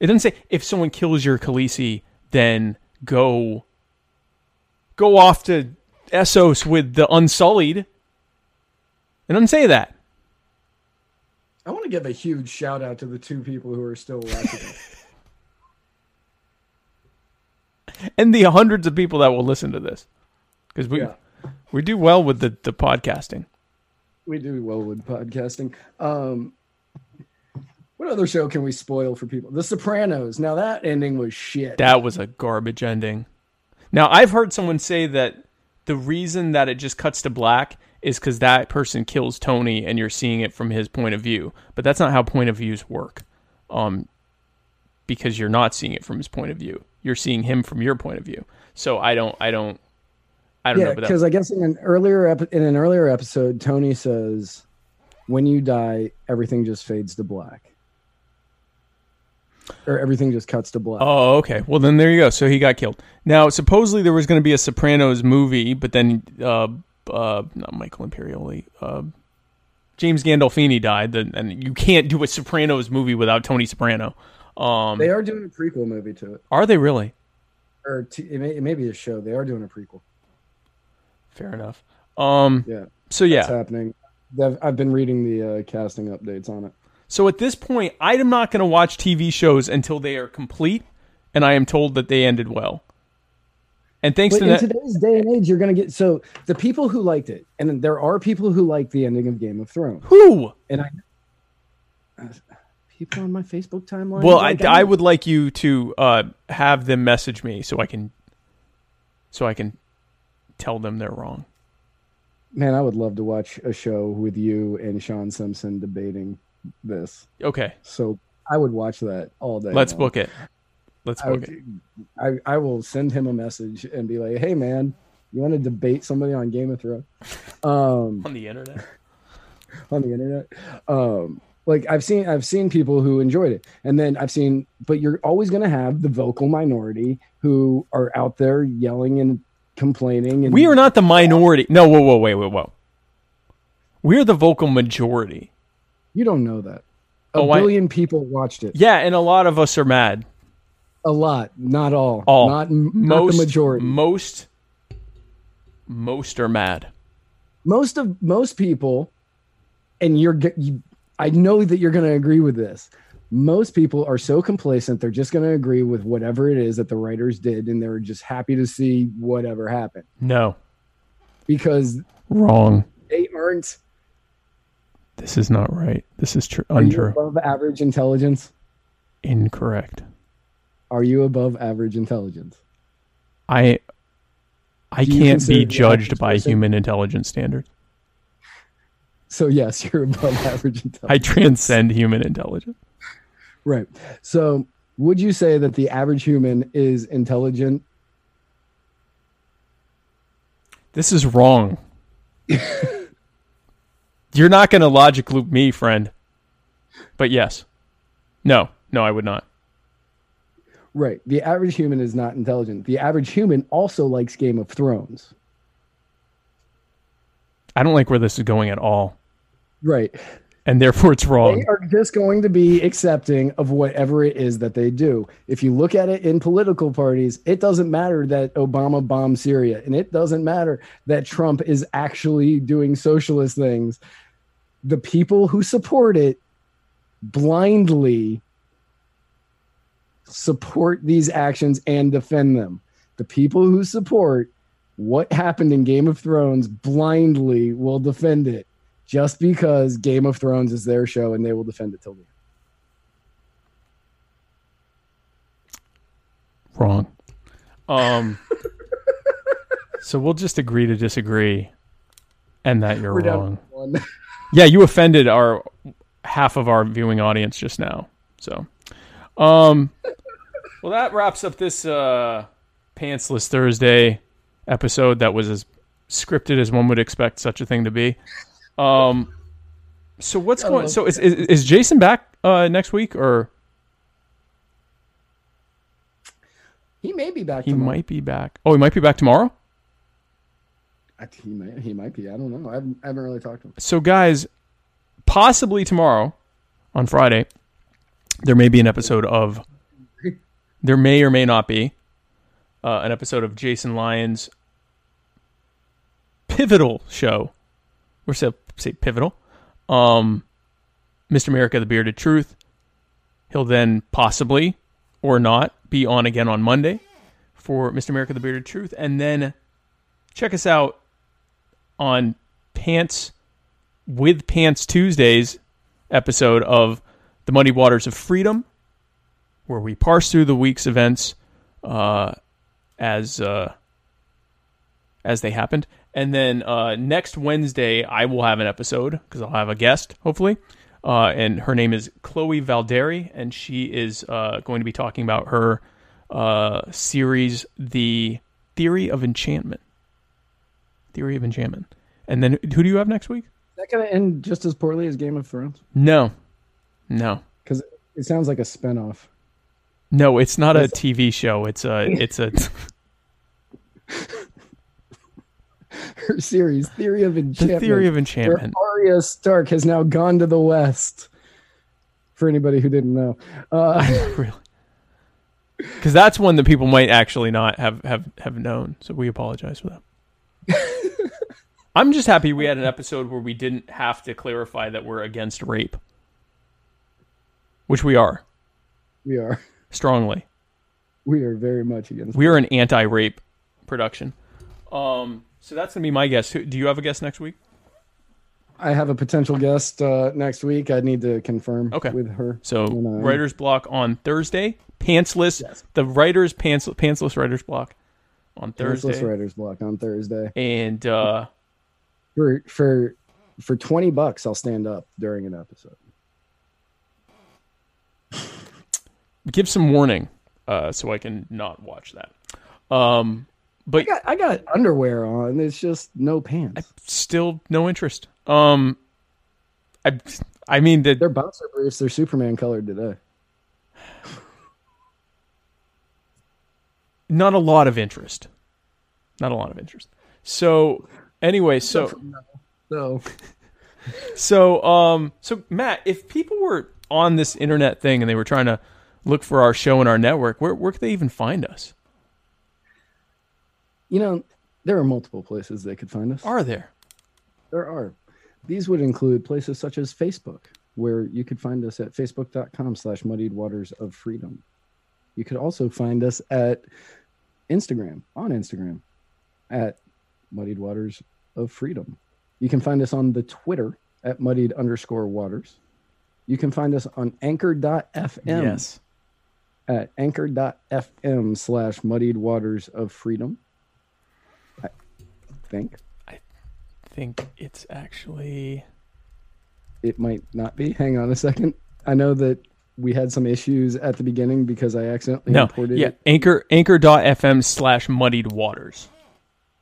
Speaker 4: It doesn't say if someone kills your Khaleesi, then go go off to Essos with the Unsullied. It doesn't say that.
Speaker 3: I want to give a huge shout out to the two people who are still watching.
Speaker 4: and the hundreds of people that will listen to this because we
Speaker 3: Yeah.
Speaker 4: we do well with the, the podcasting
Speaker 3: we do well with podcasting. Um what other show can we spoil for people? The Sopranos. Now that ending was shit.
Speaker 4: that was a garbage ending now i've heard someone say that the reason that it just cuts to black is because that person kills tony and you're seeing it from his point of view but that's not how point of views work um because you're not seeing it from his point of view you're seeing him from your point of view so i don't i don't i don't
Speaker 3: yeah,
Speaker 4: know
Speaker 3: because I guess in an earlier ep- in an earlier episode, Tony says, "When you die, everything just fades to black, or everything just cuts to black."
Speaker 4: Oh, okay. Well, then there you go. So he got killed. Now, supposedly there was going to be a Sopranos movie, but then uh, uh, not Michael Imperioli, uh, James Gandolfini died, then- and you can't do a Sopranos movie without Tony Soprano. Um,
Speaker 3: They are doing a prequel movie to it,
Speaker 4: are they really?
Speaker 3: or t- it, may, it may be a show. They are doing a prequel.
Speaker 4: Fair enough. Um,
Speaker 3: Yeah,
Speaker 4: so yeah.
Speaker 3: it's happening. I've, I've been reading the uh, casting updates on it.
Speaker 4: So at this point, I am not going to watch TV shows until they are complete, and I am told that they ended well. And thanks
Speaker 3: But
Speaker 4: to
Speaker 3: in
Speaker 4: that,
Speaker 3: today's day and age, you're gonna get so the people who liked it, and there are people who like the ending of Game of Thrones,
Speaker 4: who?
Speaker 3: and I people on my Facebook timeline.
Speaker 4: Well, I,
Speaker 3: like,
Speaker 4: I
Speaker 3: don't-
Speaker 4: would like you to uh, have them message me so I can so I can tell them they're wrong.
Speaker 3: man, I would love to watch a show with you and Sean Simpson debating this.
Speaker 4: Okay,
Speaker 3: So I would watch that all day.
Speaker 4: let's
Speaker 3: long.
Speaker 4: book it. Let's
Speaker 3: I,
Speaker 4: it.
Speaker 3: I I will send him a message and be like, "Hey, man, you want to debate somebody on Game of Thrones um,
Speaker 4: on the internet.
Speaker 3: on the internet?" Um, like I've seen I've seen people who enjoyed it, and then I've seen, but you're always going to have the vocal minority who are out there yelling and complaining. And
Speaker 4: We are not the minority. No, whoa, whoa, wait, wait, whoa. We're the vocal majority.
Speaker 3: You don't know that. A
Speaker 4: Oh, I-
Speaker 3: billion people watched it.
Speaker 4: Yeah, and a lot of us are mad.
Speaker 3: A lot, not all.
Speaker 4: All
Speaker 3: not, not
Speaker 4: most
Speaker 3: the majority.
Speaker 4: Most most are mad.
Speaker 3: most of most people and you're you, i know that you're going to agree with this most people are so complacent they're just going to agree with whatever it is that the writers did and they're just happy to see whatever happened
Speaker 4: No,
Speaker 3: because
Speaker 4: wrong.
Speaker 3: they aren't
Speaker 4: This is not right. This is true. Untrue.
Speaker 3: above average intelligence
Speaker 4: Incorrect.
Speaker 3: Are you above average intelligence
Speaker 4: I I
Speaker 3: Do
Speaker 4: can't be judged by
Speaker 3: person-
Speaker 4: human intelligence standards.
Speaker 3: so yes you're above average intelligence
Speaker 4: I transcend human intelligence.
Speaker 3: right so would you say that the average human is intelligent
Speaker 4: This is wrong. You're not going to logic loop me, friend. But yes. No, no, I would not.
Speaker 3: Right the average human is not intelligent the average human also likes game of thrones
Speaker 4: I don't like where this is going at all.
Speaker 3: right
Speaker 4: And therefore it's wrong.
Speaker 3: They are just going to be accepting of whatever it is that they do. If you look at it in political parties, it doesn't matter that Obama bombed Syria, and it doesn't matter that Trump is actually doing socialist things. The people who support it blindly support these actions and defend them. The people who support what happened in Game of Thrones blindly will defend it just because Game of Thrones is their show and they will defend it till the end.
Speaker 4: Wrong. Um So we'll just agree to disagree and that you're
Speaker 3: We're
Speaker 4: wrong. Yeah, you offended our half of our viewing audience just now. So, um, well, that wraps up this uh, pantsless Thursday episode. That was as scripted as one would expect such a thing to be. Um, so what's going? So is is, is Jason back uh, next week, or
Speaker 3: He may be back.
Speaker 4: he
Speaker 3: tomorrow.
Speaker 4: might be back? Oh, he might be back tomorrow.
Speaker 3: I- He might. He might be. I don't know. I haven't, I haven't really talked to him.
Speaker 4: So, guys, possibly tomorrow on Friday, there may be an episode of. There may or may not be uh, an episode of Jason Lyons' pivotal show. Say, say pivotal. Um, Mr. America, the Bearded Truth. He'll then possibly or not be on again on Monday for Mr. America, the Bearded Truth. And then check us out on Pants with Pants Tuesdays episode of The Muddy Waters of Freedom, where we parse through the week's events uh, as uh, as they happened. And then uh, next Wednesday, I will have an episode because I'll have a guest, hopefully. Uh, and her name is Chloe Valderi, and she is uh, going to be talking about her uh, series, The Theory of Enchantment. Theory of Enchantment. And then who do you have next week?
Speaker 3: Is that going to end just as poorly as Game of Thrones?
Speaker 4: No. No.
Speaker 3: Because it sounds like a spinoff.
Speaker 4: No, it's not a TV show. It's a it's a
Speaker 3: Her series, Theory of Enchantment.
Speaker 4: the theory of
Speaker 3: where
Speaker 4: enchantment.
Speaker 3: Arya Stark has now gone to the West. For anybody who didn't know, uh,
Speaker 4: really. Because that's one that people might actually not have, have, have known. So we apologize for that. I'm just happy we had an episode where we didn't have to clarify that we're against rape, which we are
Speaker 3: we are
Speaker 4: strongly.
Speaker 3: we are very much against.
Speaker 4: We are an anti-rape production. Um, so that's gonna be my guess. Do you have a guess next week?
Speaker 3: I have a potential guest uh, next week. I need to confirm
Speaker 4: Okay.
Speaker 3: with her.
Speaker 4: So
Speaker 3: uh,
Speaker 4: writer's block on Thursday. Pantsless.
Speaker 3: Yes.
Speaker 4: The writer's pants pantsless writer's block on
Speaker 3: Thursday
Speaker 4: Thursday.
Speaker 3: writers block on Thursday.
Speaker 4: And uh,
Speaker 3: For for for twenty bucks, I'll stand up during an episode.
Speaker 4: Give some warning uh, so I can not watch that. Um, but
Speaker 3: I got I got underwear on. It's just no pants.
Speaker 4: still no interest. Um, I I mean the
Speaker 3: They're bouncer briefs. They're Superman colored today.
Speaker 4: not a lot of interest. Not a lot of interest. So anyway, so
Speaker 3: So
Speaker 4: so um so Matt, if people were on this internet thing and they were trying to look for our show and our network, where where could they even find us?
Speaker 3: you know, there are multiple places they could find us.
Speaker 4: Are there?
Speaker 3: There are. These would include places such as Facebook, where you could find us at facebook.com slash muddied waters of freedom. You could also find us at Instagram, on Instagram, at muddied waters of freedom. You can find us on the Twitter at muddied underscore waters. You can find us on anchor.fm
Speaker 4: Yes.
Speaker 3: At anchor.fm slash muddied waters of freedom. I think
Speaker 4: I think it's actually
Speaker 3: it might not be. Hang on a second. I know that we had some issues at the beginning because I accidentally
Speaker 4: no.
Speaker 3: imported
Speaker 4: Yeah,
Speaker 3: it
Speaker 4: anchor anchor.fm slash muddied waters.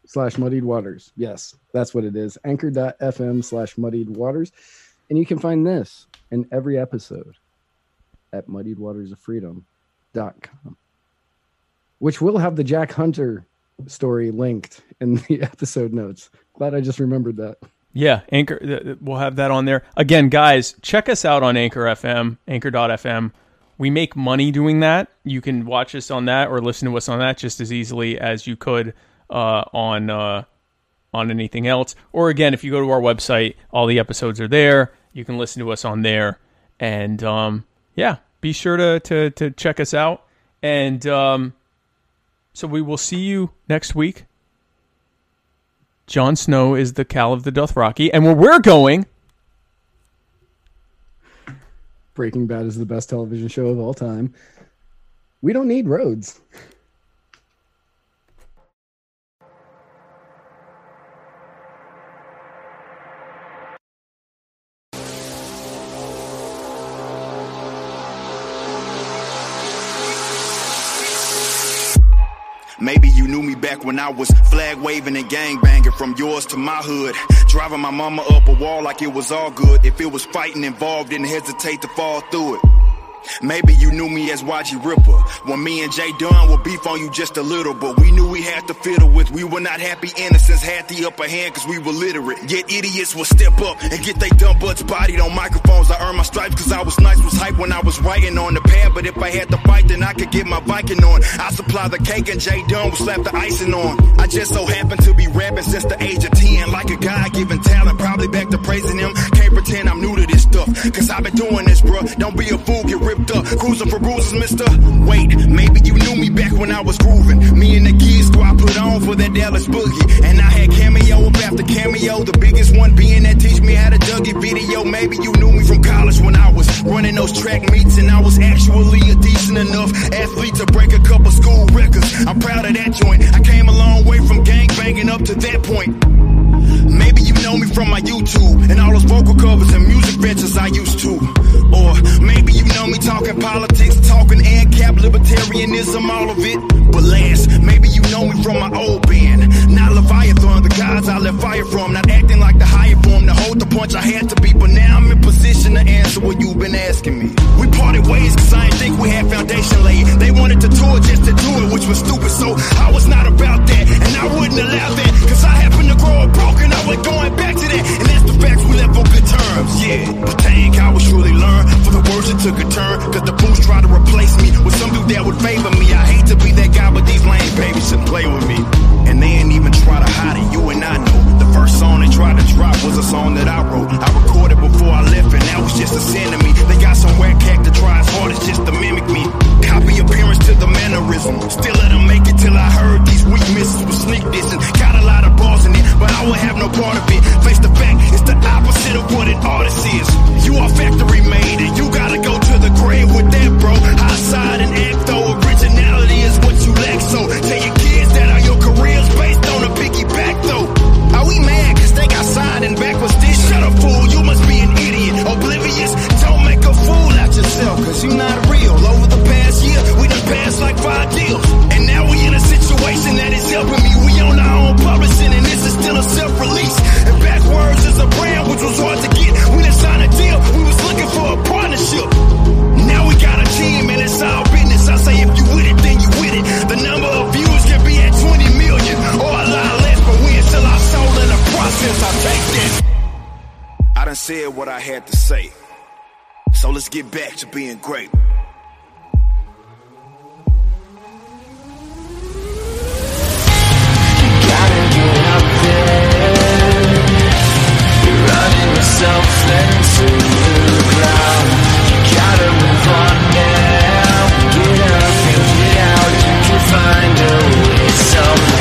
Speaker 3: slash muddied waters. Yes, that's what it is. Anchor.fm slash muddied waters. And you can find this in every episode at muddiedwatersoffreedom.com, which will have the Jack Hunter story linked in the episode notes. Glad I just remembered that.
Speaker 4: Yeah, Anchor. We'll have that on there. Again, guys, check us out on Anchor FM, Anchor.fm. We make money doing that. You can watch us on that or listen to us on that just as easily as you could uh, on uh, on anything else. Or again, if you go to our website, all the episodes are there. You can listen to us on there. And um, yeah, be sure to, to to check us out. And um, so we will see you next week. Jon Snow is the Khal of the Dothraki, and where we're going,
Speaker 3: Breaking Bad is the best television show of all time. We don't need roads.
Speaker 1: Back when I was flag waving and gang banging from yours to my hood. Driving my mama up a wall like it was all good. If it was fighting involved, didn't hesitate to fall through it. Maybe you knew me as YG Ripper when me and Jay Dunn would beef on you just a little, but we knew we had to fiddle with. We were not happy innocents, had the upper hand cause we were literate. Yet idiots would step up and get they dumb butts bodied on microphones. I earned my stripes cause I was nice, was hype when I was writing on the pad, but if I had to fight, then I could get my Viking on. I supply the cake and Jay Dunn would slap the icing on. I just so happened to be rapping since the age of 10, like a God given talent, probably back to praising him. Can't pretend I'm new to this stuff, cause I've been doing this, bruh. Don't be a Cruising for bruises, mister. Wait, maybe you knew me back when I was grooving. Me and the kids, Gear Squad put on for that Dallas boogie. And I had cameo up after cameo, the biggest one being that teach me how to Dougie video. Maybe you knew me from college when I was running those track meets, and I was actually a decent enough athlete to break a couple school records. I'm proud of that joint. I came a long way from gang banging up to that point. Know me from my YouTube and all those vocal covers and music ventures I used to. Or maybe you know me talking politics, talking ANCAP, libertarianism, all of it. But last, maybe you know me from my old band. Not Leviathan, the guys I left fire from. Not acting like the higher form to hold the punch I had to be. But now I'm in position to answer what you've been asking me. We parted ways cause I didn't think we had foundation laid. They wanted to tour just to do it, which was stupid. So I was not about that. And I wouldn't allow that. Cause I happened to grow up broken. I went going back to that. And that's the facts we left on good terms. Yeah. But dang, I was surely learn. For the words it took a turn. Cause the fools tried to replace me with some dude that would favor me. I hate to be that guy, but these lame babies should play with me. And they ain't even try to hide it. You and I know. The first song they tried to drop was a song that I wrote. I recorded before I left, and that was just a sin to me. They got some whack cat to try as hard as just to mimic me. Copy appearance to the mannerism. Still let them make it till I heard these weak misses with sneak dissing. Got a lot of balls in it, but I won't have no part of it. Face the fact, it's the opposite of what an artist is. You are factory made, and you gotta go to the grave with that, bro. High side and act though, originality is what you lack. So tell your kids that are your careers based on a piggyback though. Are we mad cause they got signed and backwards this. Shut up, fool, you must be an idiot. Oblivious, don't make a fool out yourself, cause you not real. Over the past year, we done passed like five deals. release is still a self-release. And Backwards is a brand which was hard to get. We didn't sign a deal, we was looking for a partnership. Now we got a team and it's our business. I say if you with it, then you with it. The number of views can be at 20 million or a lot less, but we still our soul in the process. I take that. I done said what I had to say. So let's get back to being great. find a way. Somehow